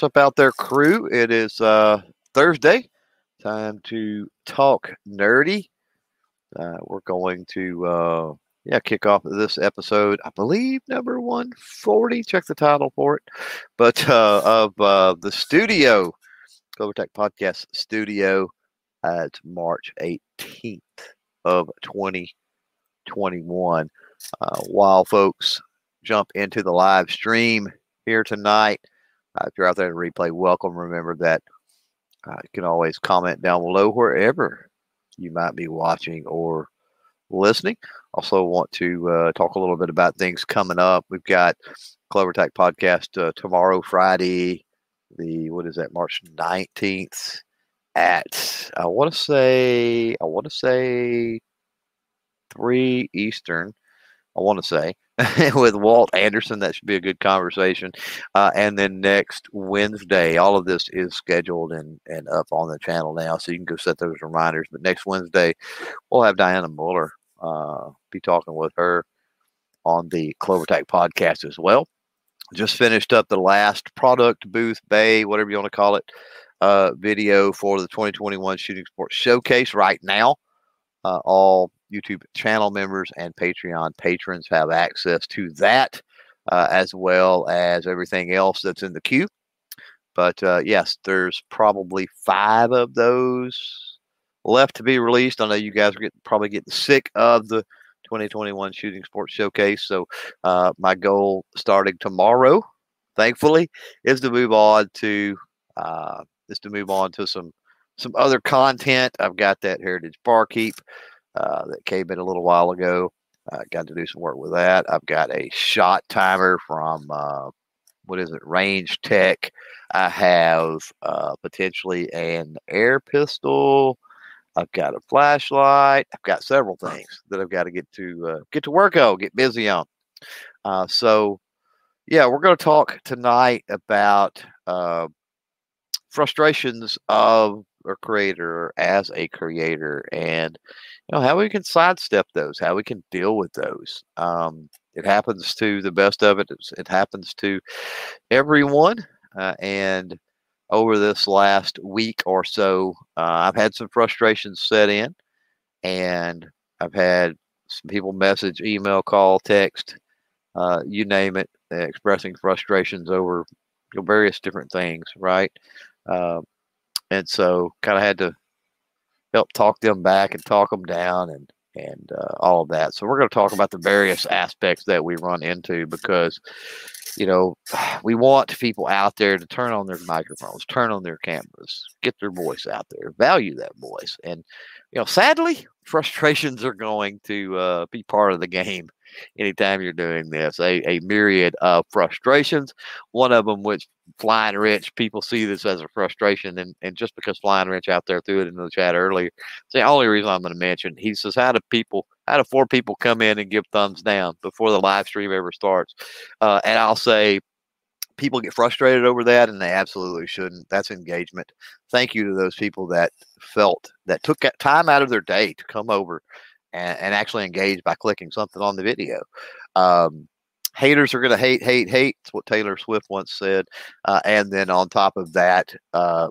What's up out there, crew? It is uh, Thursday. Time to talk nerdy. Uh, we're going to uh, yeah kick off this episode. I believe number one forty. Check the title for it. But uh, of uh, the studio, CloverTac Podcast Studio. It's March eighteenth of twenty twenty one. Uh, while folks jump into the live stream here tonight. Uh, if you're out there to replay, welcome. Remember that uh, you can always comment down below wherever you might be watching or listening. Also, want to uh, talk a little bit about things coming up. We've got CloverTac podcast uh, tomorrow, Friday, the what is that, March 19th at I want to say I want to say three Eastern. I want to say with Walt Anderson. That should be a good conversation. Uh, and then next Wednesday, all of this is scheduled and, and up on the channel now, so you can go set those reminders. But next Wednesday, we'll have Dianna Muller uh, be talking with her on the CloverTac podcast as well. Just finished up the last product booth bay, whatever you want to call it, uh, video for the 2021 Shooting Sports Showcase right now. Uh, all YouTube channel members and Patreon patrons have access to that, uh, as well as everything else that's in the queue. But uh, yes, there's probably five of those left to be released. I know you guys are getting, probably getting sick of the 2021 Shooting Sports Showcase. So uh, my goal starting tomorrow, thankfully, is to move on to uh, is to move on to some some other content. I've got that Heritage Barkeep uh, that came in a little while ago. I got to do some work with that. I've got a shot timer from uh, what is it, Range Tech. I have uh, potentially an air pistol. I've got a flashlight. I've got several things that I've got to get to uh, get to work on, get busy on. Uh, so, yeah, we're going to talk tonight about uh, frustrations of a creator as a creator and you know how we can sidestep those how we can deal with those um, it happens to the best of it it happens to everyone uh, and over this last week or so uh, i've had some frustrations set in and i've had some people message email call text uh, you name it expressing frustrations over various different things right? Uh, and so kind of had to help talk them back and talk them down and and uh, all of that. So we're going to talk about the various aspects that we run into because you know we want people out there to turn on their microphones, turn on their cameras, get their voice out there, value that voice, and you know sadly frustrations are going to uh, be part of the game anytime you're doing this. A, a myriad of frustrations. One of them, which Flying Rich, people see this as a frustration. And, and just because Flying Rich out there threw it into the chat earlier, it's the only reason I'm going to mention. He says, How do people, how do four people come in and give thumbs down before the live stream ever starts? Uh, and I'll say, people get frustrated over that and they absolutely shouldn't that's engagement thank you to those people that felt that took time out of their day to come over and, and actually engage by clicking something on the video. Um, haters are going to hate, hate, hate. It's what Taylor Swift once said. Uh, and then on top of that, uh,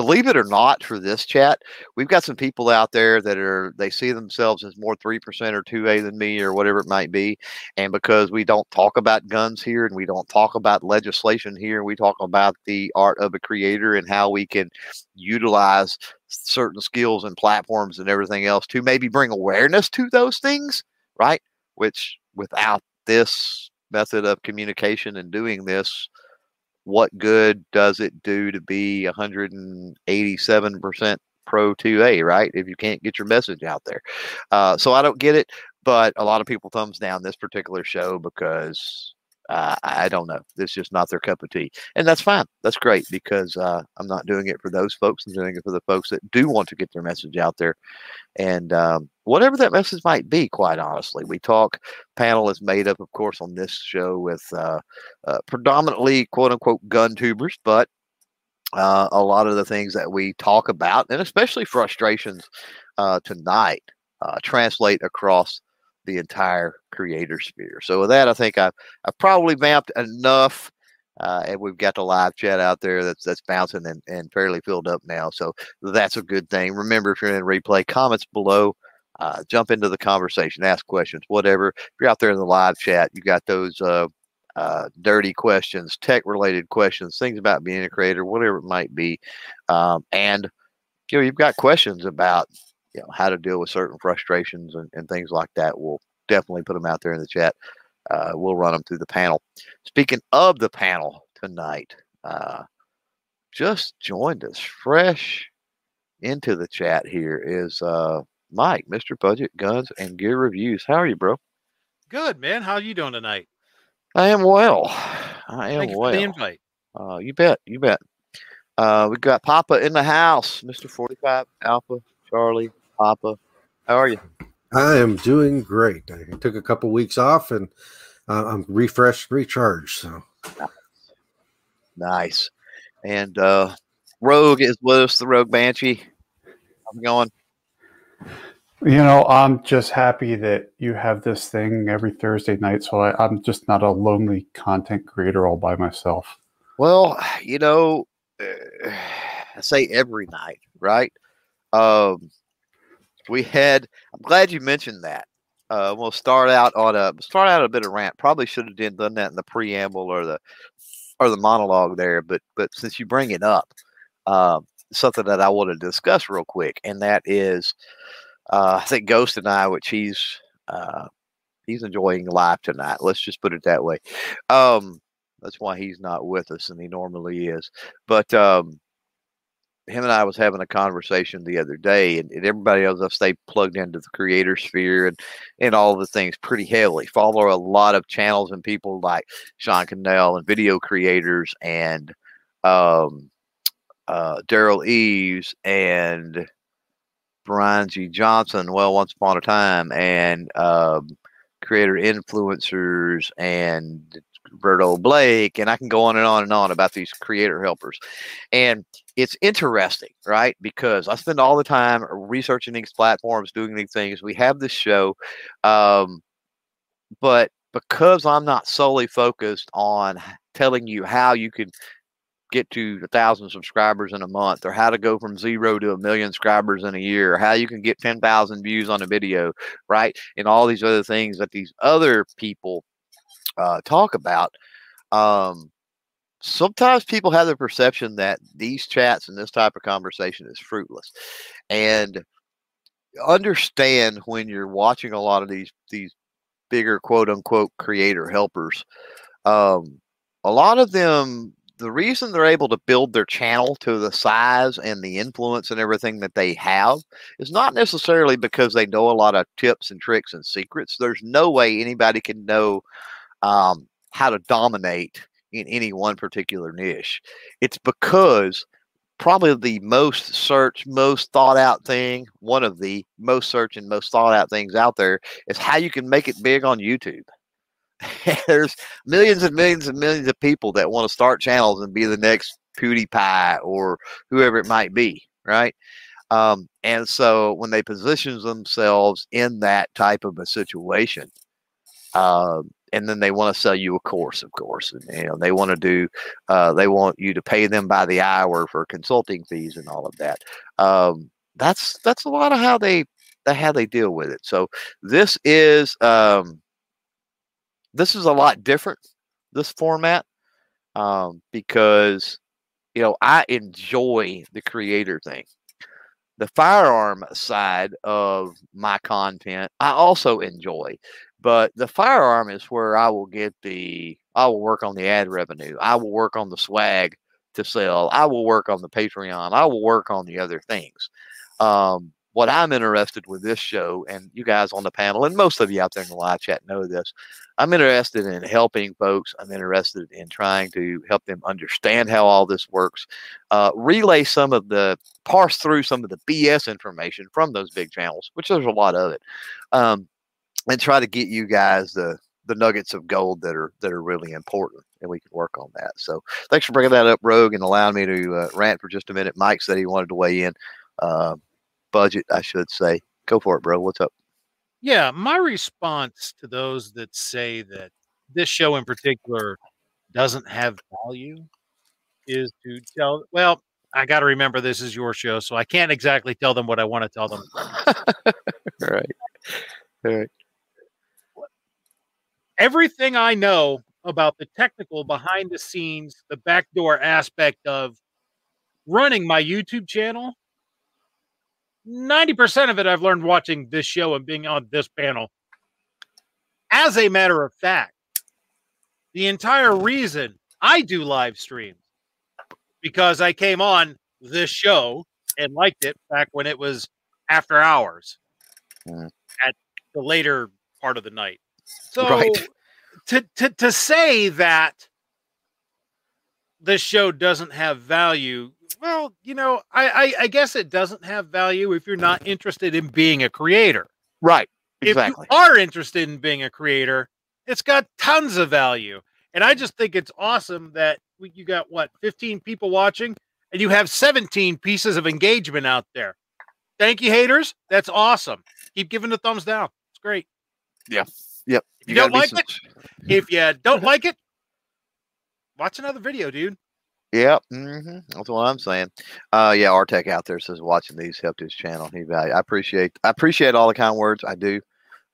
believe it or not, for this chat, we've got some people out there that are they see themselves as more three percent or two A than me or whatever it might be, and because we don't talk about guns here and we don't talk about legislation here, we talk about the art of a creator and how we can utilize certain skills and platforms and everything else to maybe bring awareness to those things, right? Which without this method of communication and doing this what good does it do to be 187% pro 2A, right? If you can't get your message out there. Uh, so I don't get it, but a lot of people thumbs down this particular show because uh, I don't know. It's just not their cup of tea. And that's fine. That's great because uh, I'm not doing it for those folks. I'm doing it for the folks that do want to get their message out there. And um, whatever that message might be, quite honestly, we talk. Panel is made up, of course, on this show with uh, uh predominantly quote unquote gun tubers, but uh, a lot of the things that we talk about, and especially frustrations uh, tonight, translate across the entire creator sphere. So with that, I think I've, I've probably vamped enough. Uh, and we've got the live chat out there that's that's bouncing and, and fairly filled up now. So that's a good thing. Remember, if you're in replay, comments below. Uh, jump into the conversation, ask questions, whatever. If you're out there in the live chat, you got those uh, uh, dirty questions, tech related questions, things about being a creator, whatever it might be. Um, and you know, you've got questions about you know how to deal with certain frustrations and, and things like that. We'll definitely put them out there in the chat. Uh, we'll run them through the panel. Speaking of the panel tonight, uh, just joined us fresh into the chat here is uh, Mike, Mr. Budget Guns and Gear Reviews. How are you, bro? Good, man. How are you doing tonight? I am well. I am Thank you well. for the invite. Uh, you bet. You bet. Uh, we got Papa in the house, Mr. 45 Alpha, Charlie, Papa. How are you? I am doing great. I took a couple weeks off and uh, I'm refreshed, recharged. So Nice. And uh, Rogue is with us, the Rogue Banshee. How's it going? You know, I'm just happy that you have this thing every Thursday night, so I, I'm just not a lonely content creator all by myself. Well, you know, uh, I say every night, right? Um, we had. I'm glad you mentioned that. Uh, we'll start out on a start out a bit of rant. Probably should have done that in the preamble or the or the monologue there, but but since you bring it up, uh, something that I want to discuss real quick, and that is, uh, I think Ghost and I, which he's uh, he's enjoying life tonight. Let's just put it that way. Um, that's why he's not with us, and he normally is. But um, him and I was having a conversation the other day, and, and everybody else I've stayed plugged into the creator sphere and and all the things pretty heavily. Follow a lot of channels and people like Sean Cannell and video creators and um, uh, Derral Eves and Brian G. Johnson. Well, once upon a time, and um, creator influencers and Roberto Blake, and I can go on and on and on about these creator helpers. And it's interesting, right? Because I spend all the time researching these platforms, doing these things. We have this show, um, but because I'm not solely focused on telling you how you can get to a thousand subscribers in a month or how to go from zero to a million subscribers in a year or how you can get 10,000 views on a video, right? And all these other things that these other people uh, talk about. Um, sometimes people have the perception that these chats and this type of conversation is fruitless, and understand when you're watching a lot of these these bigger quote unquote creator helpers. Um, a lot of them the reason they're able to build their channel to the size and the influence and everything that they have is not necessarily because they know a lot of tips and tricks and secrets. There's no way anybody can know um, how to dominate in any one particular niche. It's because probably the most searched, most thought out thing, one of the most searched and most thought out things out there is how you can make it big on YouTube. There's millions and millions and millions of people that want to start channels and be the next PewDiePie or whoever it might be, right? Um, and so when they position themselves in that type of a situation, uh, and then they want to sell you a course, of course, and you know they want to do, uh, they want you to pay them by the hour for consulting fees and all of that. Um, that's that's a lot of how they how they deal with it. So this is um, this is a lot different this format um, because you know I enjoy the creator thing. The firearm side of my content I also enjoy, but the firearm is where I will get the I will work on the ad revenue. I will work on the swag to sell. I will work on the Patreon. I will work on the other things. Um, what I'm interested with this show, and you guys on the panel, and most of you out there in the live chat know this, I'm interested in helping folks. I'm interested in trying to help them understand how all this works, uh, relay some of the, parse through some of the BS information from those big channels, which there's a lot of it, um, and try to get you guys the the nuggets of gold that are that are really important, and we can work on that. So, thanks for bringing that up, Rogue, and allowing me to uh, rant for just a minute. Mike said he wanted to weigh in. Uh, budget, I should say. Go for it, bro. What's up? Yeah, my response to those that say that this show in particular doesn't have value is to tell. Well, I got to remember this is your show, so I can't exactly tell them what I want to tell them. right. Right. Everything I know about the technical behind the scenes, the backdoor aspect of running my YouTube channel, 90% of it I've learned watching this show and being on this panel. As a matter of fact, the entire reason I do live streams because I came on this show and liked it back when it was after hours Mm. at the later part of the night. So Right. to, to to say that this show doesn't have value, well, you know, I, I I guess it doesn't have value if you're not interested in being a creator. Right. Exactly. If you are interested in being a creator, it's got tons of value. And I just think it's awesome that we, you got what 15 people watching and you have 17 pieces of engagement out there. Thank you, haters. That's awesome. Keep giving the thumbs down. It's great. Yeah. Yep. If you, gotta don't like some- it, if you don't like it, watch another video, dude. Yep, hmm that's what I'm saying. Uh, yeah, Artec out there says watching these helped his channel. He value. I appreciate. I appreciate all the kind words. I do.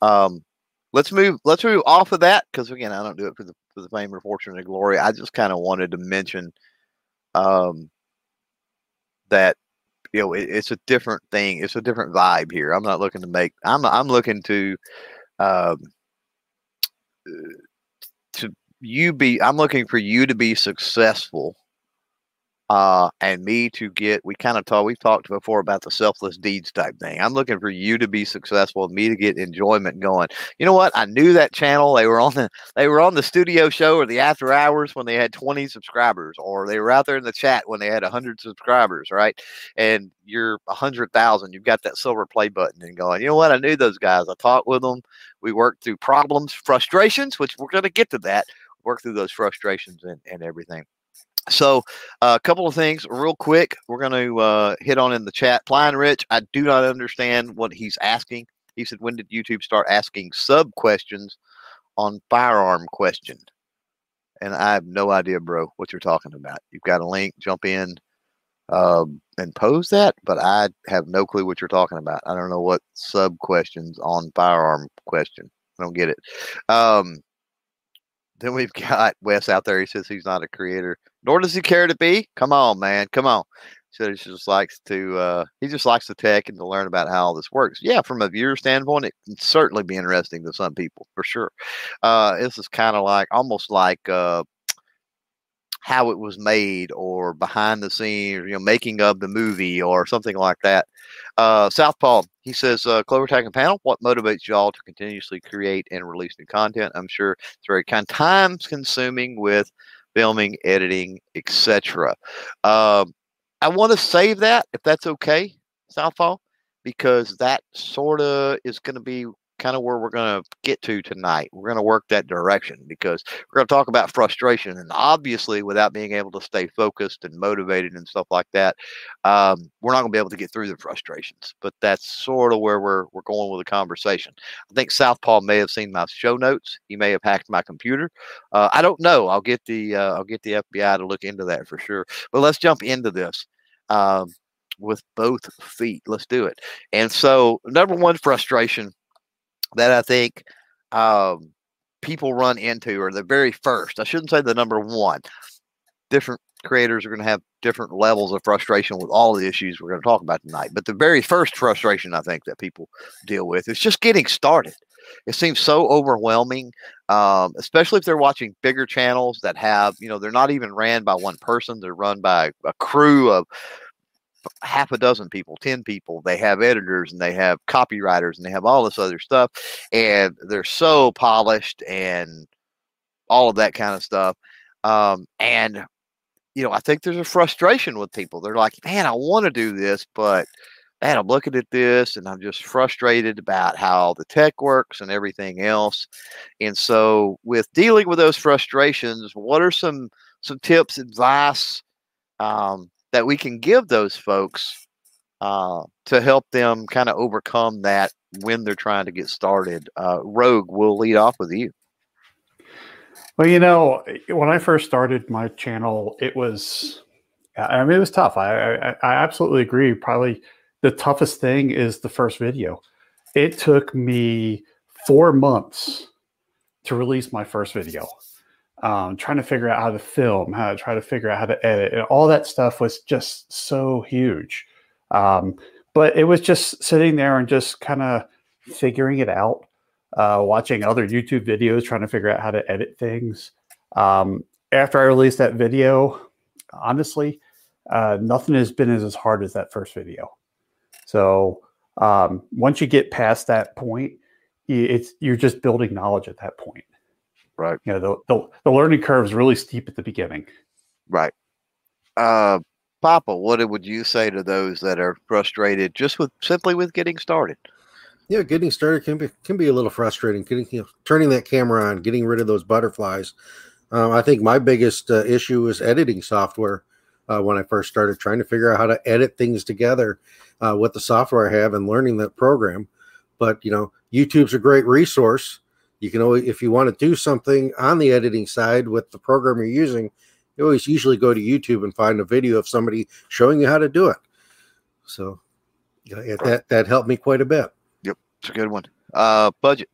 Um, let's move. Let's move off of that because again, I don't do it for the for the fame or fortune or glory. I just kind of wanted to mention, um, that you know it, it's a different thing. It's a different vibe here. I'm not looking to make. I'm I'm looking to, um, to you be. I'm looking for you to be successful uh, and me to get. We kind of talked. We've talked before about the selfless deeds type thing. I'm looking for you to be successful, and me to get enjoyment going. You know what? I knew that channel. They were on the they were on the studio show or the after hours when they had 20 subscribers, or they were out there in the chat when they had 100 subscribers, right? And you're 100,000. You've got that silver play button and going. You know what? I knew those guys. I talked with them. We worked through problems, frustrations, which we're going to get to that. Work through those frustrations and, and everything. So, uh, a couple of things real quick. We're going to uh, hit on in the chat. Flying Rich, I do not understand what he's asking. He said, "When did YouTube start asking sub questions on firearm question?" And I have no idea, bro, what you're talking about. You've got a link. Jump in um, and pose that, but I have no clue what you're talking about. I don't know what sub questions on firearm question. I don't get it. Um, then we've got Wes out there. He says he's not a creator, nor does he care to be. Come on, man. Come on. So he just likes to uh, he just likes the tech and to learn about how all this works. Yeah, from a viewer standpoint, it can certainly be interesting to some people for sure. Uh, this is kind of like almost like uh, how it was made or behind the scenes, you know, making of the movie or something like that. Uh, Southpaw, he says, uh, CloverTac and Panel, what motivates y'all to continuously create and release new content? I'm sure it's very kind time consuming with filming, editing, etc. Um, I want to save that if that's okay, Southpaw, because that sort of is going to be kind of where we're going to get to tonight. We're going to work that direction because we're going to talk about frustration. And obviously, without being able to stay focused and motivated and stuff like that, um, we're not going to be able to get through the frustrations. But that's sort of where we're, we're going with the conversation. I think Southpaw may have seen my show notes. He may have hacked my computer. Uh, I don't know. I'll get the uh, I'll get the FBI to look into that for sure. But let's jump into this. Um, with both feet. Let's do it. And so, number one frustration that I think um, people run into, or the very first, I shouldn't say the number one. Different creators are going to have different levels of frustration with all the issues we're going to talk about tonight. But the very first frustration I think that people deal with is just getting started. It seems so overwhelming, um, especially if they're watching bigger channels that have, you know, they're not even ran by one person, they're run by a crew of half a dozen people, 10 people. They have editors and they have copywriters and they have all this other stuff. And they're so polished and all of that kind of stuff. Um, and, you know, I think there's a frustration with people. They're like, man, I want to do this, but man, I'm looking at this and I'm just frustrated about how the tech works and everything else. And so, with dealing with those frustrations, what are some some tips, advice um, that we can give those folks uh, to help them kind of overcome that when they're trying to get started? Uh, Rogue, we'll lead off with you. Well, you know, when I first started my channel, it was, I mean, it was tough. I, I, I absolutely agree. Probably the toughest thing is the first video. It took me four months to release my first video. Um, trying to figure out how to film, how to try to figure out how to edit, and all that stuff was just so huge. Um, but it was just sitting there and just kind of figuring it out uh, watching other YouTube videos, trying to figure out how to edit things. Um, after I released that video, honestly, uh, nothing has been as hard as that first video. So um, once you get past that point, it's you're just building knowledge at that point. Right. You know, the, the, the learning curve is really steep at the beginning. Right. Uh, Papa, what would you say to those that are frustrated just with simply with getting started? yeah, getting started can be can be a little frustrating. Getting you know, turning that camera on, getting rid of those butterflies. Um, I think my biggest uh, issue was editing software uh, when I first started trying to figure out how to edit things together uh, with the software I have and learning that program. But you know, YouTube's a great resource. You can always, if you want to do something on the editing side with the program you're using, you always usually go to YouTube and find a video of somebody showing you how to do it. So yeah, that that helped me quite a bit. Yep, it's a good one. Uh, budget.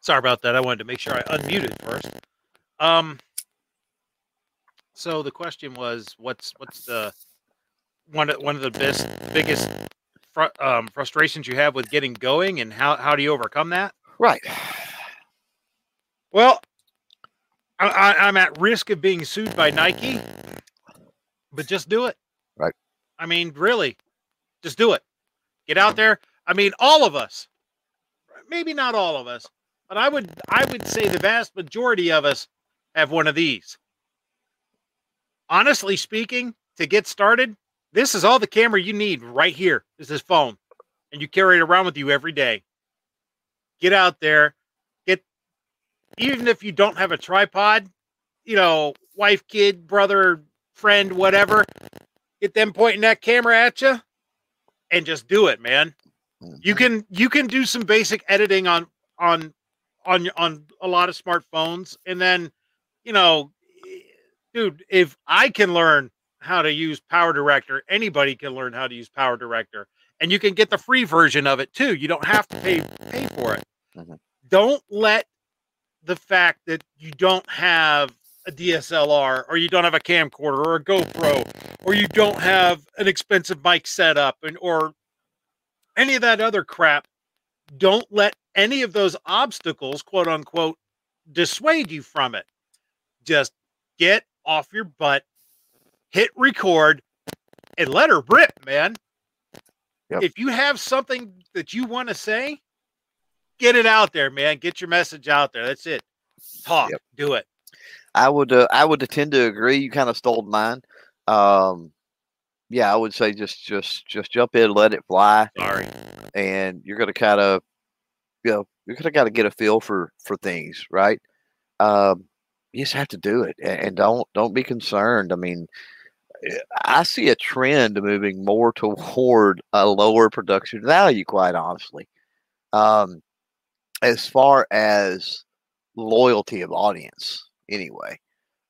Sorry about that. I wanted to make sure I unmuted first. Um. So the question was, what's what's the one of one of the best biggest fr- um, frustrations you have with getting going, and how how do you overcome that? Right. Well, I, I, I'm at risk of being sued by Nike, but just do it. Right. I mean, really, just do it. Get out there. I mean, all of us. Maybe not all of us, but I would I would say the vast majority of us have one of these. Honestly speaking, to get started, this is all the camera you need right here. Is this phone, and you carry it around with you every day. Get out there, get even if you don't have a tripod, you know, wife, kid, brother, friend, whatever, get them pointing that camera at you and just do it, man. You mm-hmm. can you can do some basic editing on on on on a lot of smartphones and then you know dude, if I can learn how to use Power Director, anybody can learn how to use Power Director. And you can get the free version of it too. You don't have to pay pay for it. Mhm. Don't let the fact that you don't have a DSLR or you don't have a camcorder or a GoPro or you don't have an expensive mic setup and or any of that other crap don't let any of those obstacles quote unquote dissuade you from it just get off your butt hit record and let her rip man Yep. if you have something that you want to say get it out there man get your message out there that's it talk Yep. do it I would uh, I would tend to agree. You kind of stole mine. Um, yeah, I would say just just just jump in, let it fly, sorry and you're gonna kind of you know you're gonna got to get a feel for for things, right? Um, you just have to do it, a- and don't don't be concerned. I mean, I see a trend moving more toward a lower production value, quite honestly. Um, as far as loyalty of audience, anyway,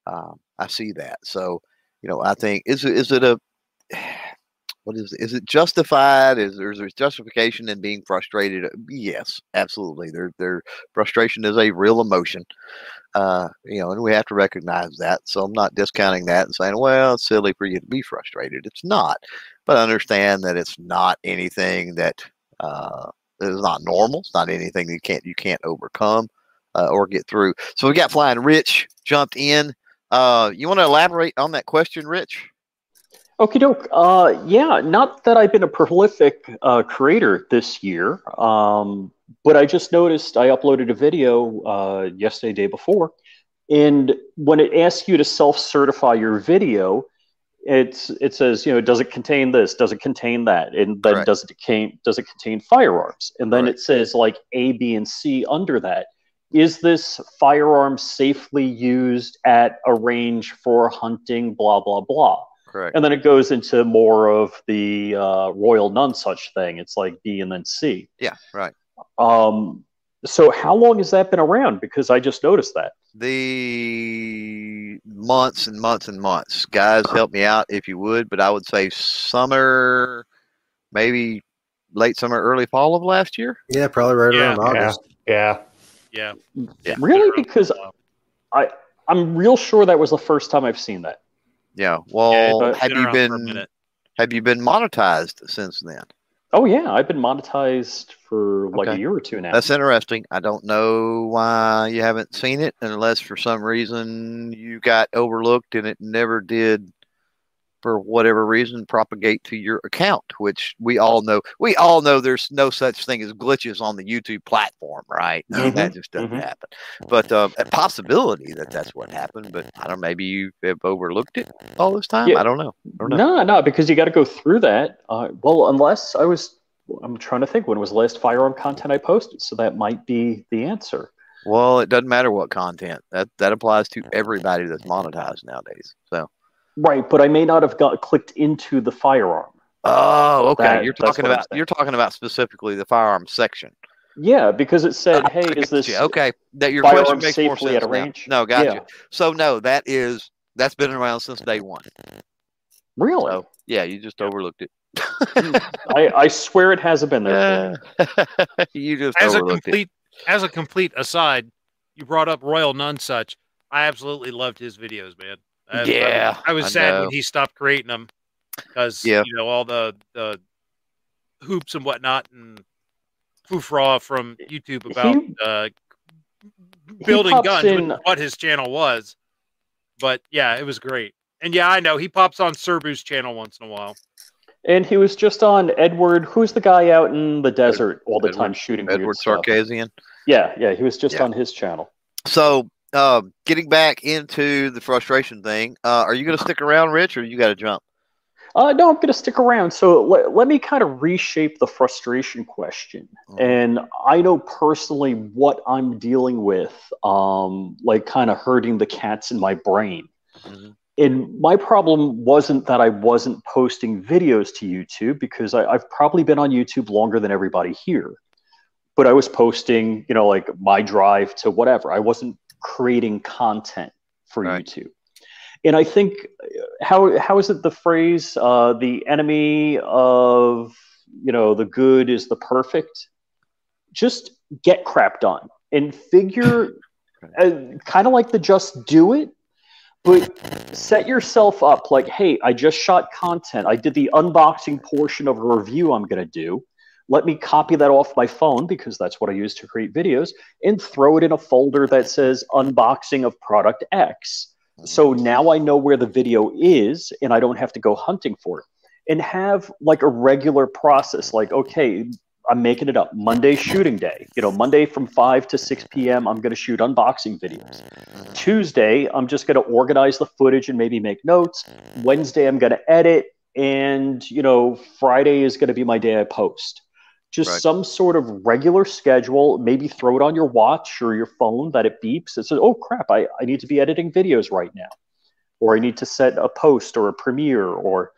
um, I see that. So, you know, I think is is it a what is is it justified? Is there is there justification in being frustrated? Yes, absolutely. Their there frustration is a real emotion. Uh, you know, and we have to recognize that. So I'm not discounting that and saying, well, it's silly for you to be frustrated. It's not, but understand that it's not anything that uh, is not normal. It's not anything you can't you can't overcome uh, or get through. So we got Flying Rich jumped in. Uh, you want to elaborate on that question, Rich? Okie doke. Uh, yeah, not that I've been a prolific uh, creator this year, um, but I just noticed I uploaded a video uh, yesterday, day before, and when it asks you to self-certify your video, it's it says you know does it contain this, does it contain that, and then Correct. does it contain does it contain firearms, and then Correct. it says like A, B, and C under that. Is this firearm safely used at a range for hunting? Blah blah blah. Correct. And then it goes into more of the uh, Royal Nonesuch thing. It's like B and then C. Yeah, right. Um, so how long has that been around? Because I just noticed that. The months and months and months. Guys, help me out if you would, but I would say summer, maybe late summer, early fall of last year. Yeah, probably right Yeah, around August. Yeah. Yeah. Yeah. Really? Because I I'm real sure that was the first time I've seen that. Yeah. Yeah, Well, it's have you around for a been have you been monetized since then? Oh yeah, I've been monetized for like Okay. a year or two now. That's interesting. I don't know why you haven't seen it, unless for some reason you got overlooked and it never did, for whatever reason, propagate to your account. Which we all know. We all know there's no such thing as glitches on the YouTube platform, right? I mean, that just doesn't mhm. happen. But um, a possibility that that's what happened. But I don't. Maybe you have overlooked it all this time. Yeah. I don't know. I don't know. No, no, because you got to go through that. Uh, well, unless I was, I'm trying to think when was the last firearm content I posted. So that might be the answer. Well, it doesn't matter what content. That that applies to everybody that's monetized nowadays. So. Right, but I may not have got clicked into the firearm. Oh, okay. That- you're talking about you're talking about specifically the firearm section. Yeah, because it said, ah, "Hey, is this you. okay? That your question firearm makes more sense at a now. range?" No, got yeah, you. So no, that is that's been around since day one. really? So yeah, you just overlooked it. Hmm. I, I swear it hasn't been there. for you just as a overlooked it. complete as a complete aside, you brought up Royal Nonesuch. I absolutely loved his videos, man. I- I- Yeah, I, was I sad know. when he stopped creating them because Yeah. you know all the the hoops and whatnot and foofraw from YouTube about He- uh, building guns, in- what his channel was. But yeah, it was great. And yeah, I know he pops on Serbu's channel once in a while. and he was just on Edward. Who's the guy out in the desert all the Edward- time shooting Edward stuff? Sarkissian. Yeah, yeah, he was just Yeah. on his channel. So uh, getting back into the frustration thing, uh, are you going to stick around, Rich, or you got to jump? Uh, no, I'm going to stick around. So let, let me kind of reshape the frustration question. And I know personally what I'm dealing with, um, like kind of hurting the cats in my brain. Mhm. And my problem wasn't that I wasn't posting videos to YouTube because I, I've probably been on YouTube longer than everybody here. But I was posting, you know, like my drive to whatever. I wasn't creating content for Right. YouTube. And I think how how is it the phrase uh, the enemy of you know the good is the perfect just get crap done and figure uh, kind of like the just do it but set yourself up like hey i just shot content i did the unboxing portion of a review i'm going to do let me copy that off my phone because that's what i use to create videos and throw it in a folder that says unboxing of product x so now I know where the video is and I don't have to go hunting for it. And have like a regular process like, okay, I'm making it up. Monday shooting day. You know, Monday from 5 to 6 p.m., I'm going to shoot unboxing videos. Tuesday, I'm just going to organize the footage and maybe make notes. Wednesday, I'm going to edit. And, you know, Friday is going to be my day I post. Just Right. some sort of regular schedule, maybe throw it on your watch or your phone that it beeps. It says, oh crap, I, I need to be editing videos right now. Or I need to set a post or a premiere or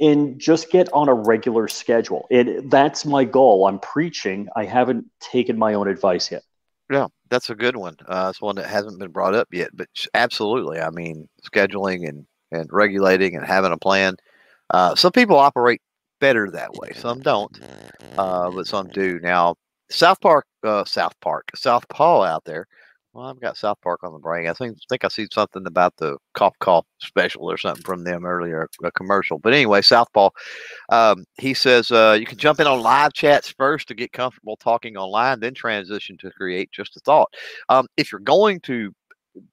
and just get on a regular schedule. It that's my goal. I'm preaching. I haven't taken my own advice yet. Yeah, that's a good one. Uh, it's one that hasn't been brought up yet, but absolutely. I mean, scheduling and, and regulating and having a plan. Uh, some people operate better that way. Some don't, uh, but some do. Now, South Park, uh, South Park, South Paul out there. Well, I've got South Park on the brain. I think think I see something about the cough cough special or something from them earlier, a commercial. But anyway, Southpaw, um, he says uh, you can jump in on live chats first to get comfortable talking online, then transition to create just a thought. Um, if you're going to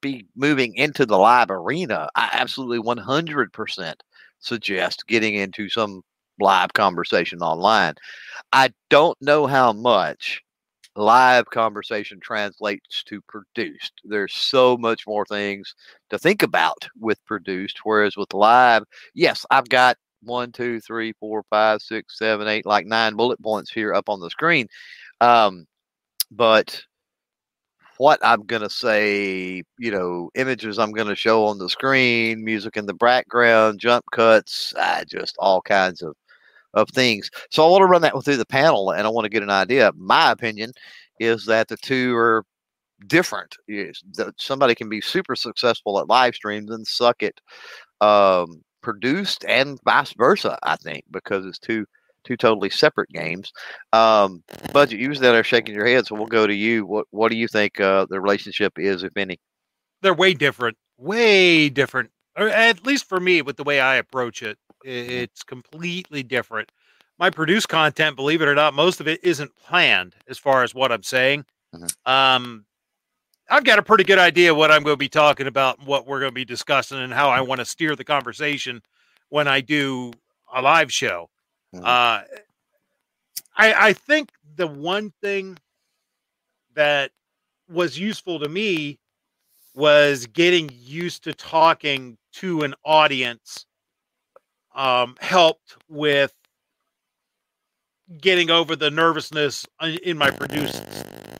be moving into the live arena, I absolutely 100% suggest getting into some live conversation online. I don't know how much live conversation translates to produced. There's so much more things to think about with produced, whereas with live, yes, I've got one, two, three, four, five, six, seven, eight, like nine bullet points here up on the screen. Um, but what I'm going to say, you know, images I'm going to show on the screen, music in the background, jump cuts, uh, just all kinds of of things. So I want to run that through the panel, and I want to get an idea. My opinion is that the two are different. Somebody can be super successful at live streams and suck at um, produced, and vice versa. I think because it's two two totally separate games. Um, budget, you was there shaking your head, so we'll go to you. What what do you think uh, the relationship is, if any? They're way different, way different. Or at least for me, with the way I approach it, it's completely different. My produced content, believe it or not, most of it isn't planned as far as what I'm saying. Mhm. Um, I've got a pretty good idea what I'm going to be talking about, what we're going to be discussing, and how I want to steer the conversation when I do a live show. Mhm. Uh, I I think the one thing that was useful to me was getting used to talking to an audience. Um, helped with getting over the nervousness in my produced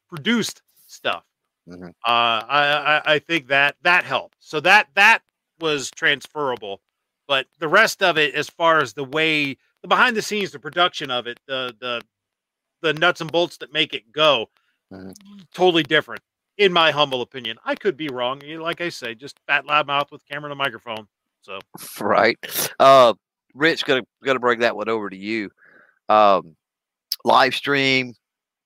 produced stuff. Mhm. Uh, I, I I think that that helped. So that that was transferable, but the rest of it, as far as the way the behind the scenes, the production of it, the the the nuts and bolts that make it go, Mhm. totally different, in my humble opinion. I could be wrong. Like I say, just fat loud mouth with camera and a microphone. So right. Uh, Rich, gonna gonna bring that one over to you. Um, live stream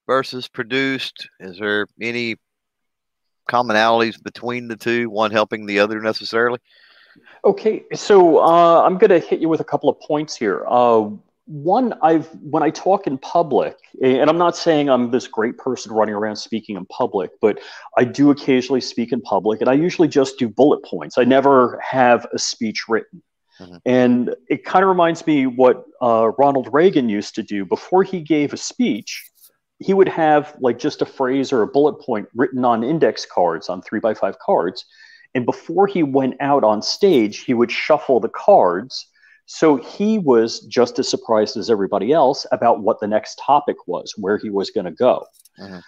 versus produced. Is there any commonalities between the two? One helping the other necessarily? Okay, so uh, I'm to hit you with a couple of points here. Uh, one, I've when I talk in public, and I'm not saying I'm this great person running around speaking in public, but I do occasionally speak in public, and I usually just do bullet points. I never have a speech written. Mhm. And it kind of reminds me what uh, Ronald Reagan used to do before he gave a speech. He would have like just a phrase or a bullet point written on index cards, on three by five cards. And before he went out on stage, he would shuffle the cards. So he was just as surprised as everybody else about what the next topic was, where he was going to go. Mhm.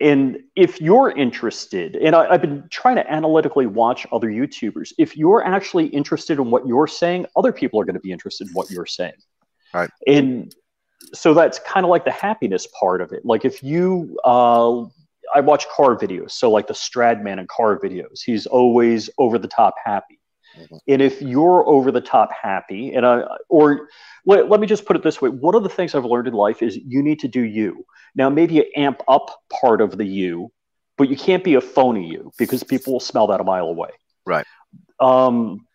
And if you're interested, and I, I've been trying to analytically watch other YouTubers, if you're actually interested in what you're saying, other people are going to be interested in what you're saying. Right. And so that's kind of like the happiness part of it. Like if you, uh, I watch car videos, so like the Stradman and car videos, he's always over the top happy. And if you're over the top happy, and I, or let, let me just put it this way one of the things I've learned in life is you need to do you. Now, maybe you amp up part of the you, but you can't be a phony you because people will smell that a mile away. Right. Um,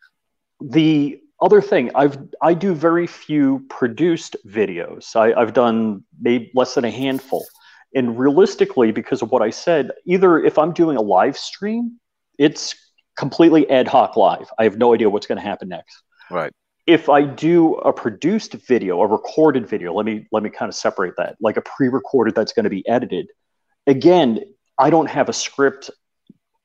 the other thing, I've I do very few produced videos. I, I've done maybe less than a handful. And realistically, because of what I said, either if I'm doing a live stream, it's completely ad hoc live. I have no idea what's going to happen next. Right. If I do a produced video, a recorded video, let me let me kind of separate that, like a pre-recorded that's going to be edited. Again, I don't have a script.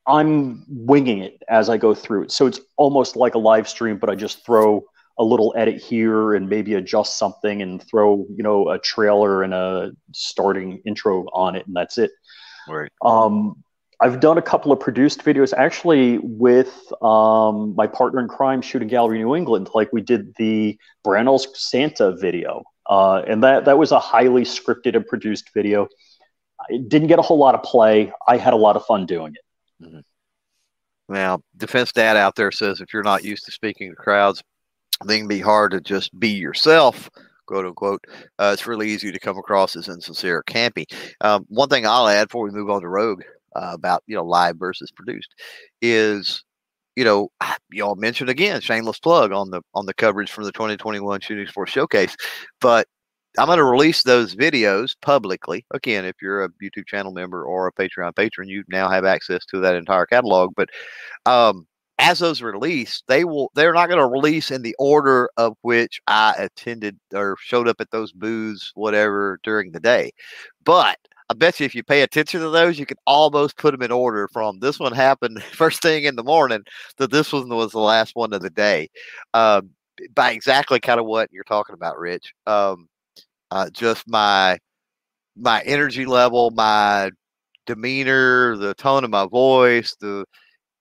I'm winging it as I go through it. So it's almost like a live stream, but I just throw a little edit here and maybe adjust something and throw, you know, a trailer and a starting intro on it, and that's it. Right. Um, I've done a couple of produced videos actually with um, my partner in crime, Shooting Gallery New England. Like we did the Brannell's Santa video, uh, and that that was a highly scripted and produced video. It didn't get a whole lot of play. I had a lot of fun doing it. Now, Defense Dad out there says if you're not used to speaking to crowds, it can be hard to just be yourself, quote unquote. Uh, it's really easy to come across as insincere or campy. Um, one thing I'll add before we move on to Rogue uh, about you know live versus produced is you know y'all mentioned again shameless plug on the on the coverage from the 2021 Shooting Sports Showcase, but I'm going to release those videos publicly. Again, if you're a YouTube channel member or a Patreon patron, you now have access to that entire catalog. But um, as those release, they will they're not going to release in the order of which I attended or showed up at those booths, whatever, during the day. But I bet you if you pay attention to those, you can almost put them in order from this one happened first thing in the morning to this one was the last one of the day. Um, by exactly kind of what you're talking about, Rich. Um, uh, just my my energy level, my demeanor, the tone of my voice, the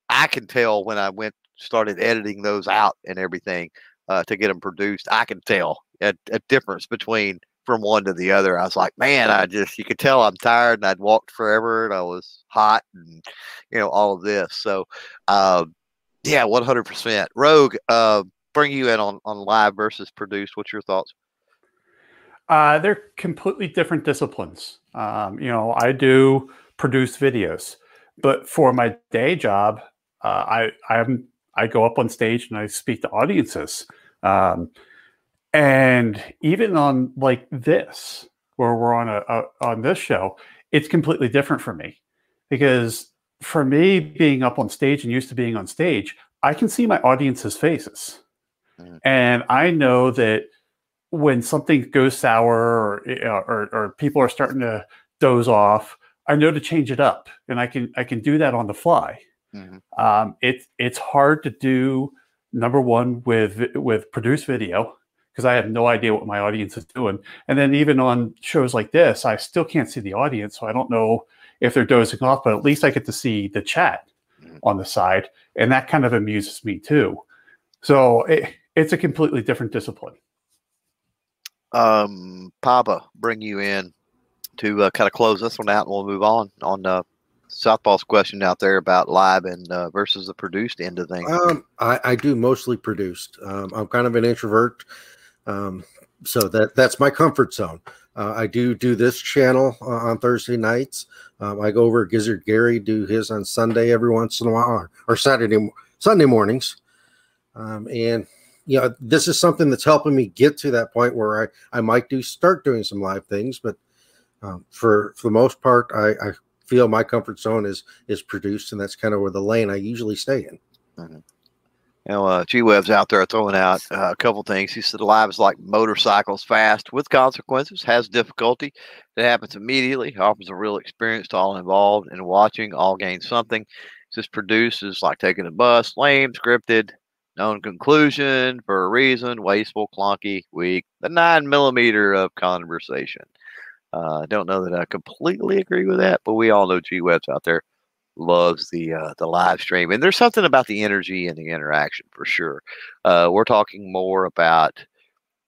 I can tell when I went started editing those out and everything uh, to get them produced. I can tell a, a difference between from one to the other. I was like, man, I just you could tell I'm tired and I'd walked forever and I was hot and you know all of this. So, um, yeah, 100. percent Rogue, uh, bring you in on on live versus produced. What's your thoughts? Uh, they're completely different disciplines. Um, you know, I do produce videos, but for my day job, uh, I I'm I go up on stage and I speak to audiences. Um, and even on like this, where we're on a, a on this show, it's completely different for me because for me being up on stage and used to being on stage, I can see my audience's faces. Mm. And I know that when something goes sour or, or, or people are starting to doze off, I know to change it up, and I can I can do that on the fly. Mm-hmm. Um, it's it's hard to do number one with with produced video because I have no idea what my audience is doing. And then even on shows like this, I still can't see the audience, so I don't know if they're dozing off. But at least I get to see the chat mm-hmm. on the side, and that kind of amuses me too. So it, it's a completely different discipline. Um, Papa, bring you in to uh, kind of close this one out, and we'll move on on uh, Southpaw's question out there about live and uh, versus the produced end of things. Um, I, I do mostly produced. Um, I'm kind of an introvert. Um, so that that's my comfort zone. Uh, I do do this channel uh, on Thursday nights. Um, I go over Gizzard Gary, do his on Sunday every once in a while, or, or Saturday Sunday mornings. Um, and you know, this is something that's helping me get to that point where I I might do start doing some live things, but um, for for the most part, I, I feel my comfort zone is is produced, and that's kind of where the lane I usually stay in. Mm-hmm you know, uh, G Web's out there throwing out uh, a couple things. He said live is like motorcycles, fast with consequences, has difficulty It happens immediately, offers a real experience to all involved, and watching all gain something. Just produces like taking a bus, lame, scripted, known conclusion for a reason, wasteful, clunky, weak. The nine millimeter of conversation. I uh, don't know that I completely agree with that, but we all know G Web's out there loves the uh, the live stream, and there's something about the energy and the interaction for sure. Uh, we're talking more about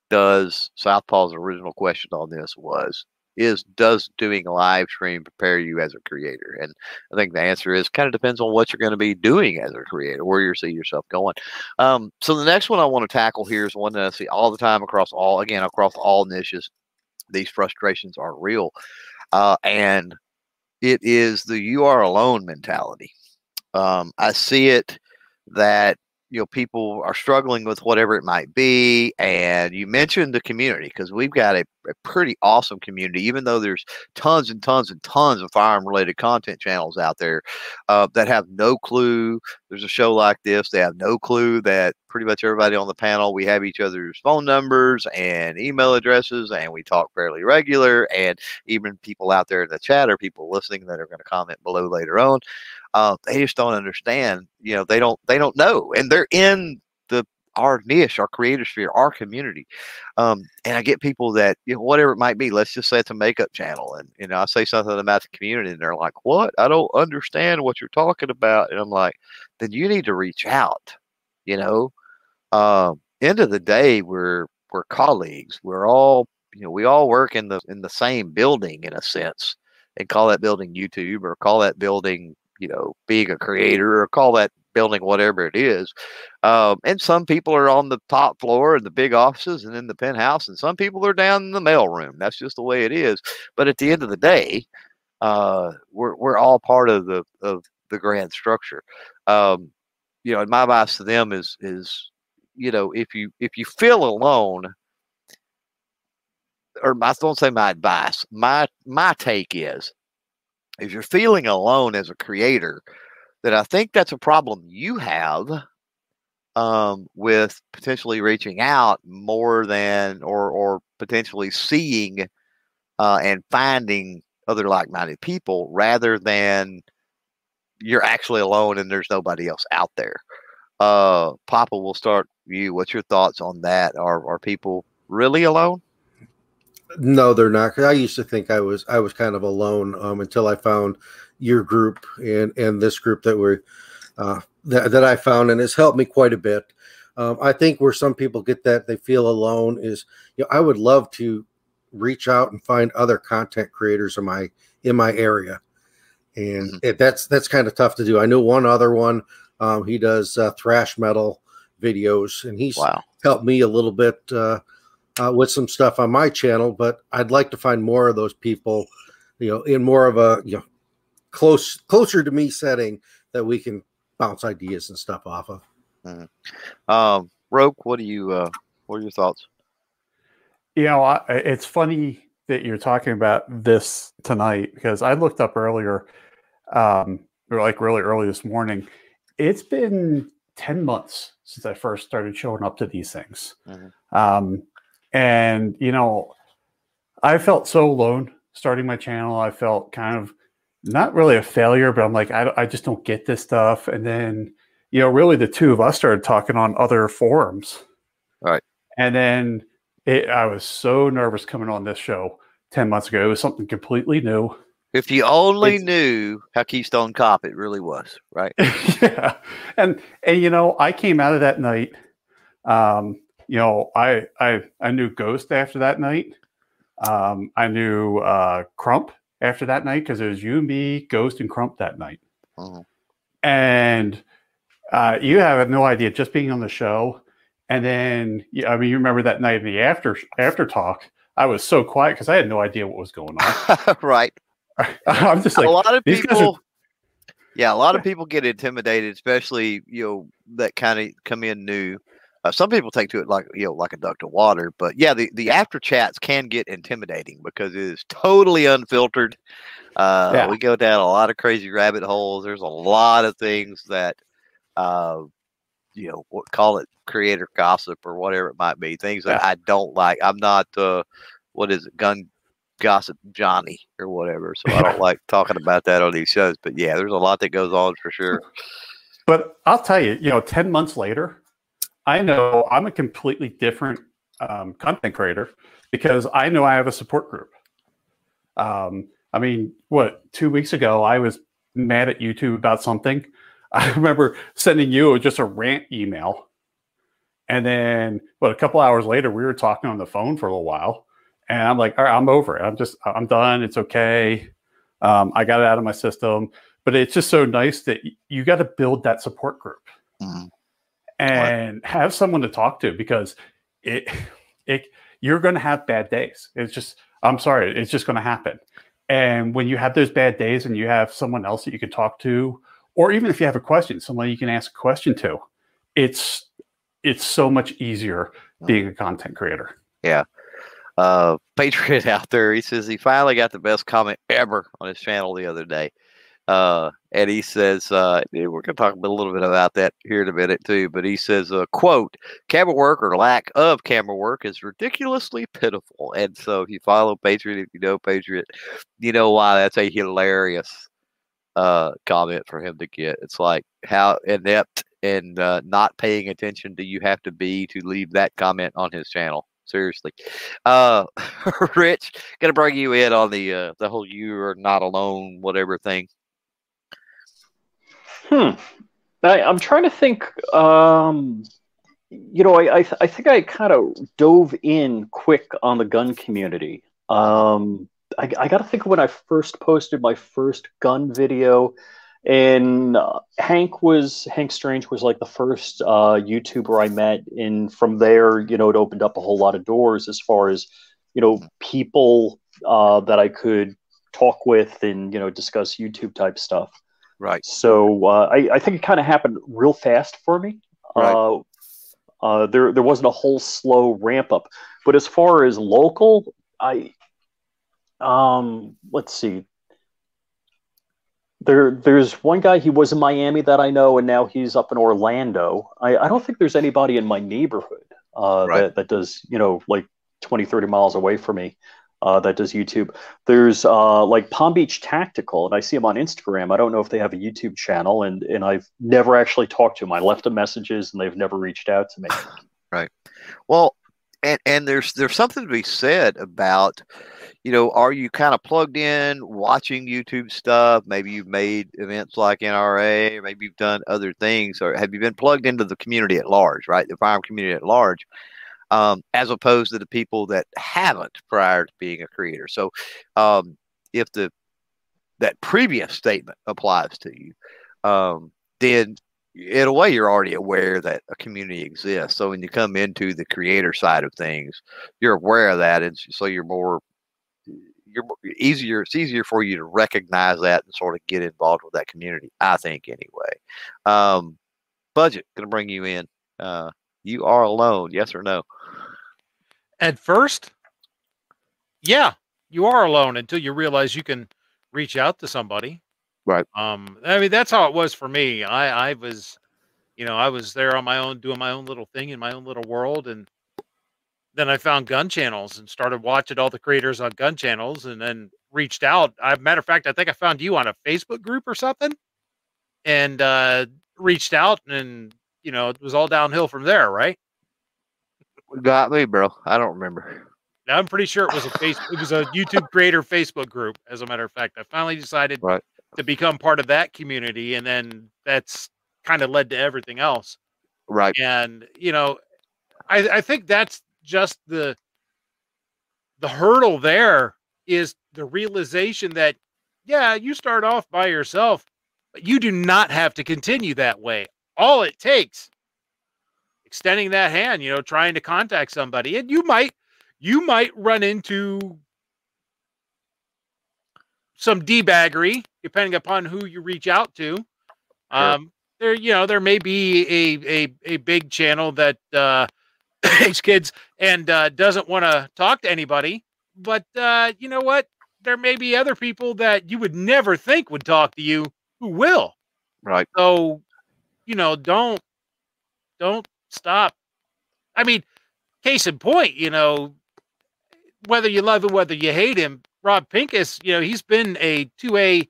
does Southpaw's original question on this was is does doing live stream prepare you as a creator? And I think the answer is kind of depends on what you're going to be doing as a creator, where you see yourself going. Um, so the next one I want to tackle here is one that I see all the time across all again across all niches. These frustrations are real, uh, and it is the you are alone mentality. Um, I see it that you know people are struggling with whatever it might be and you mentioned the community because we've got a, a, pretty awesome community even though there's tons and tons and tons of firearm related content channels out there uh, that have no clue there's a show like this they have no clue that pretty much everybody on the panel we have each other's phone numbers and email addresses and we talk fairly regular and even people out there in the chat or people listening that are going to comment below later on uh, they just don't understand. You know, they don't they don't know, and they're in our niche, our creator sphere, our community. Um, and I get people that you know whatever it might be. Let's just say it's a makeup channel, and you know I say something about the community, and they're like, "What? I don't understand what you're talking about." And I'm like, "Then you need to reach out." You know, uh, end of the day, we're we're colleagues. We're all you know we all work in the in the same building in a sense and call that building YouTube or call that building you know, being a creator or call that building whatever it is. Um, and some people are on the top floor in the big offices and in the penthouse, and some people are down in the mail room. That's just the way it is. But at the end of the day, uh, we're we're all part of the of the grand structure. Um, you know, and my advice to them is is you know if you if you feel alone or I don't say my advice. My my take is if you're feeling alone as a creator, then I think that's a problem you have um, with potentially reaching out more than or or potentially seeing uh, and finding other like-minded people rather than you're actually alone and there's nobody else out there. Uh, Papa, we'll start you. What's your thoughts on that? Are are people really alone? No, they're not. I used to think I was I was kind of alone um, until I found your group and and this group that were uh, that that I found, and it's helped me quite a bit. Um, I think where some people get that they feel alone is, you know, I would love to reach out and find other content creators in my in my area, and Mhm. it, that's that's kind of tough to do. I know one other one. Um, he does uh, thrash metal videos, and he's Wow. helped me a little bit uh, uh, with some stuff on my channel. But I'd like to find more of those people, you know, in more of a you know close closer to me setting that we can bounce ideas and stuff off of. Um, Rogue, what do you? Uh, what are your thoughts? You know, I, it's funny that you're talking about this tonight because I looked up earlier, um, or like really early this morning. It's been 10 months since I first started showing up to these things. Mhm. Um, and, you know, I felt so alone starting my channel. I felt kind of not really a failure, but I'm like, I, I just don't get this stuff. And then, you know, really the two of us started talking on other forums. Right. And then it, I was so nervous coming on this show 10 months ago. It was something completely new. If you only It's- knew how Keystone Cop it really was, right? yeah. And, and, you know, I came out of that night. Um, you know, I, I, I knew Ghost after that night. Um, I knew uh, Crump after that night because it was you, me, Ghost, and Crump that night. Mhm. and uh, you have no idea just being on the show and then i mean you remember that night in the after after talk i was so quiet because i had no idea what was going on right. i'm just a lot of guys are- people. Yeah, a lot of people get intimidated, especially you know that kind of come in new. Uh, some people take to it like you know like a duck to water, but yeah, the the after chats can get intimidating because it is totally unfiltered. Uh, Yeah. We go down a lot of crazy rabbit holes. There's a lot of things that, uh, you know, what call it creator gossip or whatever it might be. Things that Yeah. I don't like. I'm not. Uh, what is it? Gun gossip Johnny or whatever. So I don't like talking about that on these shows. But yeah, there's a lot that goes on for sure. but i'll tell you you know 10 months later i know i'm a completely different um, content creator because i know i have a support group. Um, i mean what two weeks ago i was mad at youtube about something. I remember sending you just a rant email. And then what a couple hours later we were talking on the phone for a little while. And i'm like all right i'm over it. I'm just i'm done. It's okay. Um, i got it out of my system. But it's just so nice that you got to build that support group. Mhm. And have someone to talk to because it it you're going to have bad days. It's just i'm sorry it's just going to happen. And when you have those bad days and you have someone else that you can talk to or even if you have a question someone you can ask a question to it's it's so much easier being a content creator. Yeah. Uh, Patriot out there, he says he finally got the best comment ever on his channel the other day. Uh, and he says, uh, we're going to talk a little bit about that here in a minute too. But he says, uh, quote, camera work or lack of camera work is ridiculously pitiful. And so if you follow Patriot, if you know Patriot, you know why that's a hilarious uh, comment for him to get. It's like how inept and uh, not paying attention do you have to be to leave that comment on his channel? Seriously, uh, Rich, gonna bring you in on the uh, the whole "you are not alone" whatever thing. Hmm. I, I'm trying to think. Um, you know, I I, th- I think I kind of dove in quick on the gun community. Um, I, I got to think of when I first posted my first gun video, and uh, Hank was Hank Strange was like the first uh, YouTuber I met, and from there, you know, it opened up a whole lot of doors as far as you know people uh, that I could talk with and you know discuss YouTube type stuff. Right. So uh, I, I think it kind of happened real fast for me. Right. Uh, uh, there there wasn't a whole slow ramp up, but as far as local, I um let's see. There there's one guy he was in Miami that I know, and now he's up in Orlando. I, I don't think there's anybody in my neighborhood uh, Right. that that does you know like 20, 30 miles away from me. Uh, that does YouTube. There's uh, like Palm Beach Tactical, and I see them on Instagram. I don't know if they have a YouTube channel, and and I've never actually talked to them. I left them messages, and they've never reached out to me. Right. Well, and and there's there's something to be said about you know, are you kind of plugged in watching YouTube stuff? Maybe you've made events like NRA, maybe you've done other things, or have you been plugged into the community at large, right? The firearm community at large, um, as opposed to the people that haven't prior to being a creator. So, um, if the that previous statement applies to you, um, then in a way you're already aware that a community exists. So when you come into the creator side of things, you're aware of that, and so you're more you're easier. It's easier for you to recognize that and sort of get involved with that community. I think anyway. Um, budget to bring you in. Uh, you are alone. Yes or no? At first, yeah, you are alone until you realize you can reach out to somebody. Right. Um. I mean, that's how it was for me. I I was, you know, I was there on my own, doing my own little thing in my own little world, and then I found gun channels and started watching all the creators on gun channels and then reached out. I matter of fact, I think I found you on a Facebook group or something and uh reached out and you know, it was all downhill from there, right? Got me, bro. I don't remember. Now, I'm pretty sure it was a face it was a YouTube creator Facebook group, as a matter of fact. I finally decided right. to become part of that community and then that's kind of led to everything else. Right. And you know, I, I think that's just the the hurdle there is the realization that yeah, you start off by yourself, but you do not have to continue that way. All it takes extending that hand, you know, trying to contact somebody and you might you might run into some debaggery depending upon who you reach out to. Sure. Um there you know, there may be a a a big channel that uh hates kids and uh, doesn't want to talk to anybody. But uh, you know what? There may be other people that you would never think would talk to you who will. Right. So, you know, don't don't stop. I mean, case in point, you know, whether you love him, whether you hate him, Rob Pincus, you know, he's been a two A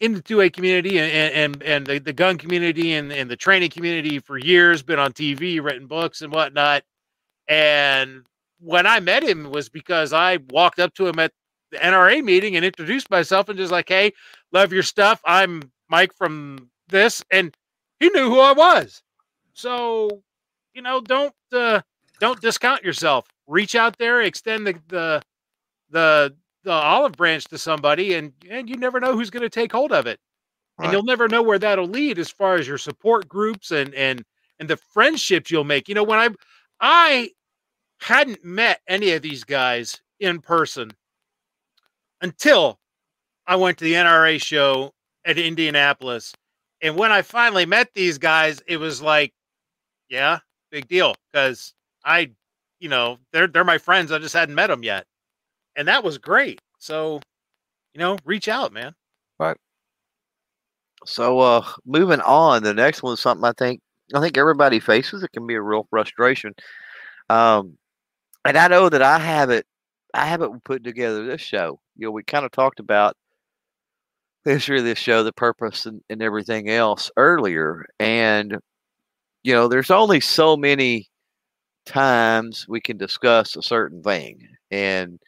in the two A community and and and the, the gun community and, and the training community for years, been on TV, written books and whatnot. And when I met him was because I walked up to him at the NRA meeting and introduced myself and just like, hey, love your stuff. I'm Mike from this. And he knew who I was. So, you know, don't uh, don't discount yourself. Reach out there, extend the the the, the olive branch to somebody, and and you never know who's going to take hold of it. Right. And you'll never know where that'll lead as far as your support groups and and and the friendships you'll make. You know, when I I hadn't met any of these guys in person until I went to the NRA show at Indianapolis. And when I finally met these guys, it was like, yeah, big deal. Because I, you know, they're they're my friends. I just hadn't met them yet. And that was great. So, you know, reach out, man. Right. So uh moving on, the next one is something I think I think everybody faces. It can be a real frustration. Um, and I know that I haven't I haven't put together this show. You know, we kind of talked about the history of this show, the purpose and, and everything else earlier. And, you know, there's only so many times we can discuss a certain thing. And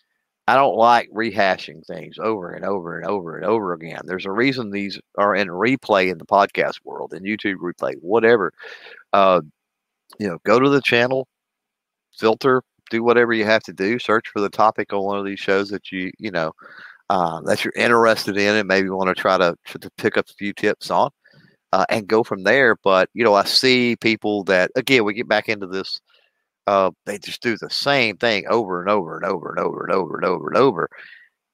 I don't like rehashing things over and over and over and over again. There's a reason these are in replay in the podcast world and YouTube replay, whatever. Uh, you know, go to the channel, filter, do whatever you have to do. Search for the topic on one of these shows that you you know uh, that you're interested in, and maybe want to try to, to pick up a few tips on, uh, and go from there. But you know, I see people that again we get back into this. Uh, they just do the same thing over and over and over and over and over and over and over,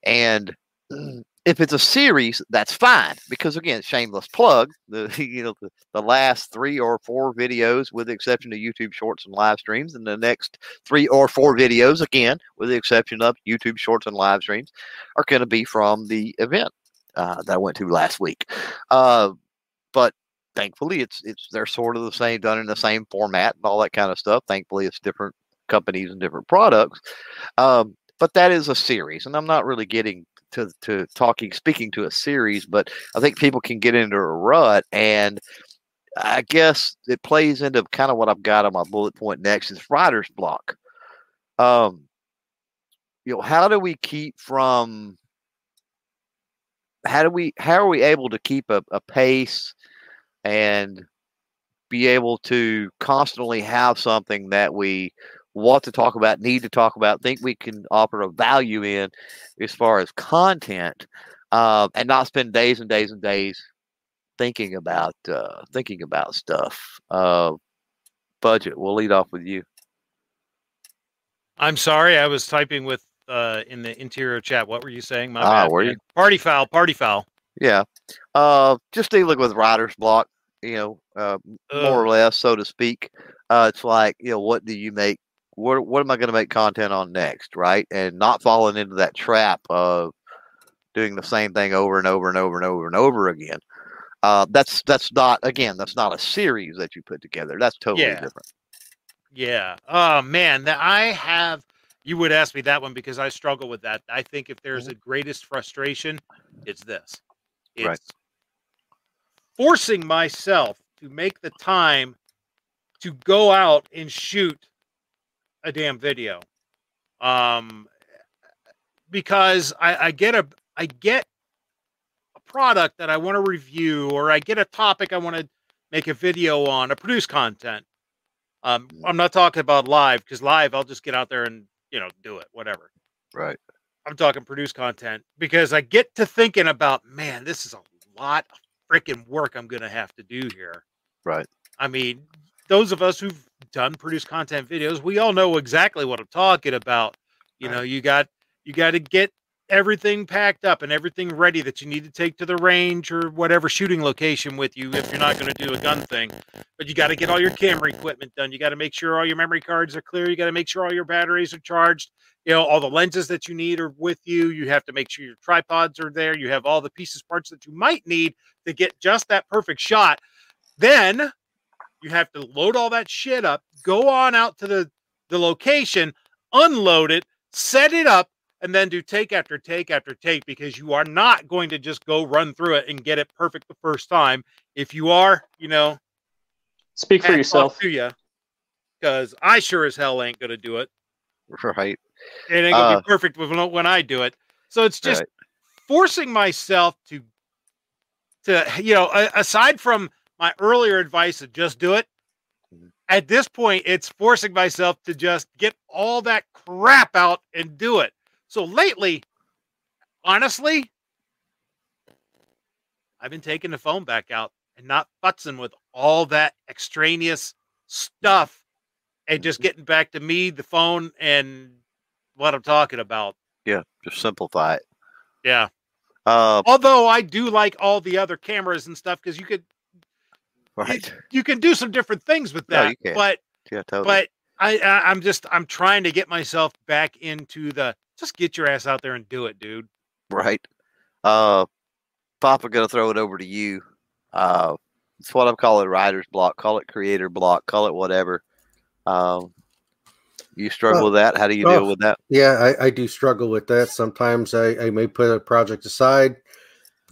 and if it's a series, that's fine because again, shameless plug. The you know the, the last three or four videos, with the exception of YouTube Shorts and live streams, and the next three or four videos, again, with the exception of YouTube Shorts and live streams, are going to be from the event uh, that I went to last week. Uh, but thankfully, it's it's they're sort of the same, done in the same format and all that kind of stuff. Thankfully, it's different companies and different products. Um, but that is a series, and I'm not really getting to to talking speaking to a series, but I think people can get into a rut and I guess it plays into kind of what I've got on my bullet point next is writer's block. Um, you know, how do we keep from how do we how are we able to keep a, a pace and be able to constantly have something that we want to talk about, need to talk about, think we can offer a value in as far as content, uh, and not spend days and days and days thinking about uh, thinking about stuff. Uh, budget. We'll lead off with you. I'm sorry, I was typing with uh, in the interior chat. What were you saying? My Ah, bad, were man. you? Party foul, party foul. Yeah, uh, just dealing with writer's block. You know, uh, more or less, so to speak. Uh, it's like you know, what do you make? What what am I going to make content on next, right? And not falling into that trap of doing the same thing over and over and over and over and over again. Uh, that's that's not again, that's not a series that you put together. That's totally Yeah. different. Yeah. Oh man, that I have. You would ask me that one because I struggle with that. I think if there's a greatest frustration, it's this. It's Right. Forcing myself to make the time to go out and shoot a damn video. Um, because I, I get a I get a product that I want to review, or I get a topic I want to make a video on, or produce content. Um, I'm not talking about live because live I'll just get out there and you know do it, whatever. Right. I'm talking produce content because I get to thinking about, man, this is a lot of freaking work I'm going to have to do here. Right. I mean, those of us who've done produce content videos, we all know exactly what I'm talking about. You know, you got you got to get everything packed up and everything ready that you need to take to the range or whatever shooting location with you if you're not going to do a gun thing. But you got to get all your camera equipment done. You got to make sure all your memory cards are clear. You got to make sure all your batteries are charged. You know, all the lenses that you need are with you. You have to make sure your tripods are there. You have all the pieces, parts that you might need to get just that perfect shot. Then you have to load all that shit up, go on out to the, the location, unload it, set it up, and then do take after take after take because you are not going to just go run through it and get it perfect the first time. If you are, you know, Speak for yourself. to you because I sure as hell ain't going to do it. Right. It ain't to Uh, be perfect when, when I do it. So it's just Right. forcing myself to, to you know, aside from my earlier advice of just do it, Mhm. at this point, it's forcing myself to just get all that crap out and do it. So lately, honestly, I've been taking the phone back out and not futzing with all that extraneous stuff and just getting back to me, the phone, and what I'm talking about. Yeah. Just simplify it. Yeah. Uh, Although I do like all the other cameras and stuff because you could right. you can do some different things with No, that. you can. But Yeah. Totally. but I, I I'm just I'm trying to get myself back into the just get your ass out there and do it, dude. Right. Uh, Papa, gonna throw it over to you. Uh, it's what I'm calling writer's block. Call it creator block. Call it whatever. Um, you struggle Well, with that. How do you deal with that? Yeah, I, I do struggle with that. Sometimes I, I may put a project aside,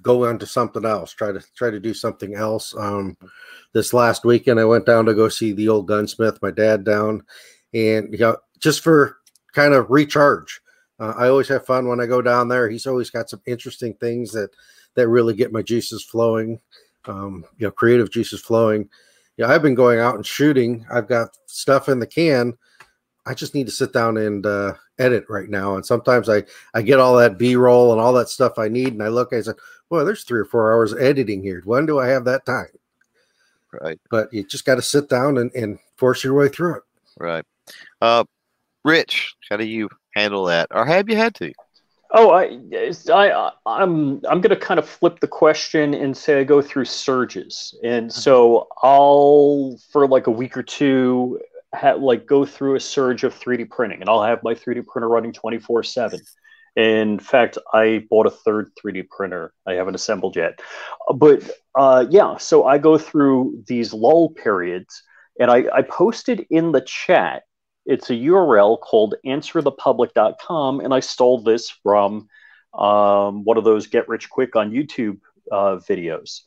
go on to something else, try to try to do something else. Um, this last weekend, I went down to go see the old gunsmith, my dad down, and you know, just for kind of recharge. Uh, I always have fun when I go down there. He's always got some interesting things that that really get my juices flowing. Um, you know, creative juices flowing. Yeah, I've been going out and shooting. I've got stuff in the can. I just need to sit down and uh, edit right now. And sometimes I I get all that B roll and all that stuff I need, and I look, I said, "Boy, there's three or four hours of editing here. When do I have that time?" Right. But you just got to sit down and, and force your way through it. Right. Uh, Rich, how do you handle that, or have you had to? Oh, I, I, I'm, I'm going to kind of flip the question and say I go through surges, and so I'll for like a week or two, ha- like go through a surge of 3D printing, and I'll have my 3D printer running 24 seven. In fact, I bought a third 3D printer. I haven't assembled yet, but uh, yeah. So I go through these lull periods, and I, I posted in the chat it's a URL called answerthepublic.com, and I stole this from um, one of those get rich quick on YouTube uh, videos.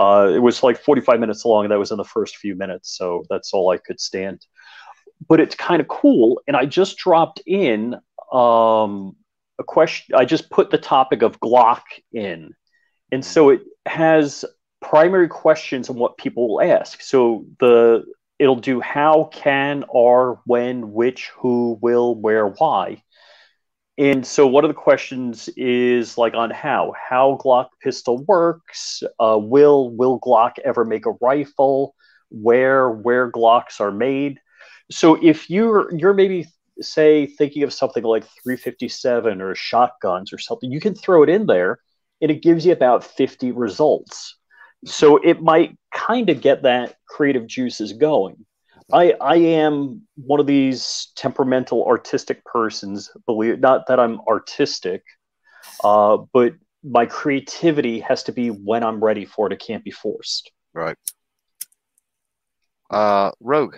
Uh, it was like 45 minutes long, and that was in the first few minutes, so that's all I could stand. But it's kind of cool, and I just dropped in um, a question. I just put the topic of Glock in, and so it has primary questions on what people will ask. So the it'll do how, can, are, when, which, who, will, where, why. And so one of the questions is like on how, how Glock pistol works. Uh, will will Glock ever make a rifle? Where where Glocks are made. So if you're you're maybe say thinking of something like 357 or shotguns or something, you can throw it in there, and it gives you about 50 results. So it might kind of get that creative juices going. I, I am one of these temperamental artistic persons believe not that i'm artistic uh, but my creativity has to be when i'm ready for it it can't be forced Right. Uh, Rogue.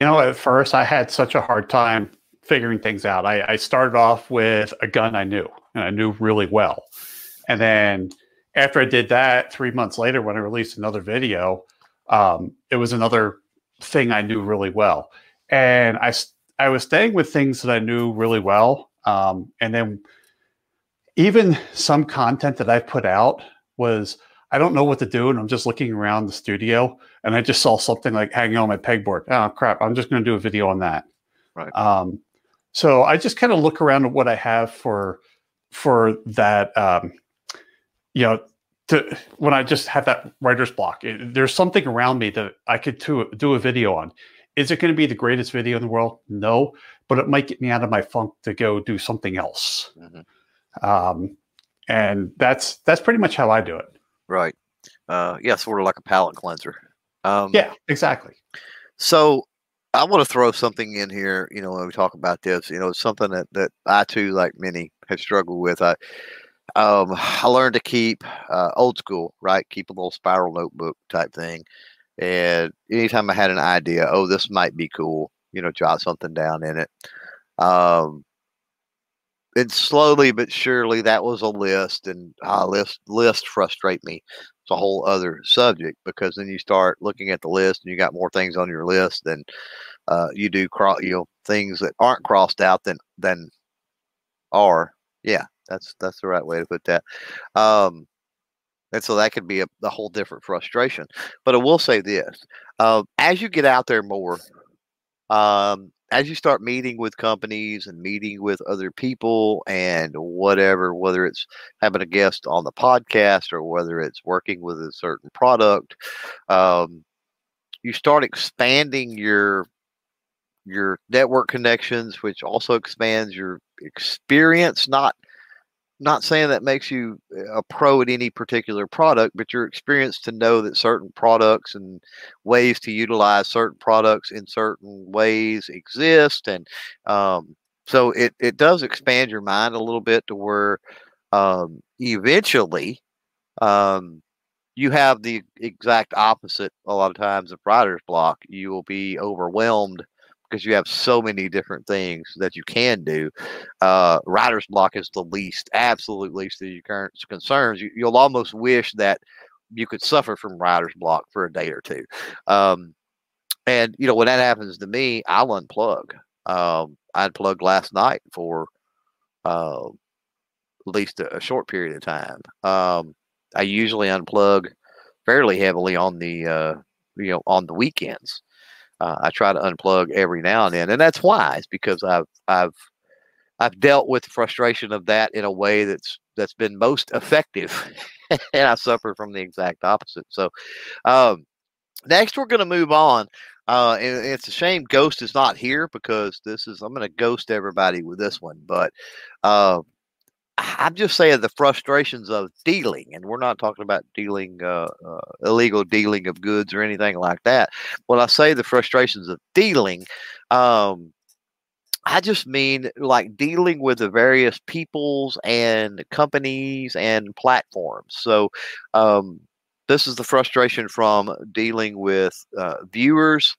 You know, at first I had such a hard time figuring things out. I, I started off with a gun I knew and I knew really well. And then after I did that, three months later, when I released another video, um, it was another thing I knew really well. And I, I was staying with things that I knew really well. Um, and then even some content that I put out was I don't know what to do, and I'm just looking around the studio, and I just saw something like hanging on my pegboard. Oh crap! I'm just going to do a video on that. Right. Um, so I just kind of look around at what I have for for that. Um, you know, to when I just have that writer's block, it, there's something around me that I could do, do a video on. Is it going to be the greatest video in the world? No, but it might get me out of my funk to go do something else. Mhm. Um, and that's that's pretty much how I do it. Right. Uh, yeah, sort of like a palate cleanser. Um, Yeah, exactly. So I want to throw something in here. You know, when we talk about this, you know, it's something that that I too, like many, have struggled with. I um I learned to keep uh, old school, right? Keep a little spiral notebook type thing. And anytime I had an idea, oh, this might be cool, you know, jot something down in it. Um, and slowly but surely, that was a list, and uh, list list frustrate me. It's a whole other subject because then you start looking at the list, and you got more things on your list than uh, you do. Cro- you know, things that aren't crossed out than than are. Yeah, that's that's the right way to put that. Um, and so that could be a, a whole different frustration. But I will say this: uh, as you get out there more, um, as you start meeting with companies and meeting with other people and whatever, whether it's having a guest on the podcast or whether it's working with a certain product, um, you start expanding your your network connections, which also expands your experience. Not not saying that makes you a pro at any particular product, but your experience to know that certain products and ways to utilize certain products in certain ways exist, and um, so it it does expand your mind a little bit to where um, eventually um, you have the exact opposite a lot of times of writer's block. You will be overwhelmed because you have so many different things that you can do. Uh, writer's block is the least, absolute least of your current concerns. You, you'll almost wish that you could suffer from writer's block for a day or two. Um, and you know when that happens to me, I'll unplug. Um, I unplugged last night for uh, at least a, a short period of time. Um, I usually unplug fairly heavily on the uh, you know on the weekends. Uh, I try to unplug every now and then, and that's wise because I've I've I've dealt with the frustration of that in a way that's that's been most effective, and I suffer from the exact opposite. So, um, next we're going to move on. Uh, and it's a shame Ghost is not here because this is I'm going to ghost everybody with this one, but uh, I'm just saying the frustrations of dealing, and we're not talking about dealing uh, uh, illegal dealing of goods or anything like that. When I say the frustrations of dealing, um, I just mean like dealing with the various peoples and companies and platforms. So, um, this is the frustration from dealing with uh, viewers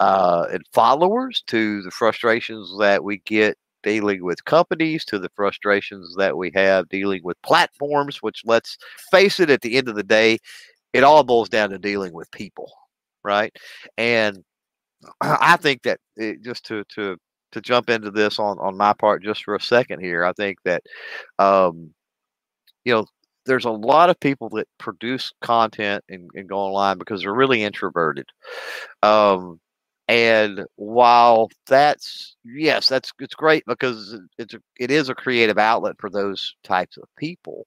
uh, and followers to the frustrations that we get dealing with companies to the frustrations that we have dealing with platforms, which let's face it, at the end of the day, it all boils down to dealing with people, right? And I think that it, just to to to jump into this on on my part just for a second here, I think that um, you know there's a lot of people that produce content and, and go online because they're really introverted. Um, and while that's yes, that's it's great because it's it is a creative outlet for those types of people.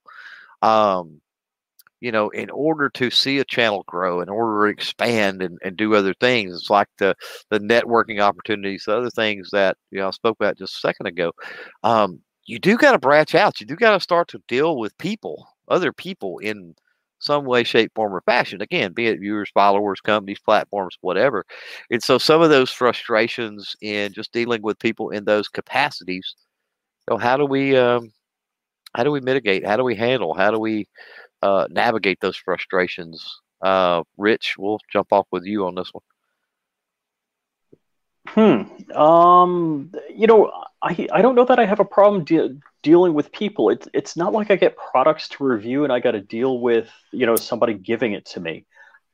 Um, you know, in order to see a channel grow, in order to expand and, and do other things, it's like the the networking opportunities, the other things that you know I spoke about just a second ago. Um, you do got to branch out. You do got to start to deal with people, other people in some way, shape, form, or fashion. Again, be it viewers, followers, companies, platforms, whatever. And so some of those frustrations in just dealing with people in those capacities, So how do we um, how do we mitigate? How do we handle? How do we uh, navigate those frustrations? Uh, Rich, we'll jump off with you on this one. Hmm. Um. You know, I I don't know that I have a problem de- dealing with people. It's it's not like I get products to review and I got to deal with you know somebody giving it to me,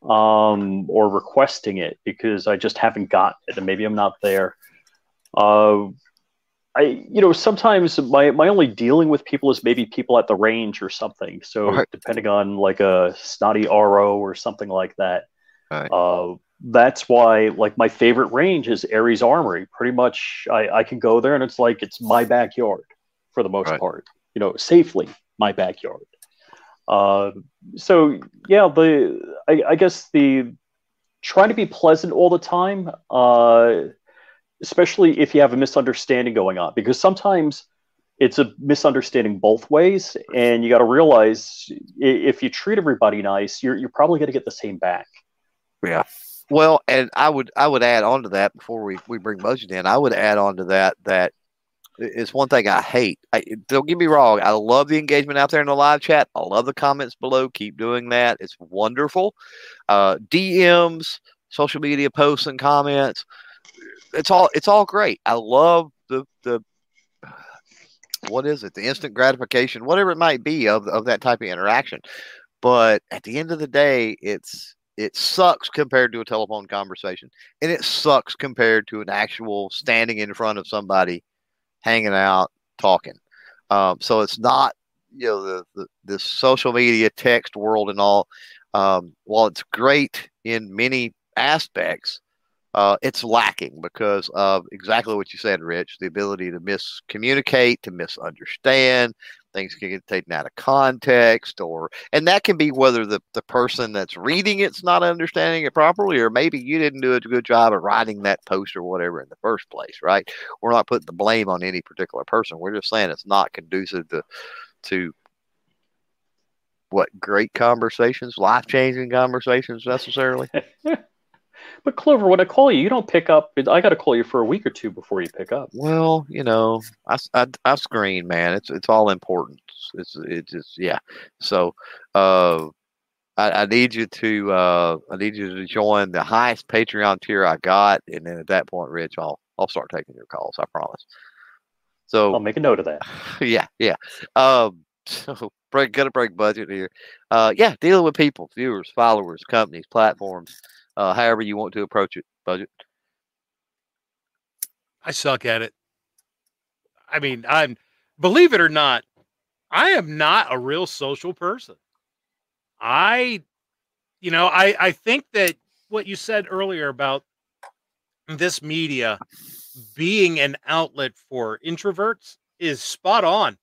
um, or requesting it because I just haven't got it and maybe I'm not there. Uh, I you know sometimes my my only dealing with people is maybe people at the range or something. So Right. depending on like a snotty RO or something like that. Right. Uh, that's why like my favorite range is Aries Armory. Pretty much I, I can go there and it's like it's my backyard for the most Right. part. You know, safely my backyard. Uh, so yeah, the I, I guess the trying to be pleasant all the time, uh, especially if you have a misunderstanding going on, because sometimes it's a misunderstanding both ways, and you got to realize if you treat everybody nice, you're you're probably going to get the same back. Yeah. Well, and I would I would add on to that before we, we bring Budget in. I would add on to that that it's one thing I hate. I, don't get me wrong. I love the engagement out there in the live chat. I love the comments below. Keep doing that. It's wonderful. Uh, DMs, social media posts and comments. It's all it's all great. I love the the what is it? The instant gratification, whatever it might be of of that type of interaction. But at the end of the day, it's it sucks compared to a telephone conversation, and it sucks compared to an actual standing in front of somebody, hanging out, talking. Um, so it's not you know the, the social media text world and all. Um, while it's great in many aspects, uh, it's lacking because of exactly what you said, Rich. The ability to miscommunicate, to misunderstand, things can get taken out of context, or and that can be whether the, the person that's reading it's not understanding it properly, or maybe you didn't do a good job of writing that post or whatever in the first place, right? We're not putting the blame on any particular person. We're just saying it's not conducive to to what great conversations, life changing conversations necessarily. But Clover, when I call you, you don't pick up. I got to call you for a week or two before you pick up. Well, you know, I, I, I screen, man. It's it's all important. It's it's just yeah. So, uh, I, I need you to uh, I need you to join the highest Patreon tier I got, and then at that point, Rich, I'll I'll start taking your calls. I promise. So I'll make a note of that. yeah, yeah. Um, so break, gotta break budget here. Uh, yeah, dealing with people, viewers, followers, companies, platforms, uh, however you want to approach it. Budget. I suck at it. I mean, I'm believe it or not, I am not a real social person. I you know, I I think that what you said earlier about this media being an outlet for introverts is spot on.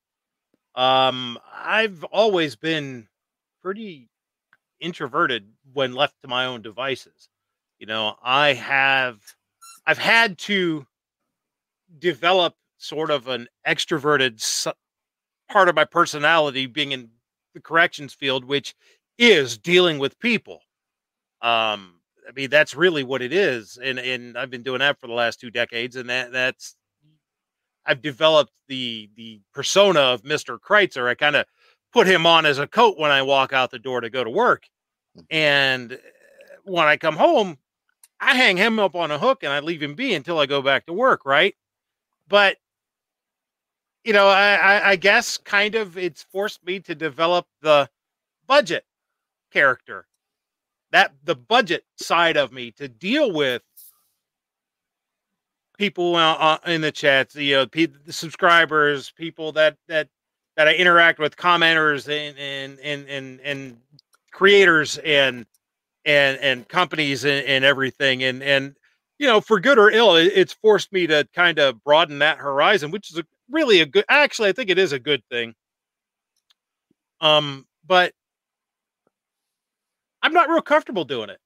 Um I've always been pretty introverted when left to my own devices. You know, I have I've had to develop sort of an extroverted part of my personality being in the corrections field which is dealing with people. Um i mean that's really what it is and and i've been doing that for the last two decades and that that's i've developed the the persona of mr kreitzer. I kind of put him on as a coat when i walk out the door to go to work and uh, when i come home i hang him up on a hook and i leave him be until i go back to work right? But you know, I, I, I guess kind of it's forced me to develop the budget character, that the budget side of me to deal with people uh, uh, in the chats, you know, the subscribers, people that that that I interact with, commenters and and and and, and creators and and and companies and, and everything, and and you know, for good or ill, it, it's forced me to kind of broaden that horizon, which is a, really a good. Actually, I think it is a good thing. Um, but I'm not real comfortable doing it.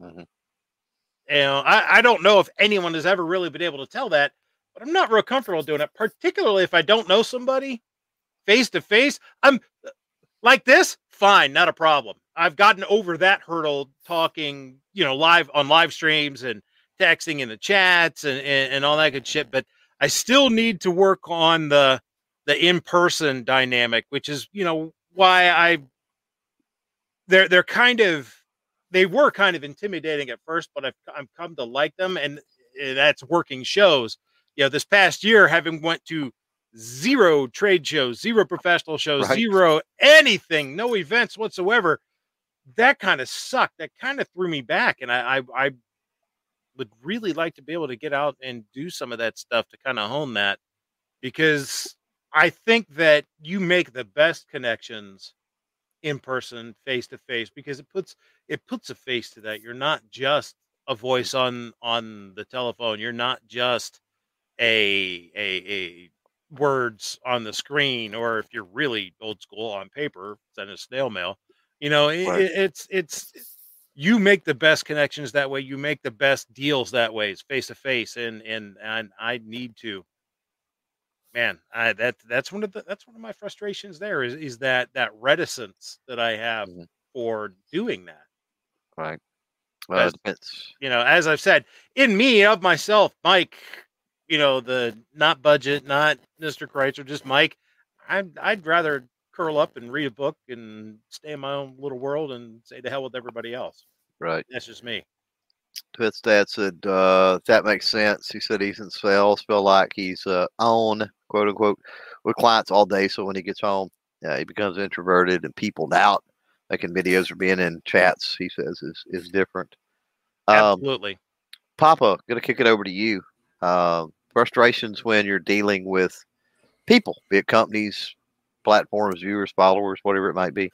Mm-hmm. You know, I, I don't know if anyone has ever really been able to tell that, but I'm not real comfortable doing it, particularly if I don't know somebody face to face. I'm like this, fine, not a problem. I've gotten over that hurdle talking, you know, live on live streams and texting in the chats and, and, and all that good shit. But I still need to work on the the in person dynamic, which is, you know, why I they're they're kind of they were kind of intimidating at first, but I've I've come to like them, and eh, that's working shows. You know, this past year, having went to zero trade shows, zero professional shows, right. zero anything, no events whatsoever, that kind of sucked. That kind of threw me back, and I, I I would really like to be able to get out and do some of that stuff to kind of hone that, because I think that you make the best connections in person, face to face, because it puts it puts a face to that. You're not just a voice on on the telephone. You're not just a a a words on the screen, or if you're really old school on paper, send a snail mail. You know, it, right. it's it's you make the best connections that way. You make the best deals that way. It's face to face, and and and I need to man, I, that that's one of the that's one of my frustrations. There is is that that reticence that I have mm-hmm. for doing that. Right. Well, as, you know, as I've said, in me of myself, Mike, you know, the not budget, not Mr. Kreitzer, just Mike. I'd I'd rather curl up and read a book and stay in my own little world and say the hell with everybody else. Right. That's just me. Twitstad said uh, that makes sense. He said he's in sales, feel like he's uh, on quote unquote with clients all day. So when he gets home, yeah, he becomes introverted and peopled out. Making videos or being in chats, he says is is different. Um, Absolutely. Papa, gonna kick it over to you. Uh, frustrations when you're dealing with people, be it companies, platforms, viewers, followers, whatever it might be.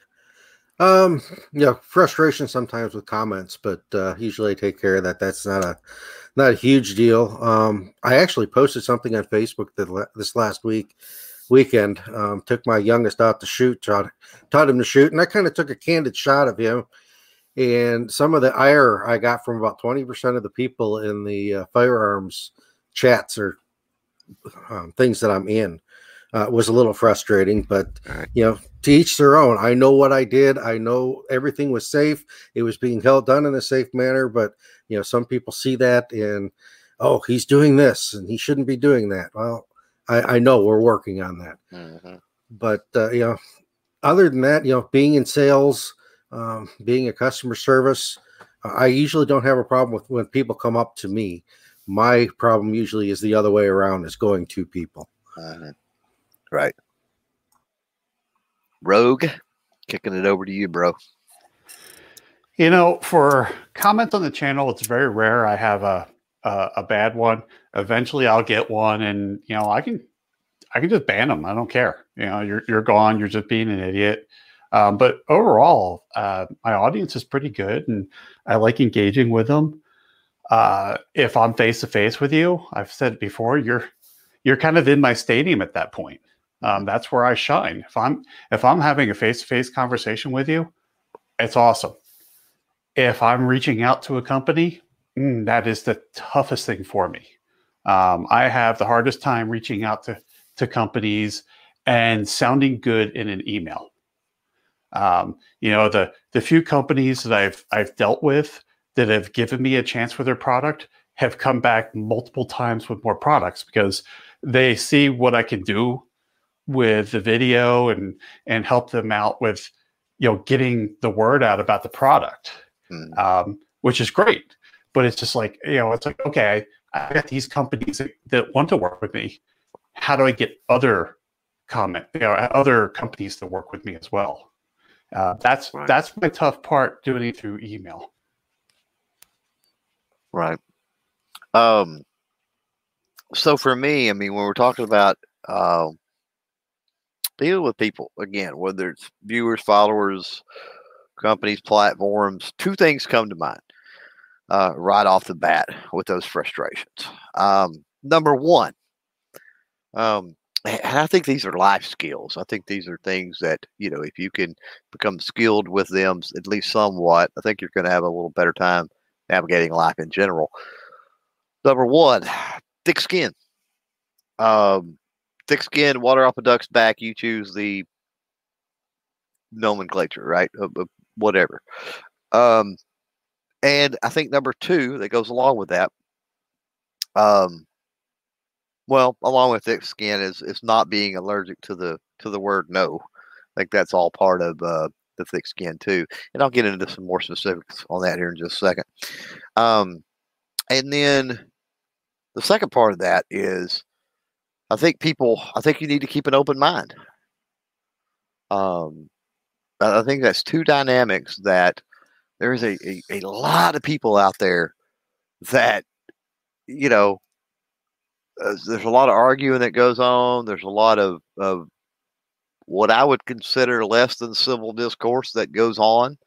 Um, yeah, frustration sometimes with comments, but uh, usually I take care of that. That's not a not a huge deal. Um, I actually posted something on Facebook that this last week weekend. Um, took my youngest out to shoot, taught taught him to shoot, and I kind of took a candid shot of him. And some of the ire I got from about twenty percent of the people in the uh, firearms chats or um, things that I'm in uh, was a little frustrating, but you know, to each their own. I know what I did. I know everything was safe. It was being held done in a safe manner, but you know, some people see that and oh, he's doing this and he shouldn't be doing that. Well, I, I know we're working on that, mm-hmm. but uh, you know, other than that, you know, being in sales, um, being a customer service, I usually don't have a problem with when people come up to me. My problem usually is the other way around, is going to people. Uh-huh. Right. Rogue, kicking it over to you, bro. You know, for comments on the channel, it's very rare I have a a, a bad one. Eventually, I'll get one, and you know, I can I can just ban them. I don't care. You know, you're you're gone. You're just being an idiot. Um, but overall, uh, my audience is pretty good, and I like engaging with them. Uh, if I'm face to face with you, I've said before, you're you're kind of in my stadium at that point um, that's where I shine. If I'm if I'm having a face to face conversation with you, it's awesome. If I'm reaching out to a company, mm, that is the toughest thing for me. Um, I have the hardest time reaching out to to companies and sounding good in an email. Um, you know, the the few companies that I've I've dealt with that have given me a chance for their product have come back multiple times with more products because they see what I can do with the video and and help them out with you know getting the word out about the product mm. um, which is great. But it's just like you know it's like okay i, got these companies that, that, want to work with me. How do i get other comment you know other companies to work with me as well? Uh, that's right. that's my tough part doing it through email. Right. Um so for me, I mean, when we're talking about uh, dealing with people again, whether it's viewers, followers, companies, platforms, two things come to mind uh, right off the bat with those frustrations. Um, number one, um, and I think these are life skills. I think these are things that, you know, if you can become skilled with them at least somewhat, I think you're going to have a little better time navigating life in general. Number one, thick skin. Um, thick skin, water off a duck's back. You choose the nomenclature, right? whatever. Um, and I think number two that goes along with that, um, well, along with thick skin is is not being allergic to the to the word no. I think that's all part of uh, the thick skin too. And I'll get into some more specifics on that here in just a second. Um, and then the second part of that is I think people I think you need to keep an open mind. Um, I think that's two dynamics that there's a, a, a lot of people out there that you know uh, there's a lot of arguing that goes on. There's a lot of, of what I would consider less than civil discourse that goes on.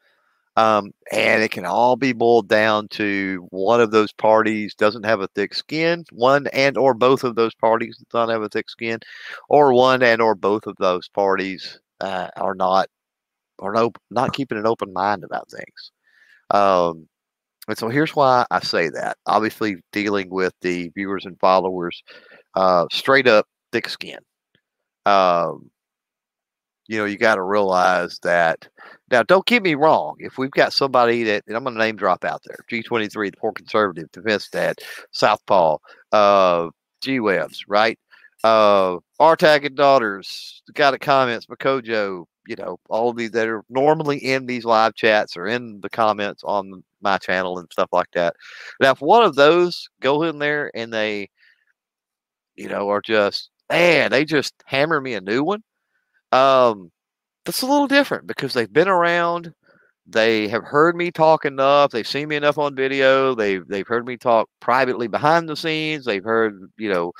Um, and it can all be boiled down to one of those parties doesn't have a thick skin, one and or both of those parties do not have a thick skin, or one and or both of those parties uh, are not are no, not keeping an open mind about things. Um, and so here's why I say that. Obviously, dealing with the viewers and followers, uh, straight up thick skin. Um, you know, you got to realize that. Now, don't get me wrong. If we've got somebody that, I'm going to name drop out there G23, the poor conservative, defense dad, Southpaw, uh, G Webs, right? Uh, R-Tag and Daughters, guy that comments, Makojo, you know, all of these that are normally in these live chats or in the comments on my channel and stuff like that. Now, if one of those go in there and they, you know, are just man, they just hammer me a new one. Um, that's a little different because they've been around. They have heard me talk enough. They've seen me enough on video. They've they've heard me talk privately behind the scenes. They've heard, you know,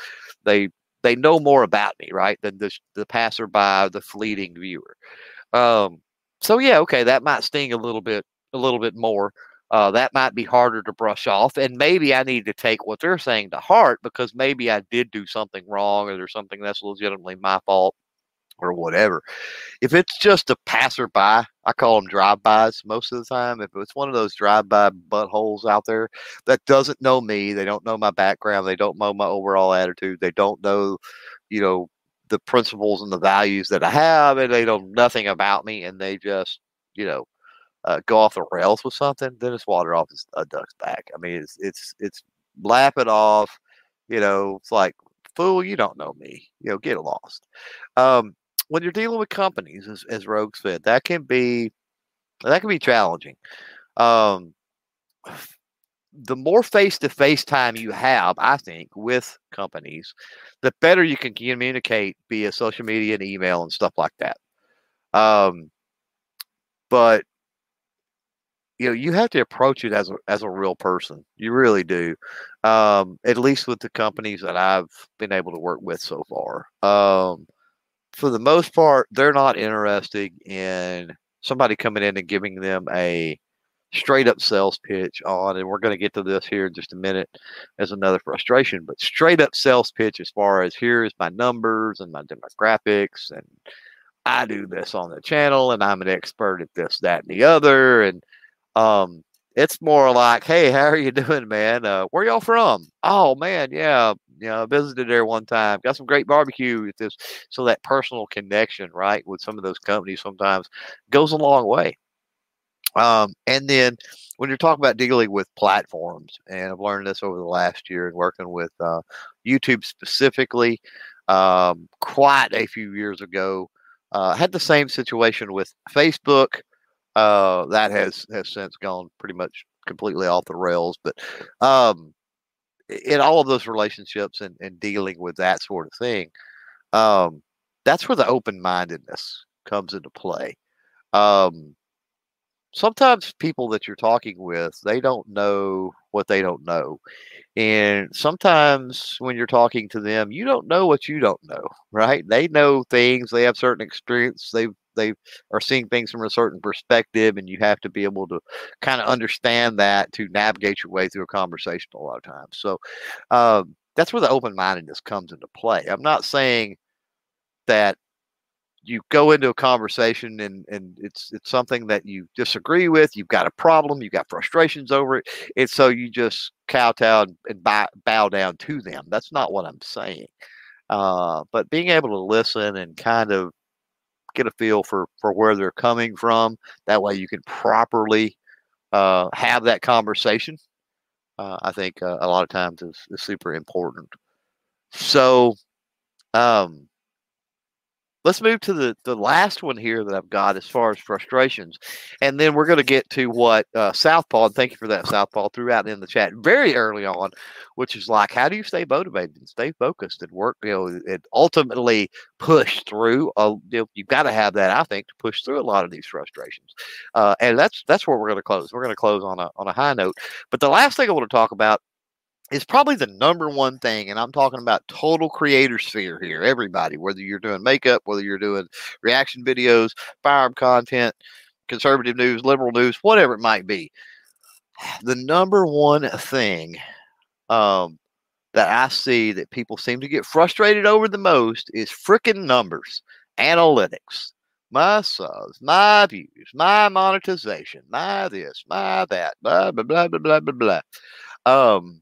they they know more about me, right, than the the passerby, the fleeting viewer. Um, so yeah, okay, that might sting a little bit, a little bit more. Uh, that might be harder to brush off, and maybe I need to take what they're saying to heart because maybe I did do something wrong, or there's something that's legitimately my fault, or whatever. If it's just a passerby, I call them drive-bys most of the time. If it's one of those drive-by buttholes out there that doesn't know me, they don't know my background, they don't know my overall attitude, they don't know, you know, the principles and the values that I have, and they know nothing about me, and they just, you know, uh, go off the rails with something, then it's water off a duck's back. I mean, it's it's it's lap it off. You know, it's like fool, you don't know me. You know, get lost. Um, when you're dealing with companies, as, as Rogue said, that can be that can be challenging. Um, the more face to face time you have, I think, with companies, the better you can communicate via social media and email and stuff like that. Um, but you know, you have to approach it as a as a real person. You really do. Um, at least with the companies that I've been able to work with so far. Um, for the most part, they're not interested in somebody coming in and giving them a straight up sales pitch on, and we're going to get to this here in just a minute as another frustration, but straight up sales pitch as far as here is my numbers and my demographics, and I do this on the channel, and I'm an expert at this, that, and the other, and um, it's more like, hey, how are you doing, man? Uh, where y'all from? Oh man, yeah, you know, I visited there one time. Got some great barbecue with this. So that personal connection, right, with some of those companies sometimes goes a long way. Um, and then when you're talking about dealing with platforms, and I've learned this over the last year and working with uh, YouTube specifically, um, quite a few years ago, uh, had the same situation with Facebook. Uh, that has has since gone pretty much completely off the rails. But um, in all of those relationships and, and dealing with that sort of thing, um, that's where the open mindedness comes into play. Um, sometimes people that you're talking with, they don't know what they don't know. And sometimes when you're talking to them, you don't know what you don't know, right? They know things, they have certain experience, they they are seeing things from a certain perspective, and you have to be able to kind of understand that to navigate your way through a conversation a lot of times. So um, that's where the open mindedness comes into play. I'm not saying that you go into a conversation and and it's it's something that you disagree with you've got a problem you've got frustrations over it and so you just kowtow and, and bow, bow down to them. That's not what i'm saying. Uh, but being able to listen and kind of get a feel for for where they're coming from that way you can properly uh, have that conversation uh, i think uh, a lot of times is, is super important. So um let's move to the the last one here that I've got as far as frustrations, and then we're going to get to what uh, Southpaw. And thank you for that, Southpaw. Threw out in the chat very early on, which is like, how do you stay motivated and stay focused and work? You know, and ultimately push through. Uh, you know, you've got to have that, I think, to push through a lot of these frustrations. Uh, and that's that's where we're going to close. We're going to close on a on a high note. But the last thing I want to talk about is probably the number one thing, and I'm talking about total creator sphere here. Everybody, whether you're doing makeup, whether you're doing reaction videos, firearm content, conservative news, liberal news, whatever it might be. The number one thing um, that I see that people seem to get frustrated over the most is freaking numbers, analytics, my subs, my views, my monetization, my this, my that, blah blah blah blah blah blah blah. Um,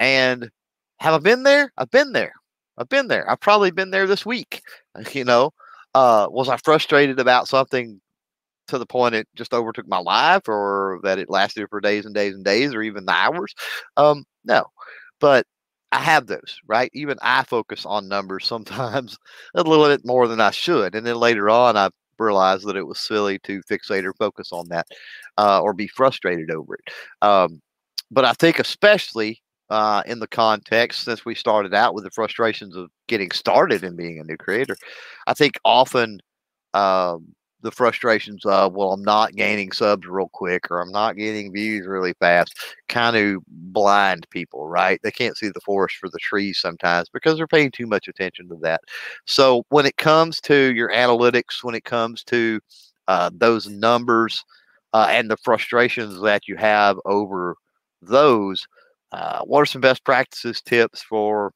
and have I been there? I've been there. I've been there. I've probably been there this week. You know, uh, was I frustrated about something to the point it just overtook my life, or that it lasted for days and days and days, or even hours? Um, no, but I have those, right? Even I focus on numbers sometimes a little bit more than I should, and then later on, I realized that it was silly to fixate or focus on that, uh, or be frustrated over it. Um, but I think especially uh, in the context since we started out with the frustrations of getting started and being a new creator. I think often um, the frustrations of, well, I'm not gaining subs real quick or I'm not getting views really fast kind of blind people, right? They can't see the forest for the trees sometimes because they're paying too much attention to that. So when it comes to your analytics, when it comes to uh, those numbers uh, and the frustrations that you have over those, uh, what are some best practices tips for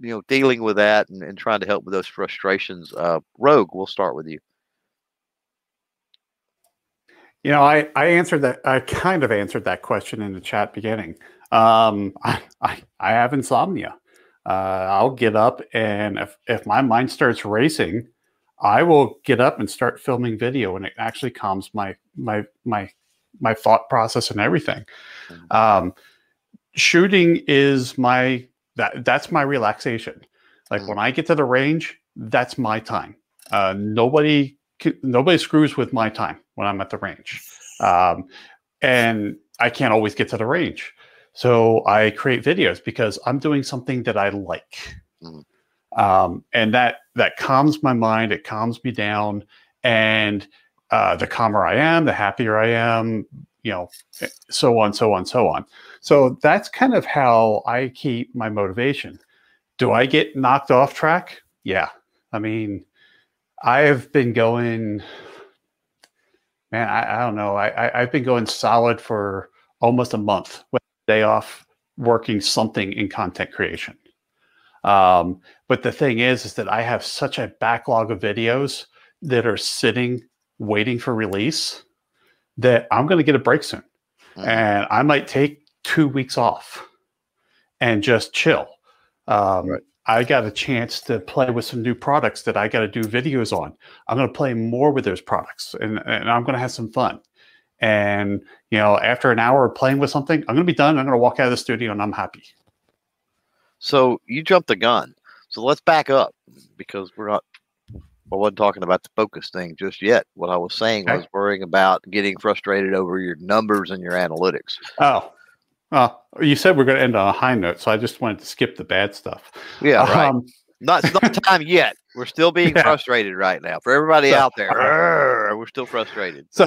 you know dealing with that and, and trying to help with those frustrations? Uh, rogue we'll start with you. You know i i answered that i kind of answered that question in the chat beginning. Um i i, I have insomnia. Uh, i'll get up and if if my mind starts racing i will get up and start filming video and it actually calms my my my my thought process and everything. Mm-hmm. um shooting is my that that's my relaxation. Like when mm. I get to the range, that's my time. Uh, nobody nobody screws with my time when I'm at the range, um, and I can't always get to the range. So I create videos because I'm doing something that I like, mm. um, and that that calms my mind. It calms me down, and uh, the calmer I am, the happier I am. You know, so on, so on, so on. So that's kind of how I keep my motivation. Do I get knocked off track? Yeah. I mean, I have been going, man, I, I don't know. I, I, have been going solid for almost a month with a day off working something in content creation. Um, but the thing is, is that I have such a backlog of videos that are sitting waiting for release that I'm going to get a break soon. Mm-hmm. And I might take two weeks off and just chill. Um, right. I got a chance to play with some new products that I got to do videos on. I'm going to play more with those products and, and I'm going to have some fun. And, you know, after an hour of playing with something, I'm going to be done. I'm going to walk out of the studio and I'm happy. So you jumped the gun. So let's back up because we're not, I wasn't talking about the focus thing just yet. What I was saying okay. was worrying about getting frustrated over your numbers and your analytics. Oh, well, you said we're going to end on a high note, so I just wanted to skip the bad stuff. Yeah, right. Um, not, not time yet. We're still being yeah. frustrated right now. For everybody so, out there, we're still frustrated. So,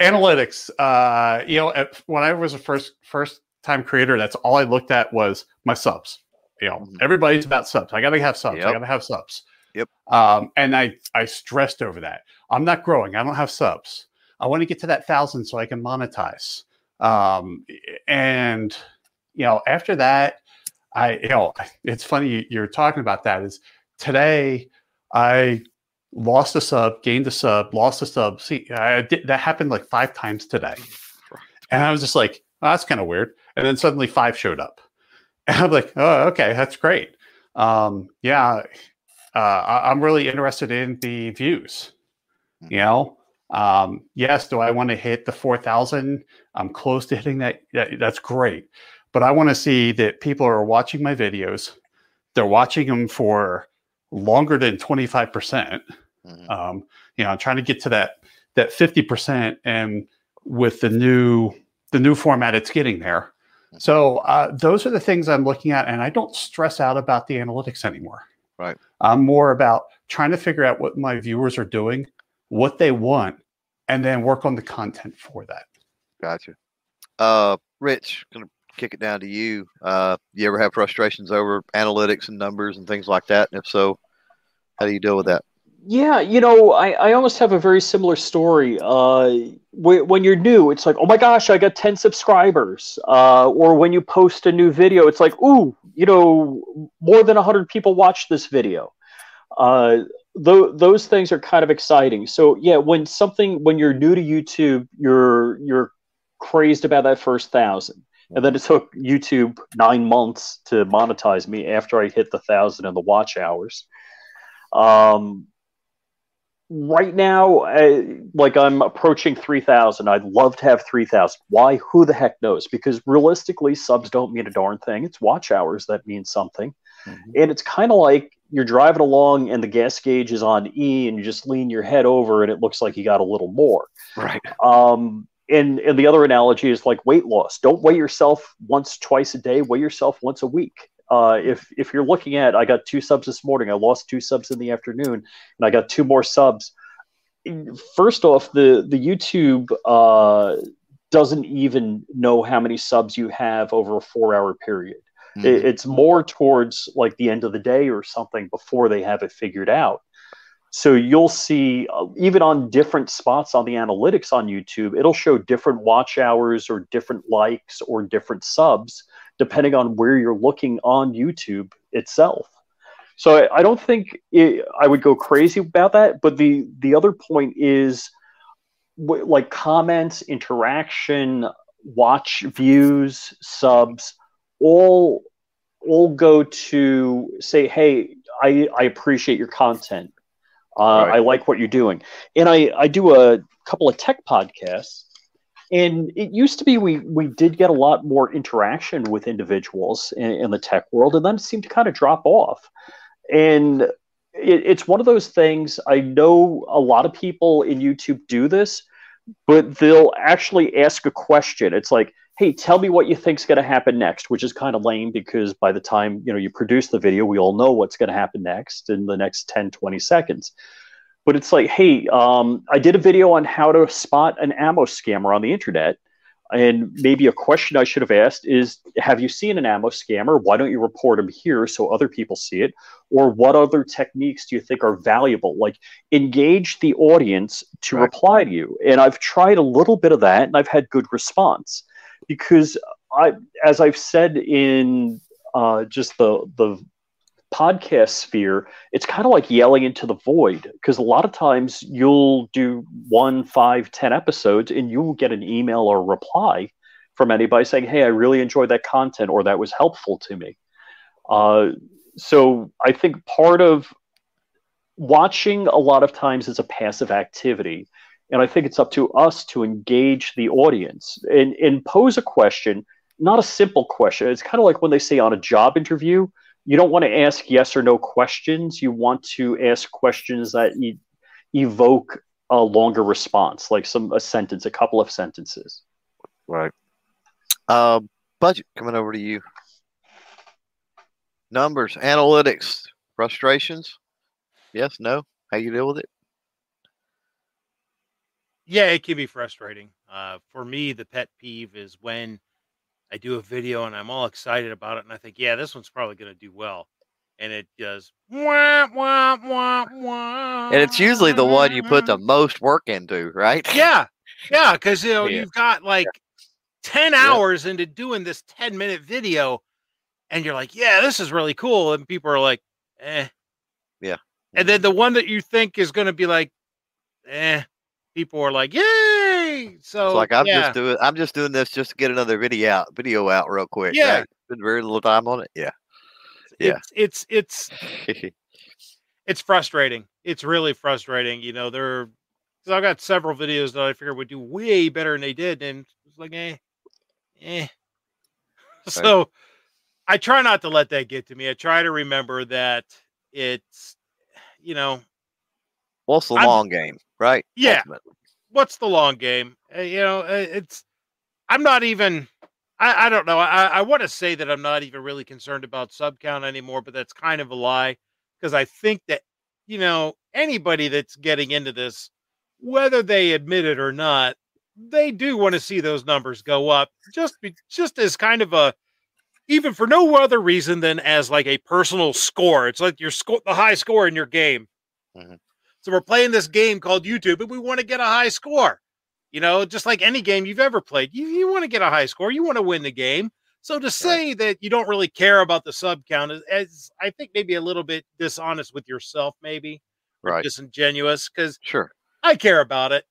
analytics. Uh, you know, when I was a first first time creator, that's all I looked at was my subs. You know, Mhm. everybody's about subs. I got to have subs. I got to have subs. Yep. Um, and I I stressed over that. I'm not growing. I don't have subs. I want to get to that thousand so I can monetize. Um, and you know, after that, I you know, it's funny you- you're talking about that. Is today I lost a sub, gained a sub, lost a sub. See, I did that happened like five times today, and I was just like, oh, that's kind of weird. And then suddenly five showed up, and I'm like, oh, okay, that's great. Um, yeah, uh, I, I'm really interested in the views. You know, um, yes, do I want to hit the four thousand? I'm close to hitting that. that that's great, but I want to see that people are watching my videos. They're watching them for longer than 25 percent Mhm. um, you know, I'm trying to get to that that 50 percent, and with the new the new format, it's getting there. So uh, those are the things I'm looking at, and I don't stress out about the analytics anymore. Right. I'm more about trying to figure out what my viewers are doing, what they want, and then work on the content for that. Gotcha. Uh, Rich, gonna kick it down to you. Uh, you ever have frustrations over analytics and numbers and things like that? And if so, how do you deal with that? Yeah, you know, I, I almost have a very similar story. Uh, wh- when you're new, it's like, oh my gosh, I got 10 subscribers. Uh, or when you post a new video, it's like, ooh, you know, more than 100 people watched this video. Uh, tho- those things are kind of exciting. So yeah, when something when you're new to YouTube, you're you're crazed about that first thousand. And then it took YouTube nine months to monetize me after I hit the thousand and the watch hours. Um, right now, uh, like I'm approaching 3,000. I'd love to have 3,000. Why? Who the heck knows? Because realistically, subs don't mean a darn thing. It's watch hours that mean something. Mhm. And it's kind of like you're driving along and the gas gauge is on E and you just lean your head over and it looks like you got a little more. Right. Um, and, and the other analogy is like weight loss. Don't weigh yourself once, twice a day. Weigh yourself once a week. Uh, if if you're looking at, I got two subs this morning. I lost two subs in the afternoon, and I got two more subs. First off, the the YouTube uh, doesn't even know how many subs you have over a four hour period. Mhm. It, it's more towards like the end of the day or something before they have it figured out. So you'll see, uh, even on different spots on the analytics on YouTube, it'll show different watch hours or different likes or different subs, depending on where you're looking on YouTube itself. So I, I don't think it, I would go crazy about that. But the the other point is, w- like comments, interaction, watch views, subs, all all go to say, hey, I, I appreciate your content. Uh, Right. I like what you're doing. And I, I do a couple of tech podcasts. And it used to be we, we did get a lot more interaction with individuals in, in the tech world, and then it seemed to kind of drop off. And it, it's one of those things. I know a lot of people in YouTube do this, but they'll actually ask a question. It's like, hey, tell me what you think's going to happen next, which is kind of lame because by the time you know you produce the video, we all know what's going to happen next in the next 10, 20 seconds. But it's like, hey, um, I did a video on how to spot an ammo scammer on the internet. And maybe a question I should have asked is Have you seen an ammo scammer? Why don't you report them here so other people see it? Or what other techniques do you think are valuable? Like engage the audience to Right. reply to you. And I've tried a little bit of that and I've had good response because I, as I've said in uh, just the, the podcast sphere, it's kind of like yelling into the void because a lot of times you'll do one, five, ten episodes and you will get an email or reply from anybody saying, Hey, I really enjoyed that content or that was helpful to me. Uh, so I think part of watching a lot of times is a passive activity. And I think it's up to us to engage the audience and, and pose a question, not a simple question. It's kind of like when they say on a job interview, you don't want to ask yes or no questions. You want to ask questions that e- evoke a longer response, like some a sentence, a couple of sentences. Right. Uh, budget coming over to you. Numbers, analytics, frustrations. Yes, no. How you deal with it? Yeah, it can be frustrating. Uh, for me, the pet peeve is when I do a video and I'm all excited about it, and I think, yeah, this one's probably going to do well, and it does. Wah, wah, wah, wah, And it's usually the one you put the most work into, right? Yeah, yeah, because you know Yeah. you've got like ten Yeah. hours into doing this ten minute video, and you're like, yeah, this is really cool, and people are like, eh, Yeah. and then the one that you think is going to be like, eh, people are like, So It's like I'm yeah. just doing I'm just doing this just to get another video out video out real quick. Yeah. Right? Spend very little time on it. Yeah. yeah. It's it's it's it's frustrating. It's really frustrating. You know, there. Because I've got several videos that I figured would do way better than they did, and it's like, eh, eh. So I try not to let that get to me. I try to remember that it's, you know, What's the I'm- long game, right? Yeah. Ultimately. What's the long game? Uh, you know, uh, it's. I'm not even. I, I don't know. I, I want to say that I'm not even really concerned about sub count anymore, but that's kind of a lie because I think that you know anybody that's getting into this, whether they admit it or not, they do want to see those numbers go up. Just be, just as kind of a even for no other reason than as like a personal score. It's like your score, the high score in your game. Mhm. So we're playing this game called YouTube, and we want to get a high score. You know, just like any game you've ever played, you, you want to get a high score, you want to win the game. So to say that you don't really care about the sub count is, is I think, maybe a little bit dishonest with yourself, maybe Right. disingenuous, because Sure. I care about it.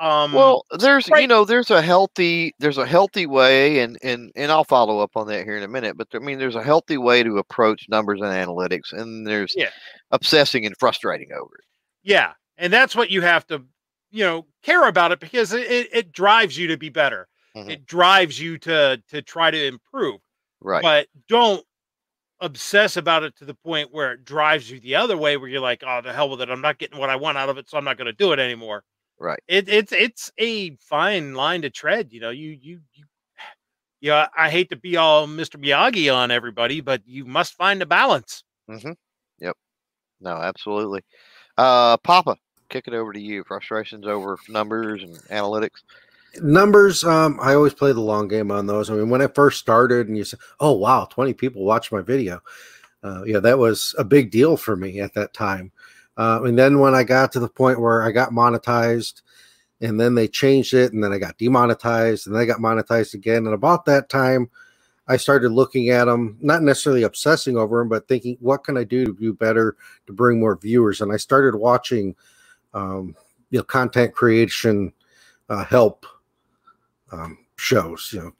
Um, Well, there's you know there's a healthy there's a healthy way and and and I'll follow up on that here in a minute. But I mean there's a healthy way to approach numbers and analytics, and there's Yeah. obsessing and frustrating over it. Yeah, and that's what you have to, you know, care about it because it, it, it drives you to be better. Mhm. It drives you to to try to improve. Right. But don't obsess about it to the point where it drives you the other way, where you're like, "Oh, the hell with it! I'm not getting what I want out of it, so I'm not going to do it anymore." Right. It, it's it's a fine line to tread. You know, you you you. Yeah, I hate to be all Mr. Miyagi on everybody, but you must find a balance. Yep. No, absolutely. Uh, Papa, kick it over to you. Frustrations over numbers and analytics. Numbers, um, I always play the long game on those. I mean, when I first started and you said, oh, wow, 20 people watched my video. Uh, yeah, that was a big deal for me at that time. Uh, and then when I got to the point where I got monetized and then they changed it and then I got demonetized and then I got monetized again. And about that time, I started looking at them, not necessarily obsessing over them, but thinking, what can I do to do better to bring more viewers? And I started watching, um, you know, content creation uh, help um, shows, you know,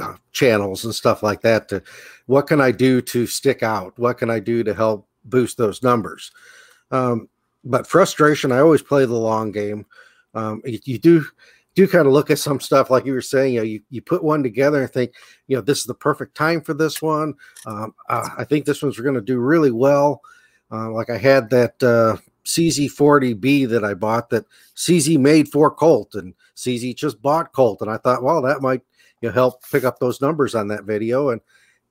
uh, channels and stuff like that. To what can I do to stick out? What can I do to help boost those numbers? Um, but frustration, I always play the long game. Um, you, you do do kind of look at some stuff like you were saying. You know, you, you put one together and think, you know, this is the perfect time for this one. Um, uh, I think this one's going to do really well. Uh, like I had that uh, CZ40B that I bought that CZ made for Colt, and CZ just bought Colt, and I thought, well, that might you know, help pick up those numbers on that video, and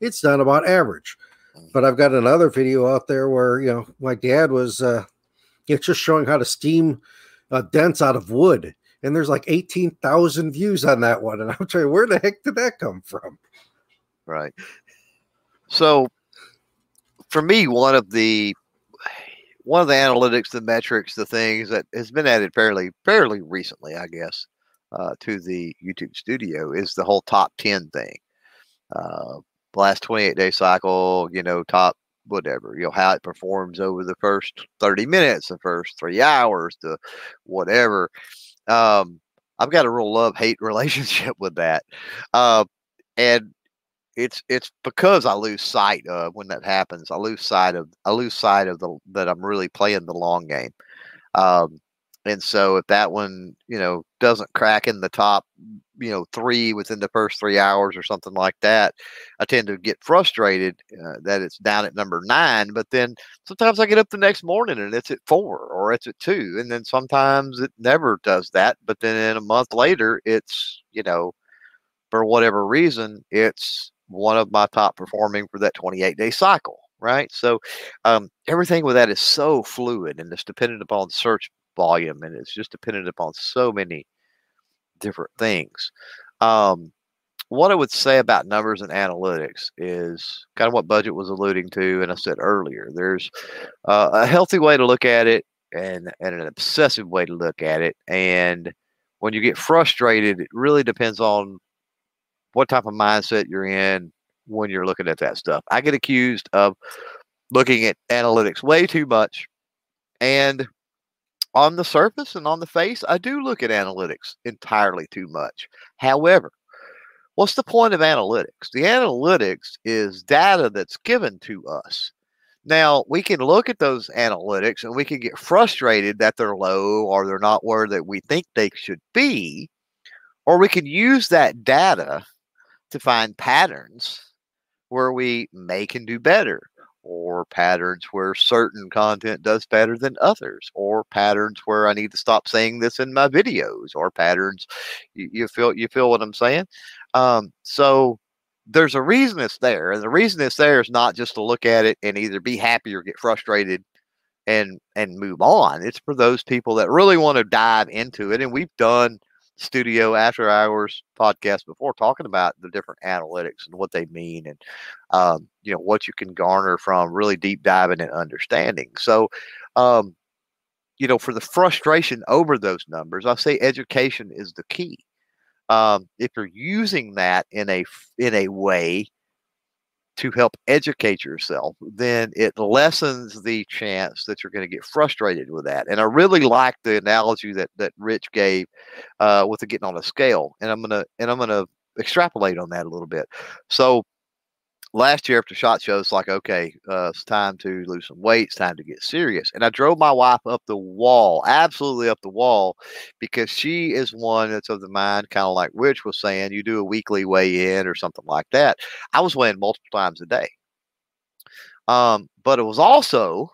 it's done about average. But I've got another video out there where you know my dad was uh, you know, just showing how to steam uh, dents out of wood, and there's like eighteen thousand views on that one, and I'm trying, where the heck did that come from? Right. So, for me, one of the one of the analytics, the metrics, the things that has been added fairly fairly recently, I guess, uh, to the YouTube Studio is the whole top ten thing. Uh, last twenty eight day cycle, you know, top whatever, you know, how it performs over the first thirty minutes, the first three hours, the whatever. Um, I've got a real love hate relationship with that, uh, and it's it's because I lose sight of when that happens. I lose sight of I lose sight of the that I'm really playing the long game. Um, and so if that one you know doesn't crack in the top you know three within the first three hours or something like that, I tend to get frustrated uh, that it's down at number nine. But then sometimes I get up the next morning and it's at four or it's at two, and then sometimes it never does that. But then in a month later, it's you know for whatever reason, it's one of my top performing for that 28 day cycle, right? So um, everything with that is so fluid and it's dependent upon search volume, and it's just dependent upon so many different things. Um, what I would say about numbers and analytics is kind of what Budget was alluding to, and I said earlier. There's uh, a healthy way to look at it, and and an obsessive way to look at it. And when you get frustrated, it really depends on what type of mindset you're in when you're looking at that stuff. I get accused of looking at analytics way too much, and on the surface and on the face, I do look at analytics entirely too much. However, what's the point of analytics? The analytics is data that's given to us. Now, we can look at those analytics and we can get frustrated that they're low or they're not where that we think they should be, or we can use that data to find patterns where we may can do better or patterns where certain content does better than others, or patterns where I need to stop saying this in my videos, or patterns. You, you feel you feel what I'm saying? Um, so there's a reason it's there, and the reason it's there is not just to look at it and either be happy or get frustrated and and move on. It's for those people that really want to dive into it, and we've done studio after hours podcast before talking about the different analytics and what they mean and um, you know what you can garner from really deep diving and understanding. So um, you know for the frustration over those numbers i say education is the key. Um, if you're using that in a in a way to help educate yourself, then it lessens the chance that you're going to get frustrated with that. And I really like the analogy that that Rich gave uh, with the getting on a scale, and I'm gonna and I'm gonna extrapolate on that a little bit. So last year after shot show it's like okay uh, it's time to lose some weight it's time to get serious. And i drove my wife up the wall absolutely up the wall because she is one that's of the mind kind of like rich was saying you do a weekly weigh in or something like that. I was weighing multiple times a day. Um, but it was also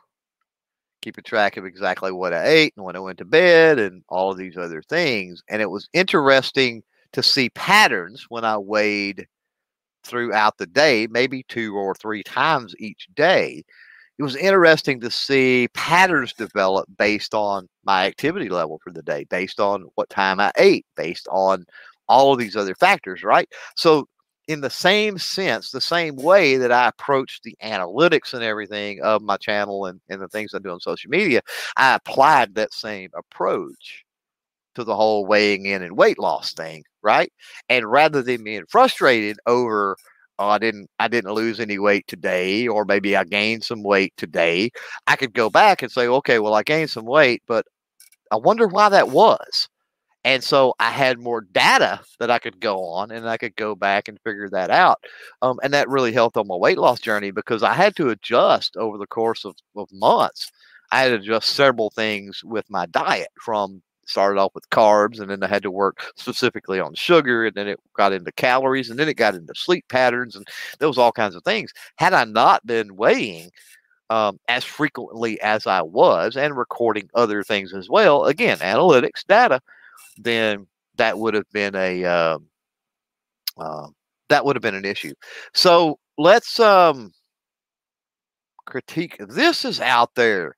keeping track of exactly what i ate and when i went to bed and all of these other things. And it was interesting to see patterns when i weighed throughout the day, maybe two or three times each day. It was interesting to see patterns develop based on my activity level for the day, based on what time I ate, based on all of these other factors, right? So, in the same sense, the same way that I approach the analytics and everything of my channel and, and the things I do on social media, I applied that same approach to the whole weighing in and weight loss thing, right? And rather than being frustrated over, oh, I didn't, I didn't lose any weight today, or maybe I gained some weight today, I could go back and say, okay, well, I gained some weight, but I wonder why that was. And so I had more data that I could go on and I could go back and figure that out. Um, and that really helped on my weight loss journey because I had to adjust over the course of, of months. I had to adjust several things with my diet from started off with carbs and then I had to work specifically on sugar and then it got into calories and then it got into sleep patterns and was all kinds of things. Had I not been weighing um, as frequently as I was and recording other things as well, again, analytics, data, then that would have been a uh, uh, that would have been an issue. So let's um, critique. This is out there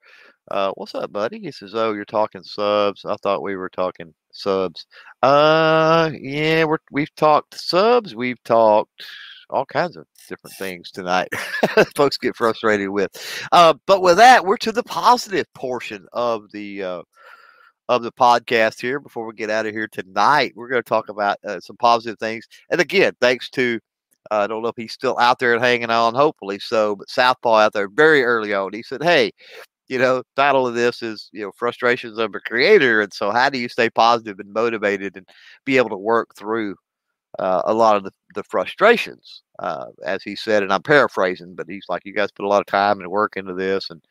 uh, what's up, buddy? He says, "Oh, you're talking subs. I thought we were talking subs. Uh, yeah, we're we've talked subs. We've talked all kinds of different things tonight. Folks get frustrated with. Uh, but with that, we're to the positive portion of the uh, of the podcast here. Before we get out of here tonight, we're going to talk about uh, some positive things. And again, thanks to uh, I don't know if he's still out there and hanging on, hopefully so. But Southpaw out there very early on, he said, Hey, you know, title of this is, you know, frustrations of a creator. And so how do you stay positive and motivated and be able to work through uh, a lot of the, the frustrations, uh, as he said, and I'm paraphrasing, but he's like, you guys put a lot of time and work into this. And,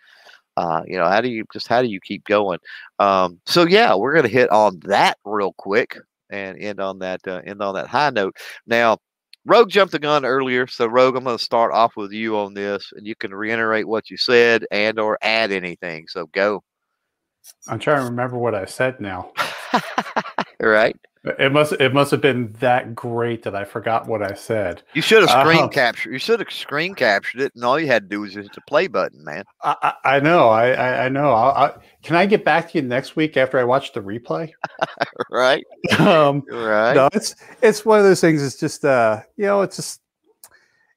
uh, you know, how do you just, how do you keep going? Um, so yeah, we're going to hit on that real quick and end on that, uh, end on that high note. Now, Rogue jumped the gun earlier, so Rogue, I'm going to start off with you on this, and you can reiterate what you said and or add anything. So go. I'm trying to remember what I said now. Right. It must it must have been that great that I forgot what I said. You should have screen Uh-huh. captured. You should have screen captured it, and all you had to do was just the play button, man. I, I, I know. I, I, I know. I, I, can I get back to you next week after I watch the replay? Right, um, right. no, it's it's one of those things. It's just uh, you know, it's just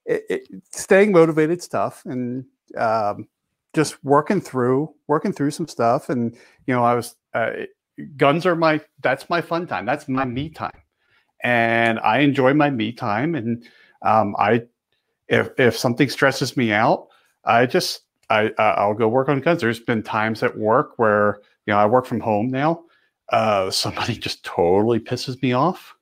it, it, staying motivated stuff and um, just working through working through some stuff. And you know, I was uh, guns are my that's my fun time. That's my me time, and I enjoy my me time. And um, I if if something stresses me out, I just I I'll go work on guns. There's been times at work where you know I work from home now. Uh, somebody just totally pisses me off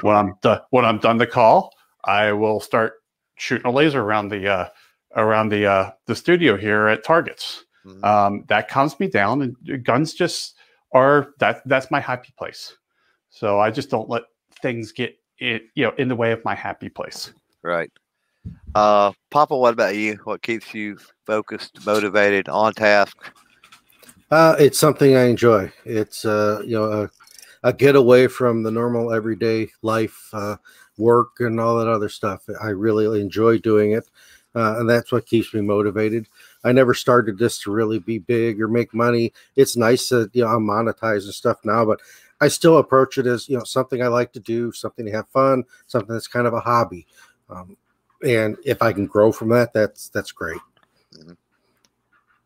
when I'm done when I'm done the call, I will start shooting a laser around the uh, around the uh, the studio here at targets. Mhm. Um, that calms me down, and guns just are that that's my happy place. So I just don't let things get it you know in the way of my happy place. Right. Uh, Papa, what about you? What keeps you focused, motivated, on task? Uh, it's something I enjoy. It's uh, you know a, a getaway from the normal everyday life, uh, work, and all that other stuff. I really enjoy doing it, uh, and that's what keeps me motivated. I never started this to really be big or make money. It's nice that you know I'm monetizing stuff now, but I still approach it as you know something I like to do, something to have fun, something that's kind of a hobby. Um, and if I can grow from that, that's that's great.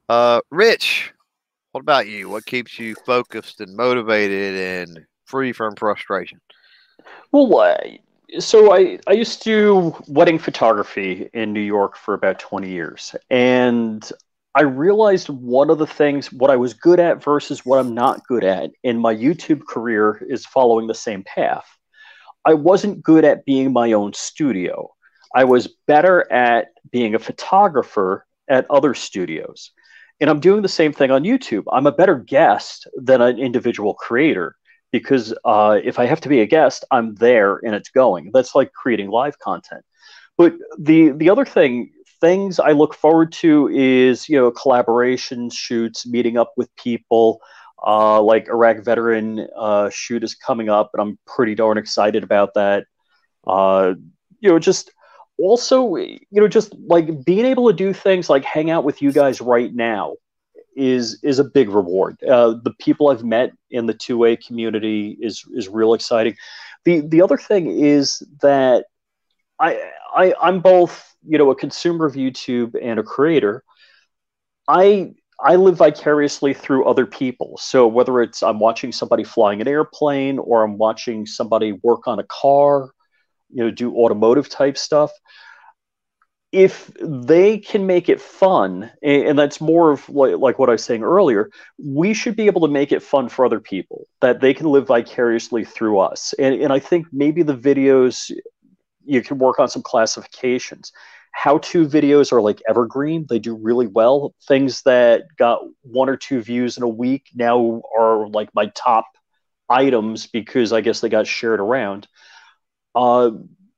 Uh, Rich, what about you? What keeps you focused and motivated and free from frustration? Well, uh, so I, I used to do wedding photography in New York for about 20 years. And I realized one of the things, what I was good at versus what I'm not good at in my YouTube career is following the same path. I wasn't good at being my own studio. I was better at being a photographer at other studios. And I'm doing the same thing on YouTube. I'm a better guest than an individual creator because uh, if I have to be a guest, I'm there and it's going. That's like creating live content. But the the other thing, things I look forward to is you know collaboration shoots, meeting up with people. Uh, like Iraq veteran uh, shoot is coming up, and I'm pretty darn excited about that. Uh, you know, just also you know just like being able to do things like hang out with you guys right now is is a big reward. Uh, the people I've met in the 2A community is is real exciting. The the other thing is that I, I I'm both you know a consumer of YouTube and a creator. I I live vicariously through other people. So whether it's I'm watching somebody flying an airplane or I'm watching somebody work on a car, you know, do automotive type stuff if they can make it fun and, that's more of like, like what i was saying earlier we should be able to make it fun for other people that they can live vicariously through us. And, and i think maybe the videos you can work on some classifications. How to videos are like evergreen. They do really well. Things that got one or two views in a week now are like my top items because i guess they got shared around. Uh,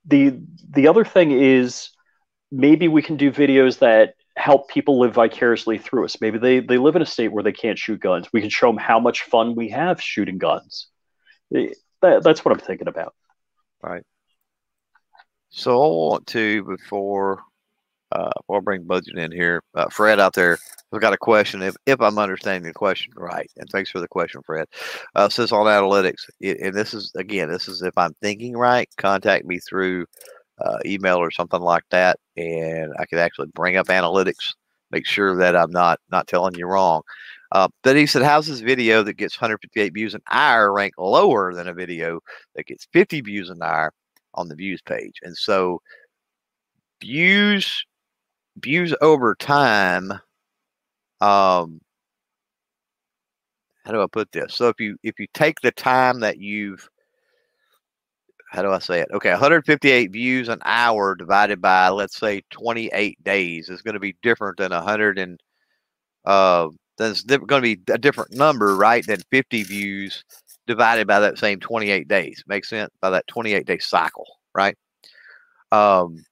the the other thing is maybe we can do videos that help people live vicariously through us. Maybe they, they live in a state where they can't shoot guns. We can show them how much fun we have shooting guns. Eh, That, that's what I'm thinking about. Right. So I want to before uh, before I bring budget in here, uh, Fred out there. I've got a question. If if I'm understanding the question right, and thanks for the question, Fred. Uh, says on analytics, and this is again, this is if I'm thinking right. Contact me through uh, email or something like that, and I could actually bring up analytics, make sure that I'm not not telling you wrong. Uh, but he said, "How's this video that gets 158 views an hour rank lower than a video that gets 50 views an hour on the views page?" And so, views views over time. Um, how do I put this? So if you if you take the time that you've how do I say it? Okay, 158 views an hour divided by let's say 28 days is going to be different than 100 and uh that's going to be a different number, right? Than 50 views divided by that same 28 days. Makes sense by that 28 day cycle, right? Um,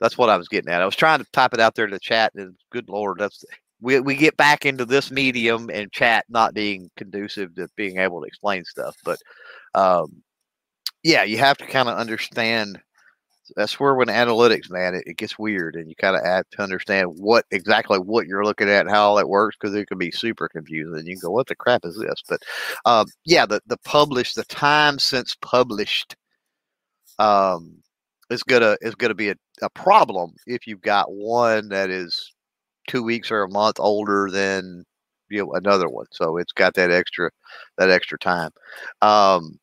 that's what I was getting at. I was trying to type it out there in the chat, and good lord, that's we we get back into this medium and chat not being conducive to being able to explain stuff. But um, yeah, you have to kind of understand. That's where when analytics, man, it, it gets weird, and you kind of have to understand what exactly what you're looking at and how all that works because it can be super confusing. You can go, "What the crap is this?" But um, yeah, the the published, the time since published, um, is gonna is gonna be a, a problem if you've got one that is two weeks or a month older than you know another one. So it's got that extra that extra time. Um,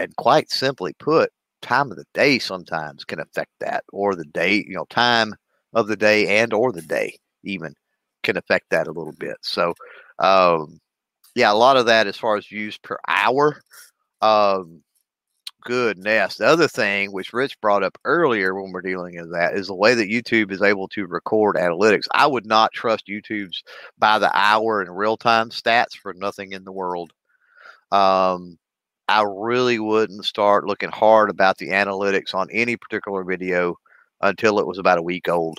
and quite simply put, time of the day sometimes can affect that, or the day, you know, time of the day and or the day even can affect that a little bit. So, um, yeah, a lot of that as far as views per hour. Um, goodness. The other thing, which Rich brought up earlier when we're dealing with that, is the way that YouTube is able to record analytics. I would not trust YouTube's by the hour and real time stats for nothing in the world. Um, I really wouldn't start looking hard about the analytics on any particular video until it was about a week old.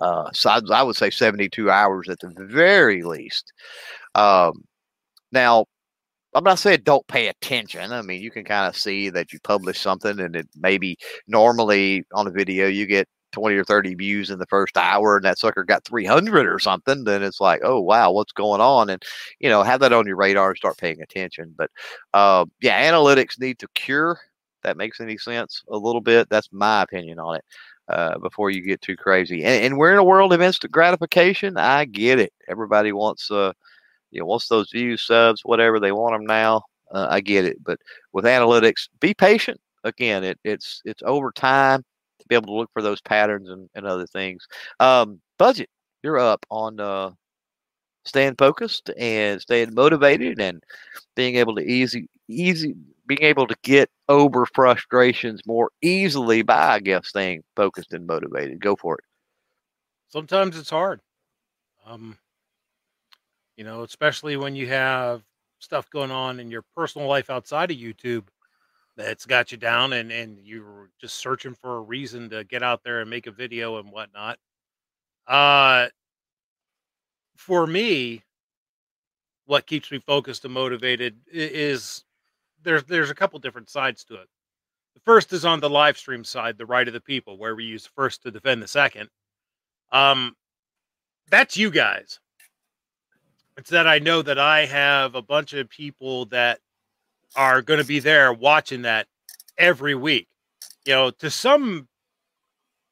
Uh, so I, I, would say 72 hours at the very least. Um, now, I'm not saying don't pay attention. I mean, you can kind of see that you publish something and it maybe normally on a video you get 20 or 30 views in the first hour and that sucker got 300 or something, then it's like, oh, wow, what's going on? And, you know, have that on your radar and start paying attention. But uh, yeah, analytics need to cure. That makes any sense a little bit. That's my opinion on it. Uh, before you get too crazy, and, and, we're in a world of instant gratification. I get it. Everybody wants, uh, you know, wants those views, subs, whatever they want them now. Uh, I get it, but with analytics, be patient. Again, it, it's it's over time be able to look for those patterns and, and other things. Um, budget, you're up on uh, staying focused and staying motivated and being able to easy easy being able to get over frustrations more easily by I guess staying focused and motivated. Go for it. Sometimes it's hard. Um, you know, especially when you have stuff going on in your personal life outside of YouTube that's got you down and and you're just searching for a reason to get out there and make a video and whatnot. Uh for me what keeps me focused and motivated is there's there's a couple different sides to it. The first is on the live stream side the right of the people where we use first to defend the second. Um that's you guys. It's that i know that i have a bunch of people that are going to be there watching that every week. You know, to some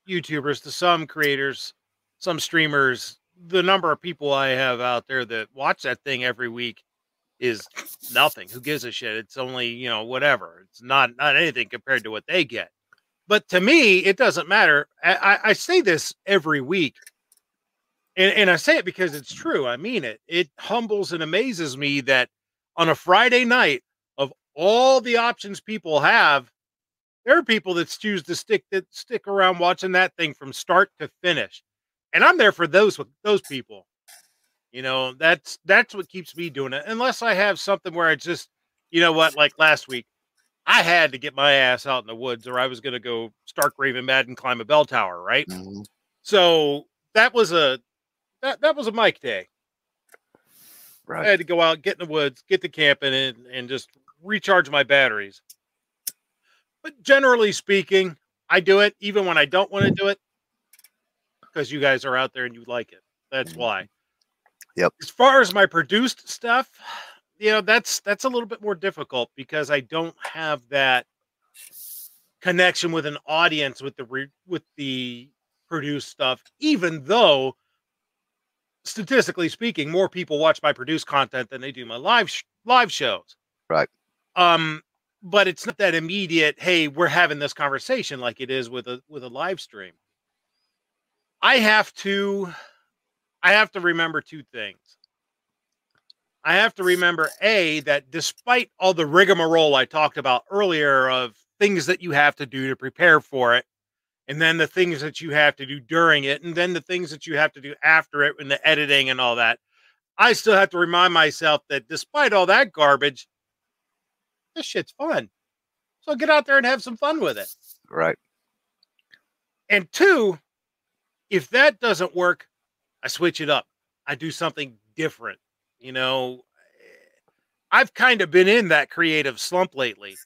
YouTubers, to some creators, some streamers, the number of people I have out there that watch that thing every week is nothing. Who gives a shit? It's only, you know, whatever. It's not not anything compared to what they get. But to me, it doesn't matter. I, I say this every week. And, and I say it because it's true. I mean it. It humbles and amazes me that on a Friday night, all the options people have, there are people that choose to stick that stick around watching that thing from start to finish. And I'm there for those those people. You know, that's that's what keeps me doing it. Unless I have something where I just, you know what, like last week, I had to get my ass out in the woods or I was gonna go Stark Raven mad and climb a bell tower, right? Mm-hmm. So that was a that that was a Mike day. Right. I had to go out, get in the woods, get the camping, and and just recharge my batteries. But generally speaking, I do it even when I don't want to do it because you guys are out there and you like it. That's mm-hmm. why. Yep. As far as my produced stuff, you know, that's that's a little bit more difficult because I don't have that connection with an audience with the re- with the produced stuff even though statistically speaking more people watch my produced content than they do my live sh- live shows. Right. Um, but it's not that immediate. Hey, we're having this conversation like it is with a with a live stream. I have to, I have to remember two things. I have to remember a that despite all the rigmarole I talked about earlier of things that you have to do to prepare for it, and then the things that you have to do during it, and then the things that you have to do after it, and the editing and all that. I still have to remind myself that despite all that garbage, this shit's fun. So get out there and have some fun with it. Right. And two, if that doesn't work, I switch it up. I do something different. You know, I've kind of been in that creative slump lately.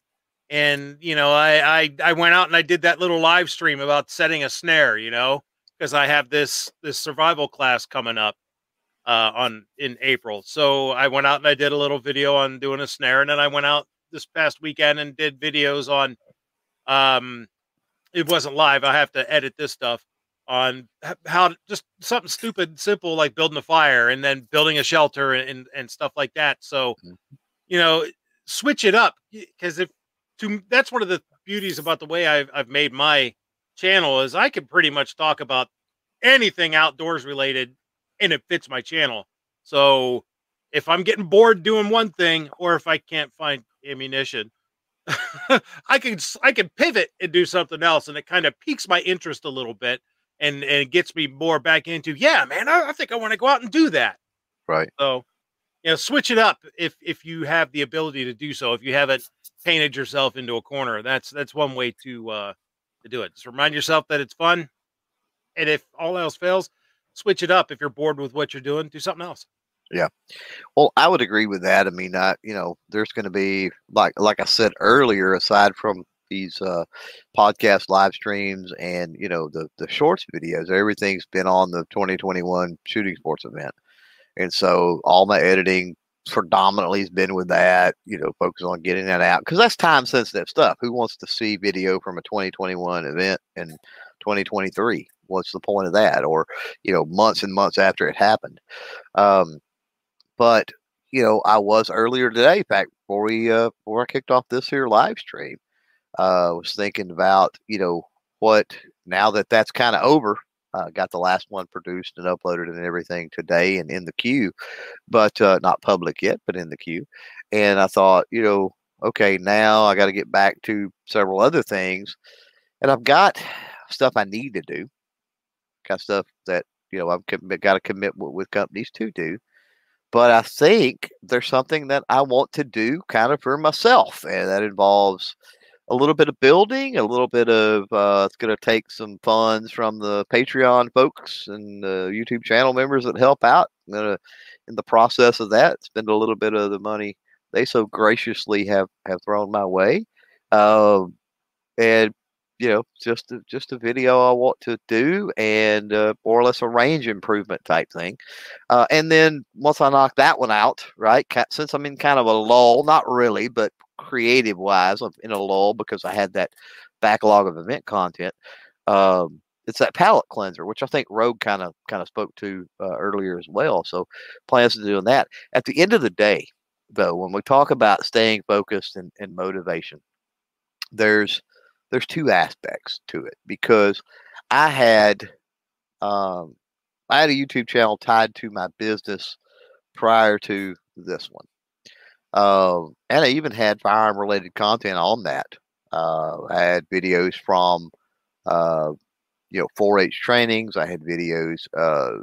and you know, I I I went out and I did that little live stream about setting a snare, you know, because I have this this survival class coming up uh, on in April. So I went out and I did a little video on doing a snare, and then I went out this past weekend and did videos on. Um, it wasn't live. I have to edit this stuff on how just something stupid, simple like building a fire and then building a shelter and and stuff like that. So, Mhm. you know, switch it up because if to that's one of the beauties about the way I've I've made my channel is I can pretty much talk about anything outdoors related and it fits my channel. So if I'm getting bored doing one thing or if I can't find ammunition, I can I can pivot and do something else and it kind of piques my interest a little bit and and gets me more back into yeah, man, I, I think I want to go out and do that. Right. So, you know, switch it up if if you have the ability to do so. If you haven't painted yourself into a corner, that's that's one way to uh to do it. Just remind yourself that it's fun, and if all else fails, switch it up. If you're bored with what you're doing, do something else. Well, I would agree with that. I mean, I you know, there's going to be like like I said earlier, aside from these uh, podcast live streams and you know the the shorts videos, everything's been on the 2021 shooting sports event, and so all my editing predominantly has been with that. You know, focus on getting that out because that's time sensitive stuff. Who wants to see video from a 2021 event in 2023? What's the point of that? Or you know, months and months after it happened. Um, but you know, I was earlier today, in fact, before we uh, before I kicked off this here live stream, uh, was thinking about you know what now that that's kind of over. Uh, got the last one produced and uploaded and everything today and in the queue, but uh, not public yet, but in the queue. And I thought, you know, okay, now I got to get back to several other things, and I've got stuff I need to do, got stuff that you know I've commit, got to commit with, with companies to do but I think there's something that I want to do kind of for myself, and that involves a little bit of building, a little bit of uh, it's going to take some funds from the Patreon folks and the YouTube channel members that help out. I'm going to, in the process of that, spend a little bit of the money they so graciously have have thrown my way, um, and you know, just a, just a video I want to do, and uh, more or less a range improvement type thing. Uh, and then once I knock that one out, right? Since I'm in kind of a lull, not really, but creative wise, I'm in a lull because I had that backlog of event content. Um, it's that palette cleanser, which I think Rogue kind of kind of spoke to uh, earlier as well. So plans to doing that. At the end of the day, though, when we talk about staying focused and, and motivation, there's there's two aspects to it because I had um, I had a YouTube channel tied to my business prior to this one. Um, and I even had firearm related content on that. Uh, I had videos from, uh, you know, 4-H trainings. I had videos, uh,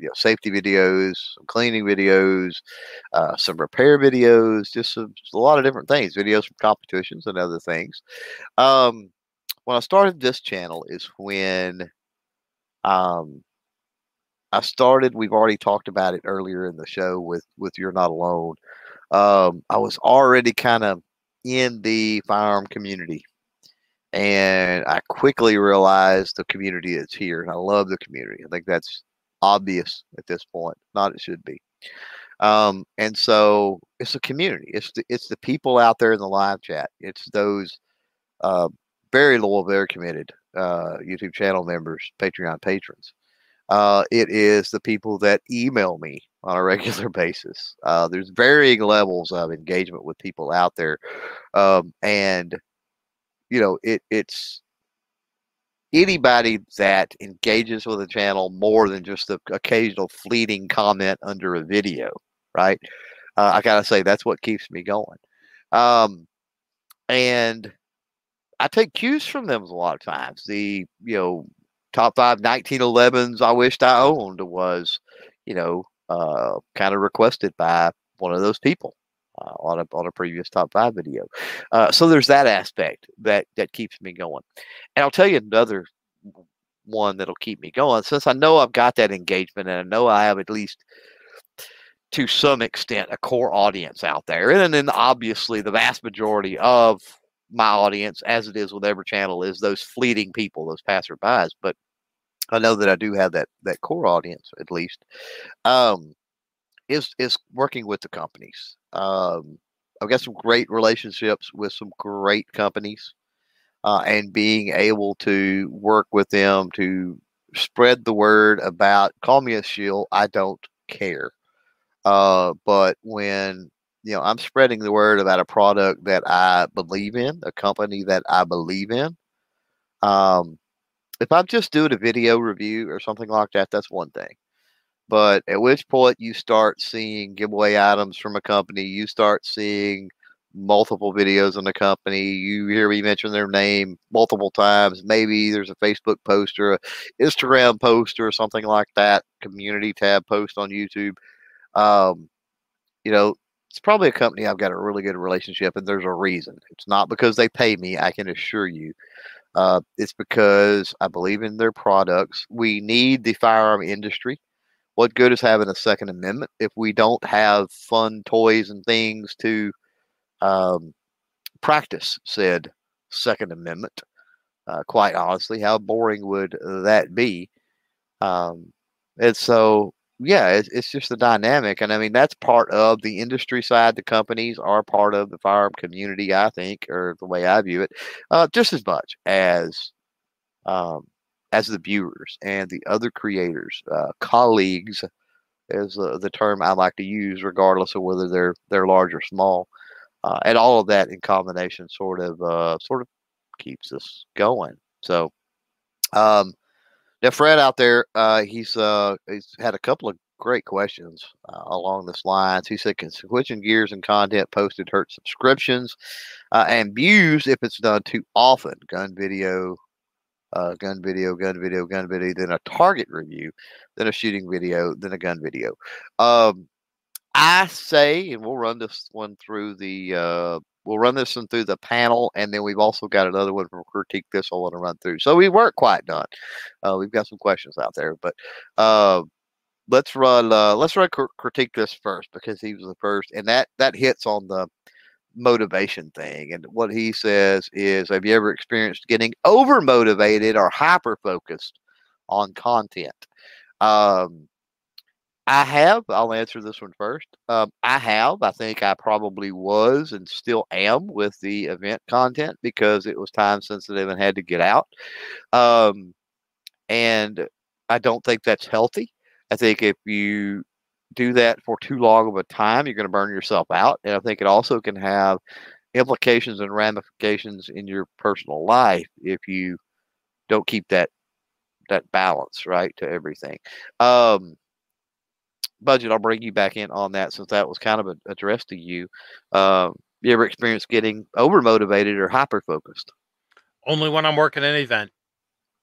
you know, safety videos, some cleaning videos, uh, some repair videos, just some, a lot of different things. Videos from competitions and other things. Um, when I started this channel is when, um, I started. We've already talked about it earlier in the show with with You're Not Alone. Um, I was already kind of in the firearm community, and I quickly realized the community is here, and I love the community. I think that's obvious at this point. Not it should be. Um, and so it's a community. It's the it's the people out there in the live chat. It's those uh, very loyal, very committed uh, YouTube channel members, Patreon patrons. Uh, it is the people that email me on a regular basis. Uh, there's varying levels of engagement with people out there, um, and you know it, it's anybody that engages with the channel more than just the occasional fleeting comment under a video. Right? Uh, I gotta say that's what keeps me going. Um, and I take cues from them a lot of times. The you know top five 1911s I wished I owned was, you know, uh, kind of requested by one of those people uh, on a on a previous top five video. Uh, so there's that aspect that that keeps me going. And I'll tell you another one that'll keep me going since I know I've got that engagement and I know I have at least to some extent a core audience out there and then obviously the vast majority of my audience, as it is with every channel, is those fleeting people, those passerbys. But I know that I do have that that core audience at least. Um, is is working with the companies. Um, I've got some great relationships with some great companies, uh, and being able to work with them to spread the word about call me a shill. I don't care. Uh, but when you know I'm spreading the word about a product that I believe in, a company that I believe in. Um, if I'm just doing a video review or something like that, that's one thing. But at which point you start seeing giveaway items from a company, you start seeing multiple videos on the company. You hear me mention their name multiple times. Maybe there's a Facebook post or a Instagram post or something like that, community tab post on YouTube. Um, you know, it's probably a company I've got a really good relationship, and there's a reason. It's not because they pay me, I can assure you. Uh, it's because I believe in their products. We need the firearm industry. What good is having a Second Amendment if we don't have fun toys and things to um, practice said Second Amendment? Uh, quite honestly, how boring would that be? Um, and so yeah, it's, it's just the dynamic. And I mean, that's part of the industry side. The companies are part of the firearm community, I think, or the way I view it, uh, just as much as um, as the viewers and the other creators, uh, colleagues is uh, the term I like to use, regardless of whether they're they're large or small. Uh, and all of that in combination sort of uh, sort of keeps us going. So, um, now, Fred out there, uh, he's uh, he's had a couple of great questions uh, along this lines. He said, "Can switching gears and content posted hurt subscriptions and views if it's done too often? Gun video, uh, gun video, gun video, gun video, then a target review, then a shooting video, then a gun video." Um, I say, and we'll run this one through the uh, we'll run this one through the panel, and then we've also got another one from Critique This I want to run through. So we weren't quite done. Uh, we've got some questions out there, but uh, let's run uh, let's run cr- Critique This first because he was the first, and that that hits on the motivation thing. And what he says is, have you ever experienced getting over motivated or hyper focused on content? Um, I have. I'll answer this one first. Um, I have. I think I probably was and still am with the event content because it was time sensitive and had to get out. Um, and I don't think that's healthy. I think if you do that for too long of a time, you're going to burn yourself out. And I think it also can have implications and ramifications in your personal life if you don't keep that that balance right to everything. Um, budget, I'll bring you back in on that since that was kind of addressed to you. Uh, you ever experienced getting over motivated or hyper focused? Only when I'm working an event.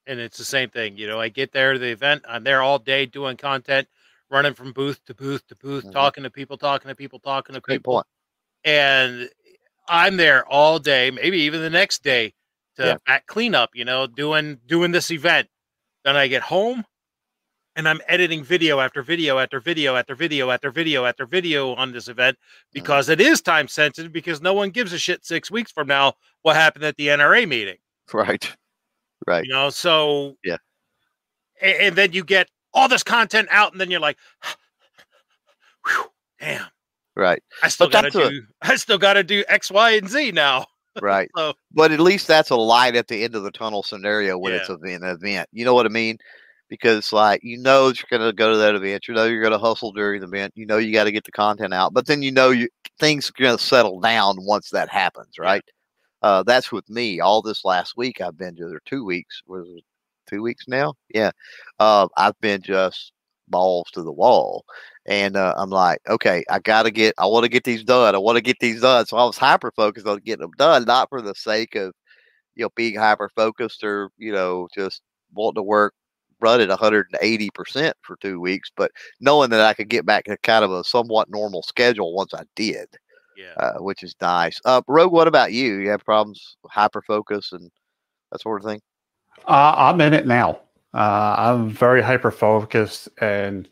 And it's the same thing. You know, I get there to the event, I'm there all day doing content, running from booth to booth to booth, mm-hmm. talking to people, talking to people, talking to Great people. Point. And I'm there all day, maybe even the next day to yeah. back cleanup, you know, doing doing this event. Then I get home, and I'm editing video after video after video after video after video after video on this event mm-hmm. because it is time sensitive because no one gives a shit six weeks from now what happened at the NRA meeting. Right. Right. You know, so yeah. And, and then you get all this content out, and then you're like, whew, damn. Right. I still gotta do a, I still gotta do X, Y, and Z now. Right. so, but at least that's a light at the end of the tunnel scenario when yeah. it's an event. You know what I mean? because like you know you're going to go to that event, you know you're going to hustle during the event, you know you got to get the content out, but then you know you things are going to settle down once that happens, right? Uh, that's with me. All this last week I've been to, or two weeks, was two weeks now? Yeah, uh, I've been just balls to the wall, and uh, I'm like, okay, I got to get, I want to get these done, I want to get these done. So I was hyper focused on getting them done, not for the sake of you know being hyper focused or you know just wanting to work run at 180% for two weeks, but knowing that I could get back to kind of a somewhat normal schedule once I did, yeah, uh, which is nice. Uh, Rogue, what about you? You have problems, hyper focus, and that sort of thing? Uh, I'm in it now. Uh, I'm very hyper focused, and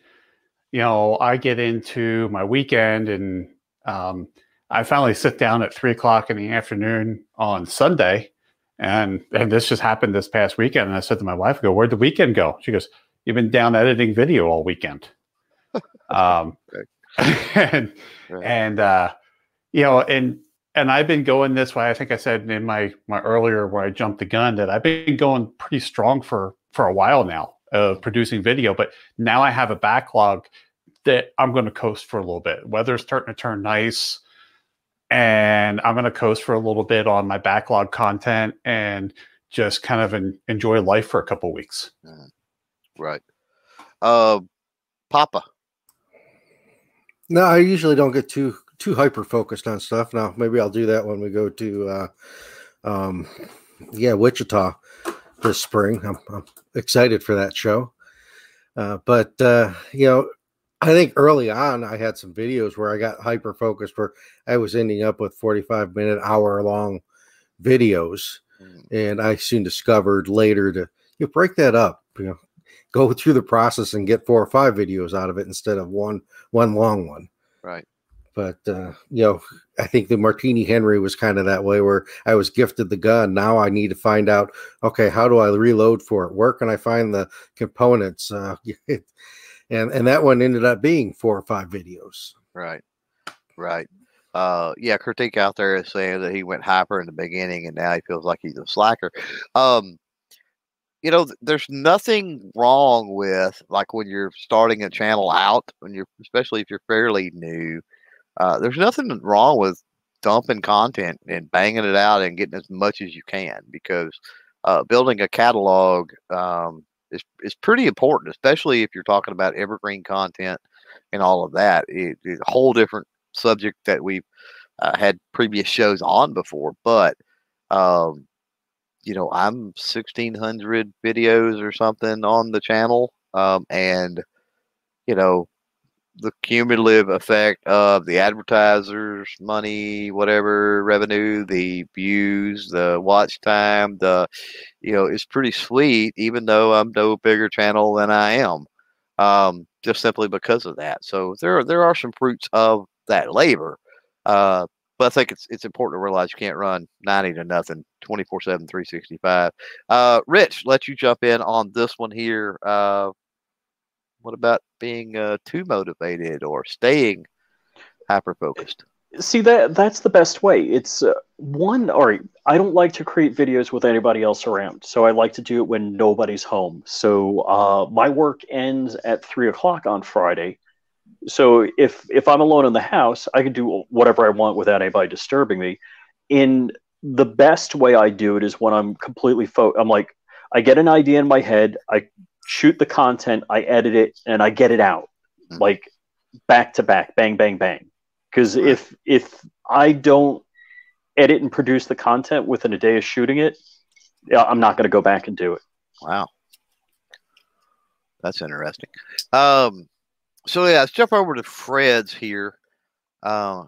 you know, I get into my weekend, and um, I finally sit down at three o'clock in the afternoon on Sunday, and and this just happened this past weekend. And I said to my wife, I "Go, where'd the weekend go?" She goes, "You've been down editing video all weekend." um, and right. and uh, you know, and and I've been going this way. I think I said in my my earlier where I jumped the gun that I've been going pretty strong for for a while now of producing video, but now I have a backlog that I'm going to coast for a little bit. Weather's starting to turn nice, and I'm going to coast for a little bit on my backlog content and just kind of an, enjoy life for a couple weeks. Mm-hmm. Right. Uh, Papa. No, I usually don't get too too hyper focused on stuff. Now, maybe I'll do that when we go to, uh, um, yeah, Wichita this spring. I'm, I'm excited for that show. Uh, but uh, you know, I think early on I had some videos where I got hyper focused, where I was ending up with 45 minute, hour long videos, mm. and I soon discovered later to you know, break that up. You know, go through the process and get four or five videos out of it instead of one one long one. Right. But uh, you know, I think the Martini Henry was kind of that way where I was gifted the gun. Now I need to find out, okay, how do I reload for it? Where can I find the components? Uh, and and that one ended up being four or five videos. Right, right. Uh, yeah, critique out there is saying that he went hyper in the beginning and now he feels like he's a slacker. Um, you know, there's nothing wrong with like when you're starting a channel out, when you're especially if you're fairly new uh, there's nothing wrong with dumping content and banging it out and getting as much as you can because uh, building a catalog um, is is pretty important, especially if you're talking about evergreen content and all of that. It, it's a whole different subject that we've uh, had previous shows on before, but um, you know, I'm 1600 videos or something on the channel, um, and you know, the cumulative effect of the advertisers money whatever revenue the views the watch time the you know it's pretty sweet even though i'm no bigger channel than i am um, just simply because of that. So there there are some fruits of that labor uh, but i think it's it's important to realize you can't run 90 to nothing 24 7 365 uh, rich let you jump in on this one here uh, what about being uh, too motivated or staying hyper focused? See that that's the best way. It's uh, one. All right, I don't like to create videos with anybody else around, so I like to do it when nobody's home. So uh, my work ends at three o'clock on Friday. So if if I'm alone in the house, I can do whatever I want without anybody disturbing me. In the best way I do it is when I'm completely fo- I'm like I get an idea in my head, I shoot the content, I edit it, and I get it out mm-hmm. like back to back, bang, bang, bang. Because right. if if I don't edit and produce the content within a day of shooting it, I'm not going to go back and do it. Wow, that's interesting. Um, so yeah, let's jump over to Fred's here, uh,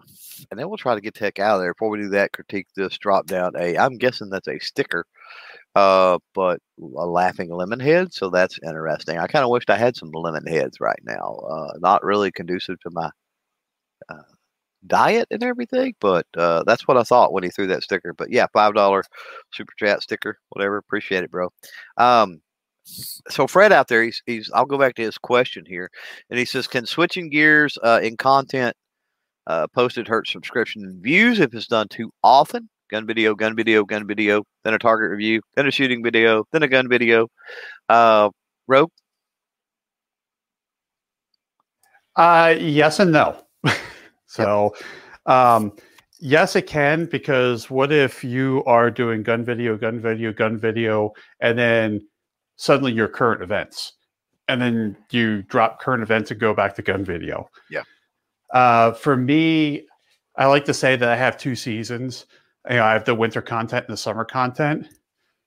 and then we'll try to get tech out of there. Before we do that, critique this drop down a. I'm guessing that's a sticker uh, but a laughing lemon head, so that's interesting. I kind of wished I had some lemon heads right now. Uh, not really conducive to my uh, diet and everything, but uh, that's what I thought when he threw that sticker. But yeah, five dollar super chat sticker, whatever. Appreciate it, bro. Um, so Fred out there, he's, he's I'll go back to his question here, and he says, "Can switching gears uh, in content uh, posted hurt subscription views if it's done too often?" Gun video, gun video, gun video, then a target review, then a shooting video, then a gun video. Uh, Rogue? Uh, yes and no. so, um, yes, it can because what if you are doing gun video, gun video, gun video, and then suddenly your current events, and then you drop current events and go back to gun video? Yeah. Uh, for me, I like to say that I have two seasons you know, I have the winter content and the summer content.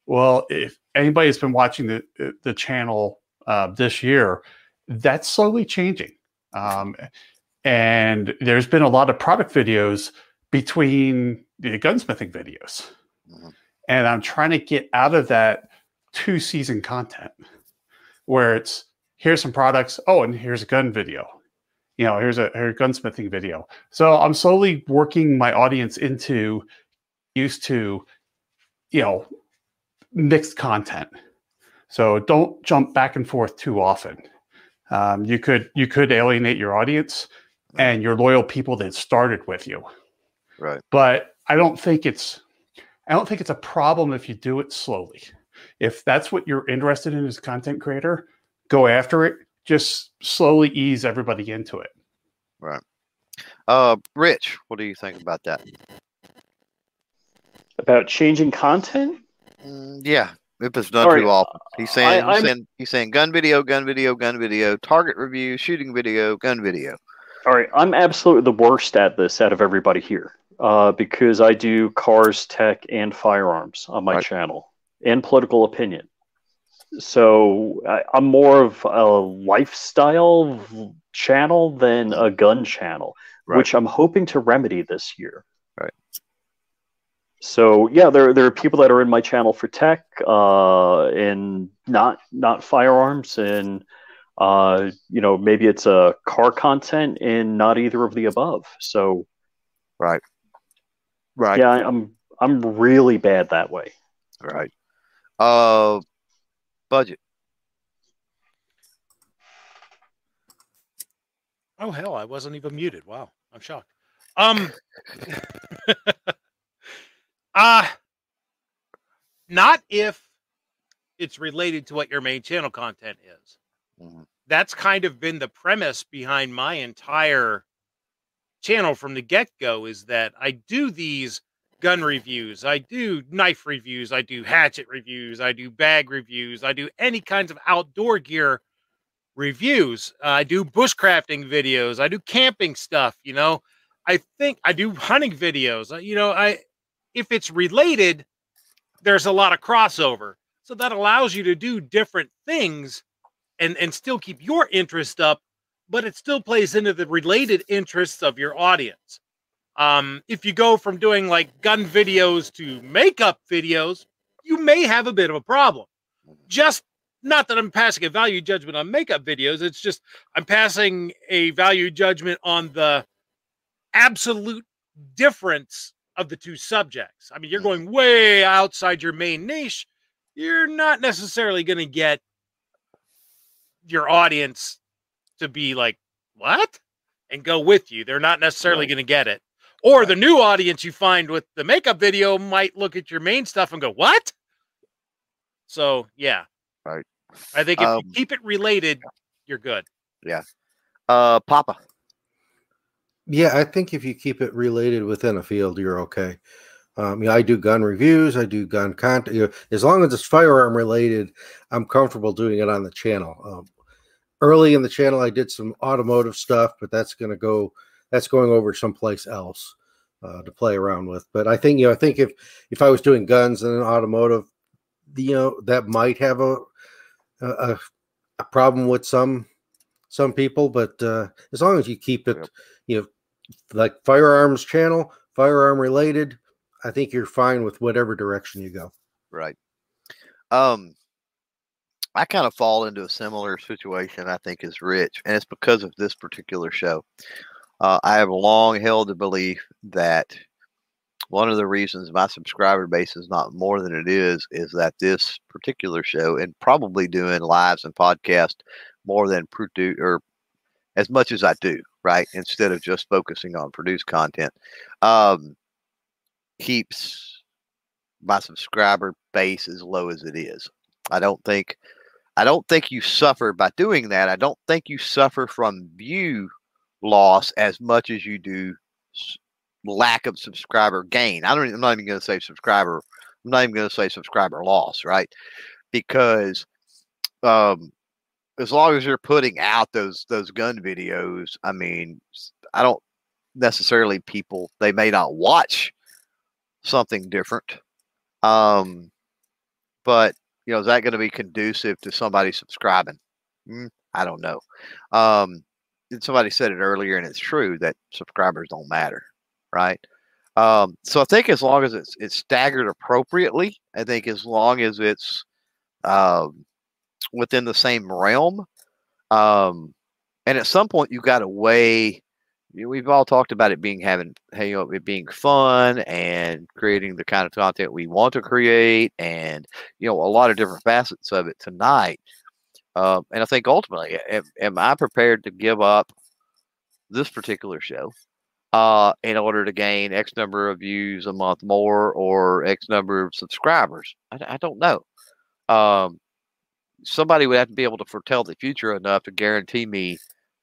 Well, if anybody's been watching the the channel uh, this year, that's slowly changing. Um, and there's been a lot of product videos between the gunsmithing videos. Mm-hmm. And I'm trying to get out of that two season content where it's here's some products. Oh, and here's a gun video. you know, here's a, here's a gunsmithing video. So I'm slowly working my audience into used to, you know, mixed content. So don't jump back and forth too often. Um, you could you could alienate your audience and your loyal people that started with you. Right. But I don't think it's I don't think it's a problem if you do it slowly. If that's what you're interested in as a content creator, go after it. Just slowly ease everybody into it. Right. Uh, Rich, what do you think about that? About changing content? Mm, yeah, if it's done right, too often. He's saying, I- he's saying he's saying gun video, gun video, gun video, target review, shooting video, gun video. All right, I'm absolutely the worst at this out of everybody here uh, because I do cars, tech, and firearms on my Right. channel and political opinion. So I, I'm more of a lifestyle channel than a gun channel, Right. which I'm hoping to remedy this year. Right. So yeah, there there are people that are in my channel for tech uh, and not not firearms and uh, you know maybe it's a car content and not either of the above. So Right. Right. yeah, I- I'm I'm really bad that way. Right. Uh, budget. Oh hell, I wasn't even muted. Wow, I'm shocked. Um, uh not if it's related to what your main channel content is. Mhm. That's kind of been the premise behind my entire channel from the get-go is that I do these gun reviews, I do knife reviews, I do hatchet reviews, I do bag reviews, I do any kinds of outdoor gear reviews. Uh, I do bushcrafting videos. I do camping stuff. You know, I think I do hunting videos. Uh, You know, I if it's related, there's a lot of crossover. So that allows you to do different things and and still keep your interest up, but it still plays into the related interests of your audience. Um, if you go from doing like gun videos to makeup videos, you may have a bit of a problem. Just not that I'm passing a value judgment on makeup videos. It's just I'm passing a value judgment on the absolute difference of the two subjects. I mean, you're going way outside your main niche. You're not necessarily going to get your audience to be like, what? And go with you. They're not necessarily Right. going to get it. Or the new audience you find with the makeup video might look at your main stuff and go, what? So, yeah. Right. I think if Um, you keep it related, you're good. Yeah. Uh, Papa. Yeah, I think if you keep it related within a field, you're okay. Um, yeah, I do gun reviews, I do gun content. You know, as long as it's firearm related, I'm comfortable doing it on the channel. Um, early in the channel, I did some automotive stuff, but that's going to go. That's going over someplace else uh, to play around with. But I think you know, I think if if I was doing guns and automotive, you know, that might have a a, a problem with some some people. But uh, as long as you keep it, you know, like firearms channel, firearm related, I think you're fine with whatever direction you go. Right. Um, I kind of fall into a similar situation, I think, as Rich, and it's because of this particular show. Uh, I have long held the belief that one of the reasons my subscriber base is not more than it is is that this particular show, and probably doing lives and podcasts more than produce or as much as I do, right? Instead of just focusing on produced content, um, keeps my subscriber base as low as it is. I don't think I don't think you suffer by doing that. I don't think you suffer from view loss as much as you do lack of subscriber gain. I don't I'm not even going to say subscriber I'm not even going to say subscriber loss, right? Because um as long as you're putting out those those gun videos, I mean, I don't necessarily people they may not watch something different. Um, but you know, is that going to be conducive to somebody subscribing? Mm, I don't know. Um, somebody said it earlier, and it's true that subscribers don't matter, right? Um, so I think as long as it's it's staggered appropriately, I think as long as it's um, within the same realm, um, and at some point you've got to weigh. We've all talked about it being having, you know, it being fun and creating the kind of content we want to create, and you know, a lot of different facets of it tonight. Um, and I think ultimately, am, am I prepared to give up this particular show uh, in order to gain X number of views a month more or X number of subscribers? I, I don't know. Um, somebody would have to be able to foretell the future enough to guarantee me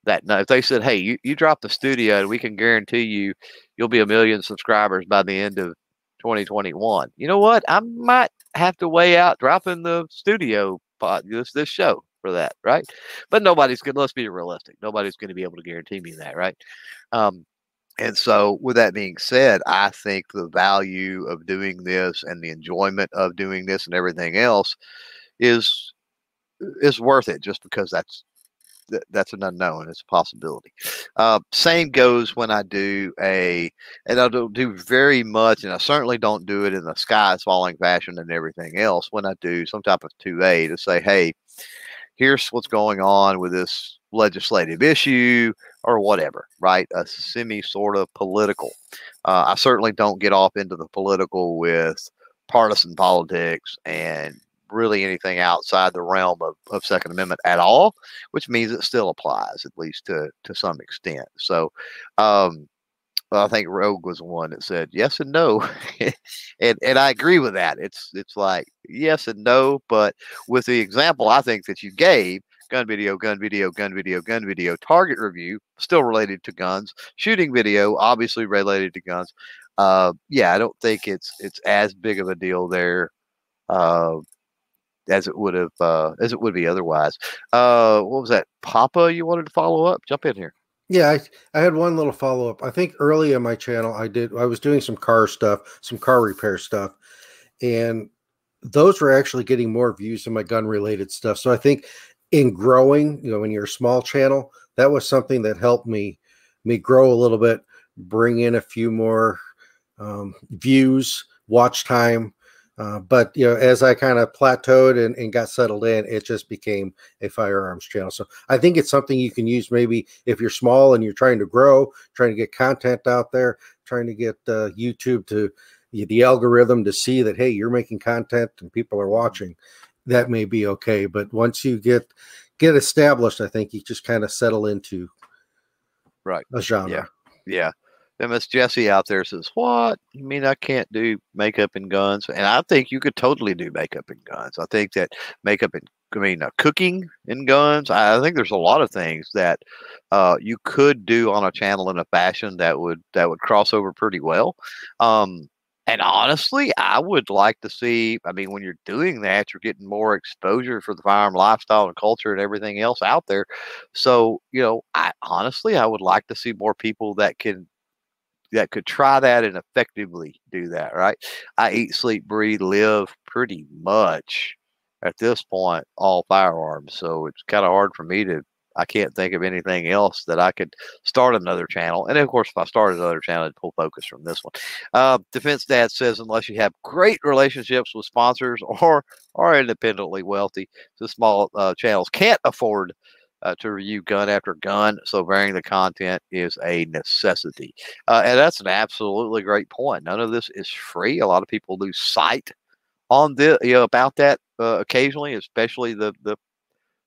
that no, if they said, "Hey, you, you drop the studio, and we can guarantee you you'll be a million subscribers by the end of 2021," you know what? I might have to weigh out dropping the studio pod this this show for that, right? But nobody's going. Let's be realistic. Nobody's going to be able to guarantee me that, right? Um, and so, with that being said, I think the value of doing this and the enjoyment of doing this and everything else is is worth it, just because that's that's an unknown. It's a possibility. Uh, same goes when I do a, and I don't do very much, and I certainly don't do it in the sky falling fashion and everything else. When I do some type of 2A to say, hey, here's what's going on with this legislative issue or whatever, right? A semi sort of political. Uh, I certainly don't get off into the political with partisan politics and really anything outside the realm of, of Second Amendment at all, which means it still applies at least to to some extent. So, um, I think Rogue was one that said yes and no, and and I agree with that. It's it's like yes and no, but with the example I think that you gave, gun video, gun video, gun video, gun video, target review, still related to guns, shooting video, obviously related to guns. Uh, yeah, I don't think it's it's as big of a deal there. Uh, as it would have uh, as it would be otherwise. Uh, what was that, Papa? You wanted to follow up? Jump in here. Yeah, I, I had one little follow up. I think early in my channel, I did. I was doing some car stuff, some car repair stuff, and those were actually getting more views than my gun related stuff. So I think in growing, you know, when you're a small channel, that was something that helped me me grow a little bit, bring in a few more um, views, watch time, uh, but you know, as I kind of plateaued and, and got settled in, it just became a firearms channel. So I think it's something you can use maybe if you're small and you're trying to grow, trying to get content out there, trying to get uh, YouTube to the algorithm to see that hey, you're making content and people are mm-hmm. watching. That may be okay, but once you get get established, I think you just kind of settle into right a genre. Yeah, yeah. Miss Jesse out there says, "What? You mean I can't do makeup and guns?" And I think you could totally do makeup and guns. I think that makeup and I mean uh, cooking and guns. I, I, think there's a lot of things that uh, you could do on a channel in a fashion that would that would cross over pretty well. Um, and honestly, I would like to see. I mean, when you're doing that, you're getting more exposure for the firearm lifestyle and culture and everything else out there. So, you know, I honestly, I would like to see more people that can that could try that and effectively do that, right? I eat, sleep, breathe, live pretty much at this point all firearms. So it's kind of hard for me to I can't think of anything else that I could start another channel. And of course, if I started another channel, I'd pull focus from this one. Uh, Defense Dad says, unless you have great relationships with sponsors or are independently wealthy, the small uh, channels can't afford uh, to review gun after gun. So varying the content is a necessity. Uh, and that's an absolutely great point. None of this is free. A lot of people lose sight on the you know, about that uh, occasionally, especially the the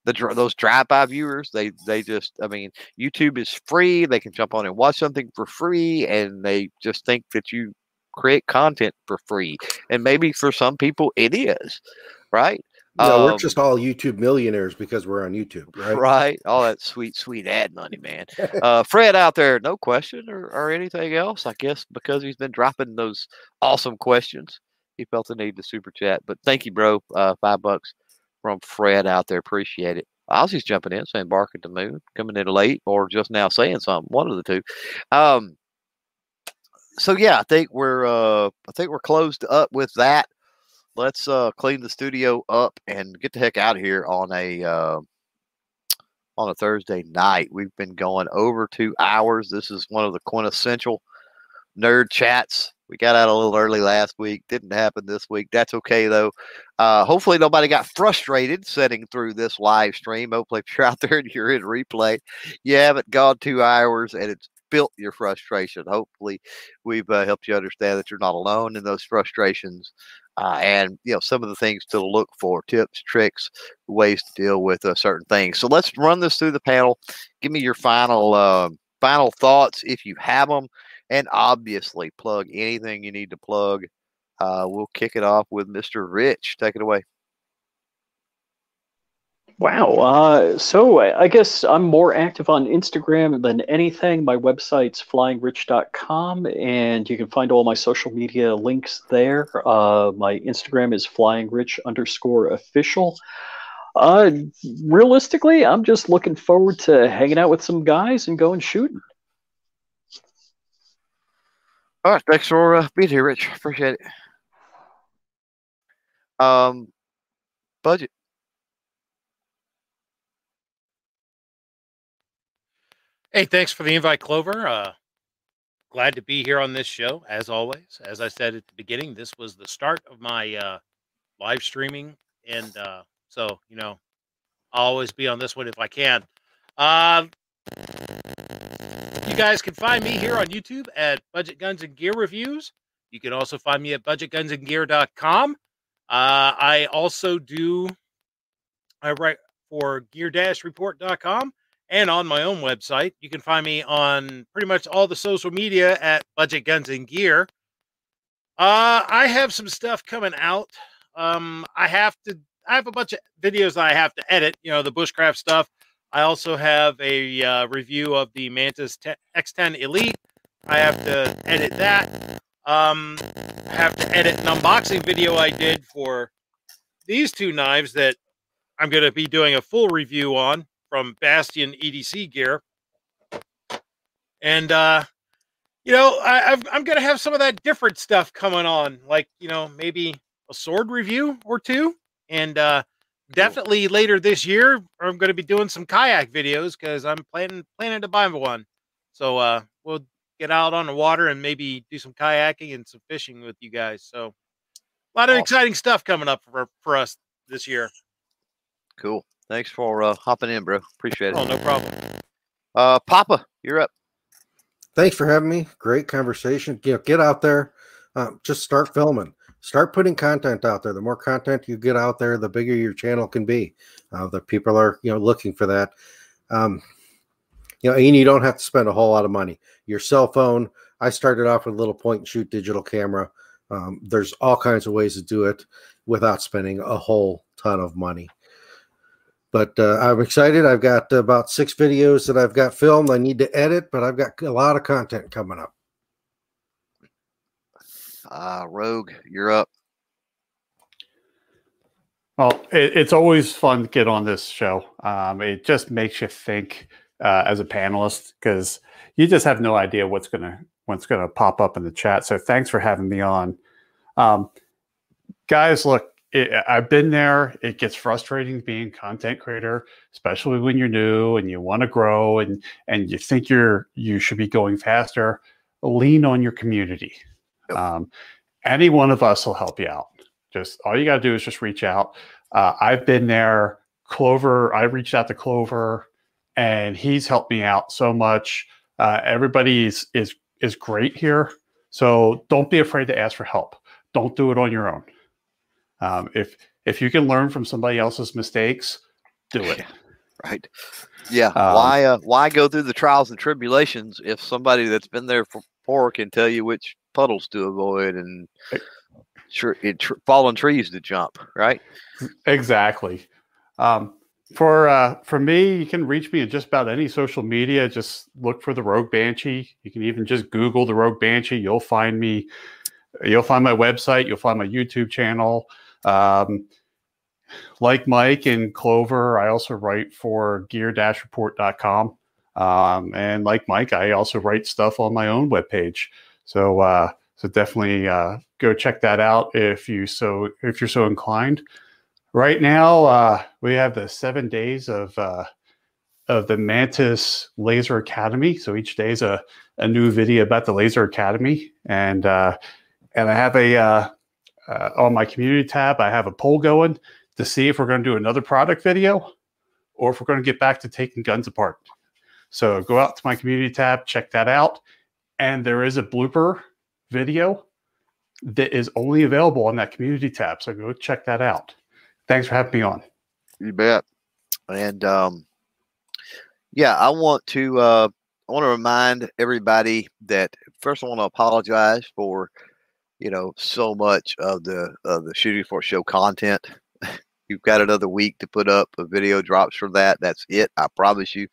the those drive-by viewers. They they just I mean YouTube is free. They can jump on and watch something for free, and they just think that you create content for free. And maybe for some people it is, right? No, um, we're just all YouTube millionaires because we're on YouTube, right? Right. All that sweet, sweet ad money, man. uh, Fred out there, no question or, or anything else. I guess because he's been dropping those awesome questions, he felt the need to super chat. But thank you, bro. Uh, five bucks from Fred out there. Appreciate it. Ozzy's jumping in, saying bark at the moon, coming in late, or just now saying something. One of the two. Um, so yeah, I think we're uh, I think we're closed up with that let's uh, clean the studio up and get the heck out of here on a uh, on a Thursday night. We've been going over two hours. This is one of the quintessential nerd chats. We got out a little early last week. Didn't happen this week. That's okay though. Uh, hopefully nobody got frustrated sitting through this live stream. Hopefully if you're out there and you're in replay, you haven't gone two hours and it's built your frustration. Hopefully we've uh, helped you understand that you're not alone in those frustrations. Uh, and you know some of the things to look for tips tricks ways to deal with uh, certain things so let's run this through the panel give me your final uh, final thoughts if you have them and obviously plug anything you need to plug. Uh, we'll kick it off with Mr. Rich. Take it away. Wow. Uh, so I guess I'm more active on Instagram than anything. My website's flyingrich.com, and you can find all my social media links there. Uh, my Instagram is flyingrich underscore official. Uh, realistically, I'm just looking forward to hanging out with some guys and going shooting. All right, thanks for uh, being here, Rich. Appreciate it. Um, budget. Hey, thanks for the invite, Clover. Uh, glad to be here on this show, as always. As I said at the beginning, this was the start of my uh, live streaming, and uh, so you know, I'll always be on this one if I can. Uh, you guys can find me here on YouTube at Budget Guns and Gear Reviews. You can also find me at budgetgunsandgear.com. Uh, I also do, I write for gear-report.com and on my own website. You can find me on pretty much all the social media at Budget Guns and Gear. Uh, I have some stuff coming out. Um, I have to, I have a bunch of videos I have to edit, you know, the bushcraft stuff. I also have a uh, review of the Mantis X10 Elite. I have to edit that. Um, I have to edit an unboxing video I did for these two knives that I'm going to be doing a full review on from Bastion EDC gear. And, uh, you know, I, I'm going to have some of that different stuff coming on, like, you know, maybe a sword review or two. And, uh, definitely later this year, I'm going to be doing some kayak videos because I'm planning planning to buy one. So uh, we'll get out on the water and maybe do some kayaking and some fishing with you guys. So a lot of awesome. exciting stuff coming up for for us this year. Cool. Thanks for uh, hopping in, bro. Appreciate it. Oh, no problem. Uh, Papa, you're up. Thanks for having me. Great conversation. You know, get out there, uh, just start filming start putting content out there. The more content you get out there, the bigger your channel can be. Uh, the people are you know looking for that. Um, you know, and you don't have to spend a whole lot of money. Your cell phone. I started off with a little point and shoot digital camera. Um, there's all kinds of ways to do it without spending a whole ton of money. But uh, I'm excited. I've got about six videos that I've got filmed. I need to edit, but I've got a lot of content coming up. Uh, Rogue, you're up. Well, it, it's always fun to get on this show. Um, it just makes you think uh, as a panelist because you just have no idea what's gonna what's gonna pop up in the chat. So thanks for having me on, um, guys. Look, it, I've been there. It gets frustrating being content creator, especially when you're new and you want to grow and and you think you're you should be going faster. Lean on your community. Um, any one of us will help you out. Just all you got to do is just reach out. Uh, I've been there. Clover, I reached out to Clover, and he's helped me out so much. Uh, everybody is is is great here, so don't be afraid to ask for help. Don't do it on your own. Um, if if you can learn from somebody else's mistakes, do it. right. Yeah. Um, why uh, why go through the trials and tribulations if somebody that's been there for before can tell you which puddles to avoid and tr- tr- fallen trees to jump, right? Exactly. Um, for uh, for me, you can reach me at just about any social media. Just look for the Rogue Banshee. You can even just Google the Rogue Banshee. You'll find me. You'll find my website. You'll find my YouTube channel. Um, like Mike and Clover, I also write for gear-report.com. Um, and like Mike, I also write stuff on my own webpage. So uh, so definitely uh, go check that out if you so if you're so inclined. Right now, uh, we have the seven days of uh, of the Mantis Laser Academy. So each day is a, a new video about the Laser Academy, and uh, and I have a uh, on my community tab. I have a poll going to see if we're going to do another product video, or if we're going to get back to taking guns apart. So go out to my community tab, check that out, and there is a blooper video that is only available on that community tab. So go check that out. Thanks for having me on. You bet. And um, yeah, I want to uh, I want to remind everybody that first I want to apologize for you know so much of the of the shooting for show content. You've got another week to put up a video drops for that. That's it. I promise you.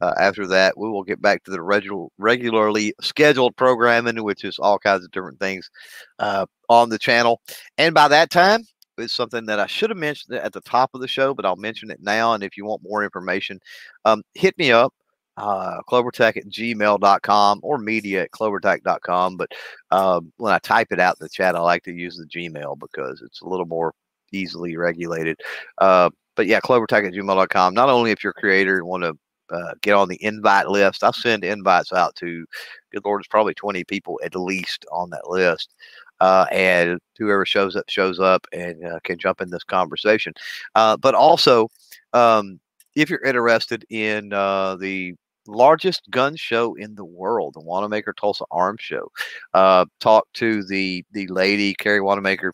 Uh, after that, we will get back to the regular, regularly scheduled programming, which is all kinds of different things uh, on the channel. And by that time, it's something that I should have mentioned at the top of the show, but I'll mention it now. And if you want more information, um, hit me up, uh, clovertac at gmail.com or media at clovertac.com. But um, when I type it out in the chat, I like to use the Gmail because it's a little more easily regulated. Uh, but yeah, clovertac at gmail.com. Not only if you're a creator and want to uh, get on the invite list. I send invites out to, good Lord, it's probably 20 people at least on that list uh, and whoever shows up shows up and uh, can jump in this conversation. Uh, but also, um, if you're interested in uh, the largest gun show in the world, the Wanenmacher Tulsa Arms Show, uh, talk to the the lady Carrie Wanenmacher.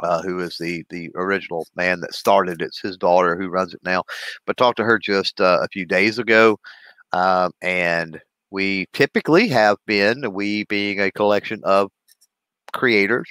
Uh, who is the the original man that started it? It's his daughter who runs it now. But talked to her just a few days ago, um, and we typically have been we being a collection of creators.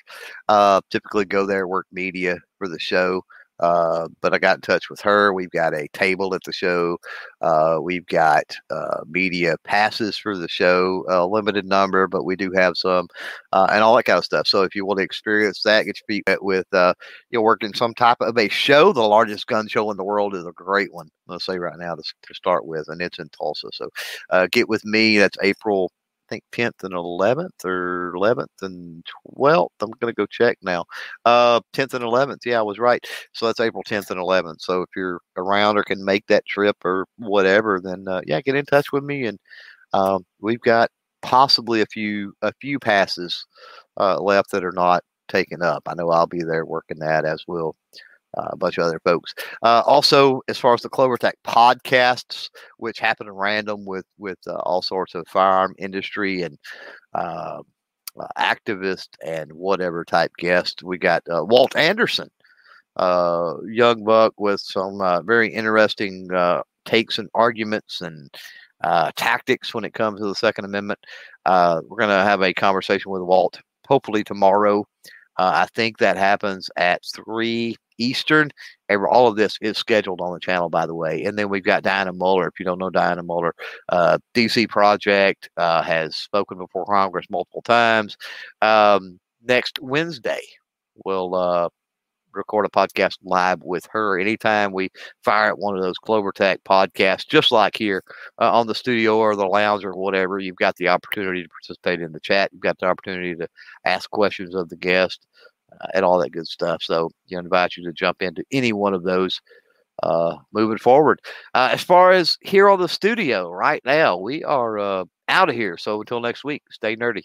Uh, typically go there, work media for the show. Uh, but I got in touch with her. We've got a table at the show. Uh, we've got uh, media passes for the show, a limited number, but we do have some, uh, and all that kind of stuff. So if you want to experience that, get your feet wet with uh, you know working some type of a show. The largest gun show in the world is a great one. Let's say right now to, to start with, and it's in Tulsa. So uh, get with me. That's April think 10th and 11th or 11th and 12th. I'm going to go check now. Uh, 10th and 11th. Yeah, I was right. So that's April 10th and 11th. So if you're around or can make that trip or whatever, then uh, yeah, get in touch with me. And um, we've got possibly a few a few passes uh, left that are not taken up. I know I'll be there working that as will uh, a bunch of other folks. Uh, also, as far as the CloverTac podcasts, which happen at random with with uh, all sorts of firearm industry and uh, uh, activist and whatever type guests, we got uh, Walt Anderson, young buck with some very interesting takes and arguments and tactics when it comes to the Second Amendment. we're going to have a conversation with Walt hopefully tomorrow. I think that happens at three Eastern. And all of this is scheduled on the channel, by the way. And then we've got Dianna Muller. If you don't know Dianna Muller, uh, DC Project uh, has spoken before Congress multiple times. Um, next Wednesday, we'll uh, record a podcast live with her anytime we fire at one of those CloverTac podcasts, just like here uh, on the studio or the lounge or whatever. You've got the opportunity to participate in the chat. You've got the opportunity to ask questions of the guest and all that good stuff. So, you know, invite you to jump into any one of those uh, moving forward. Uh, as far as here on the studio right now, we are uh, out of here. So until next week, stay nerdy.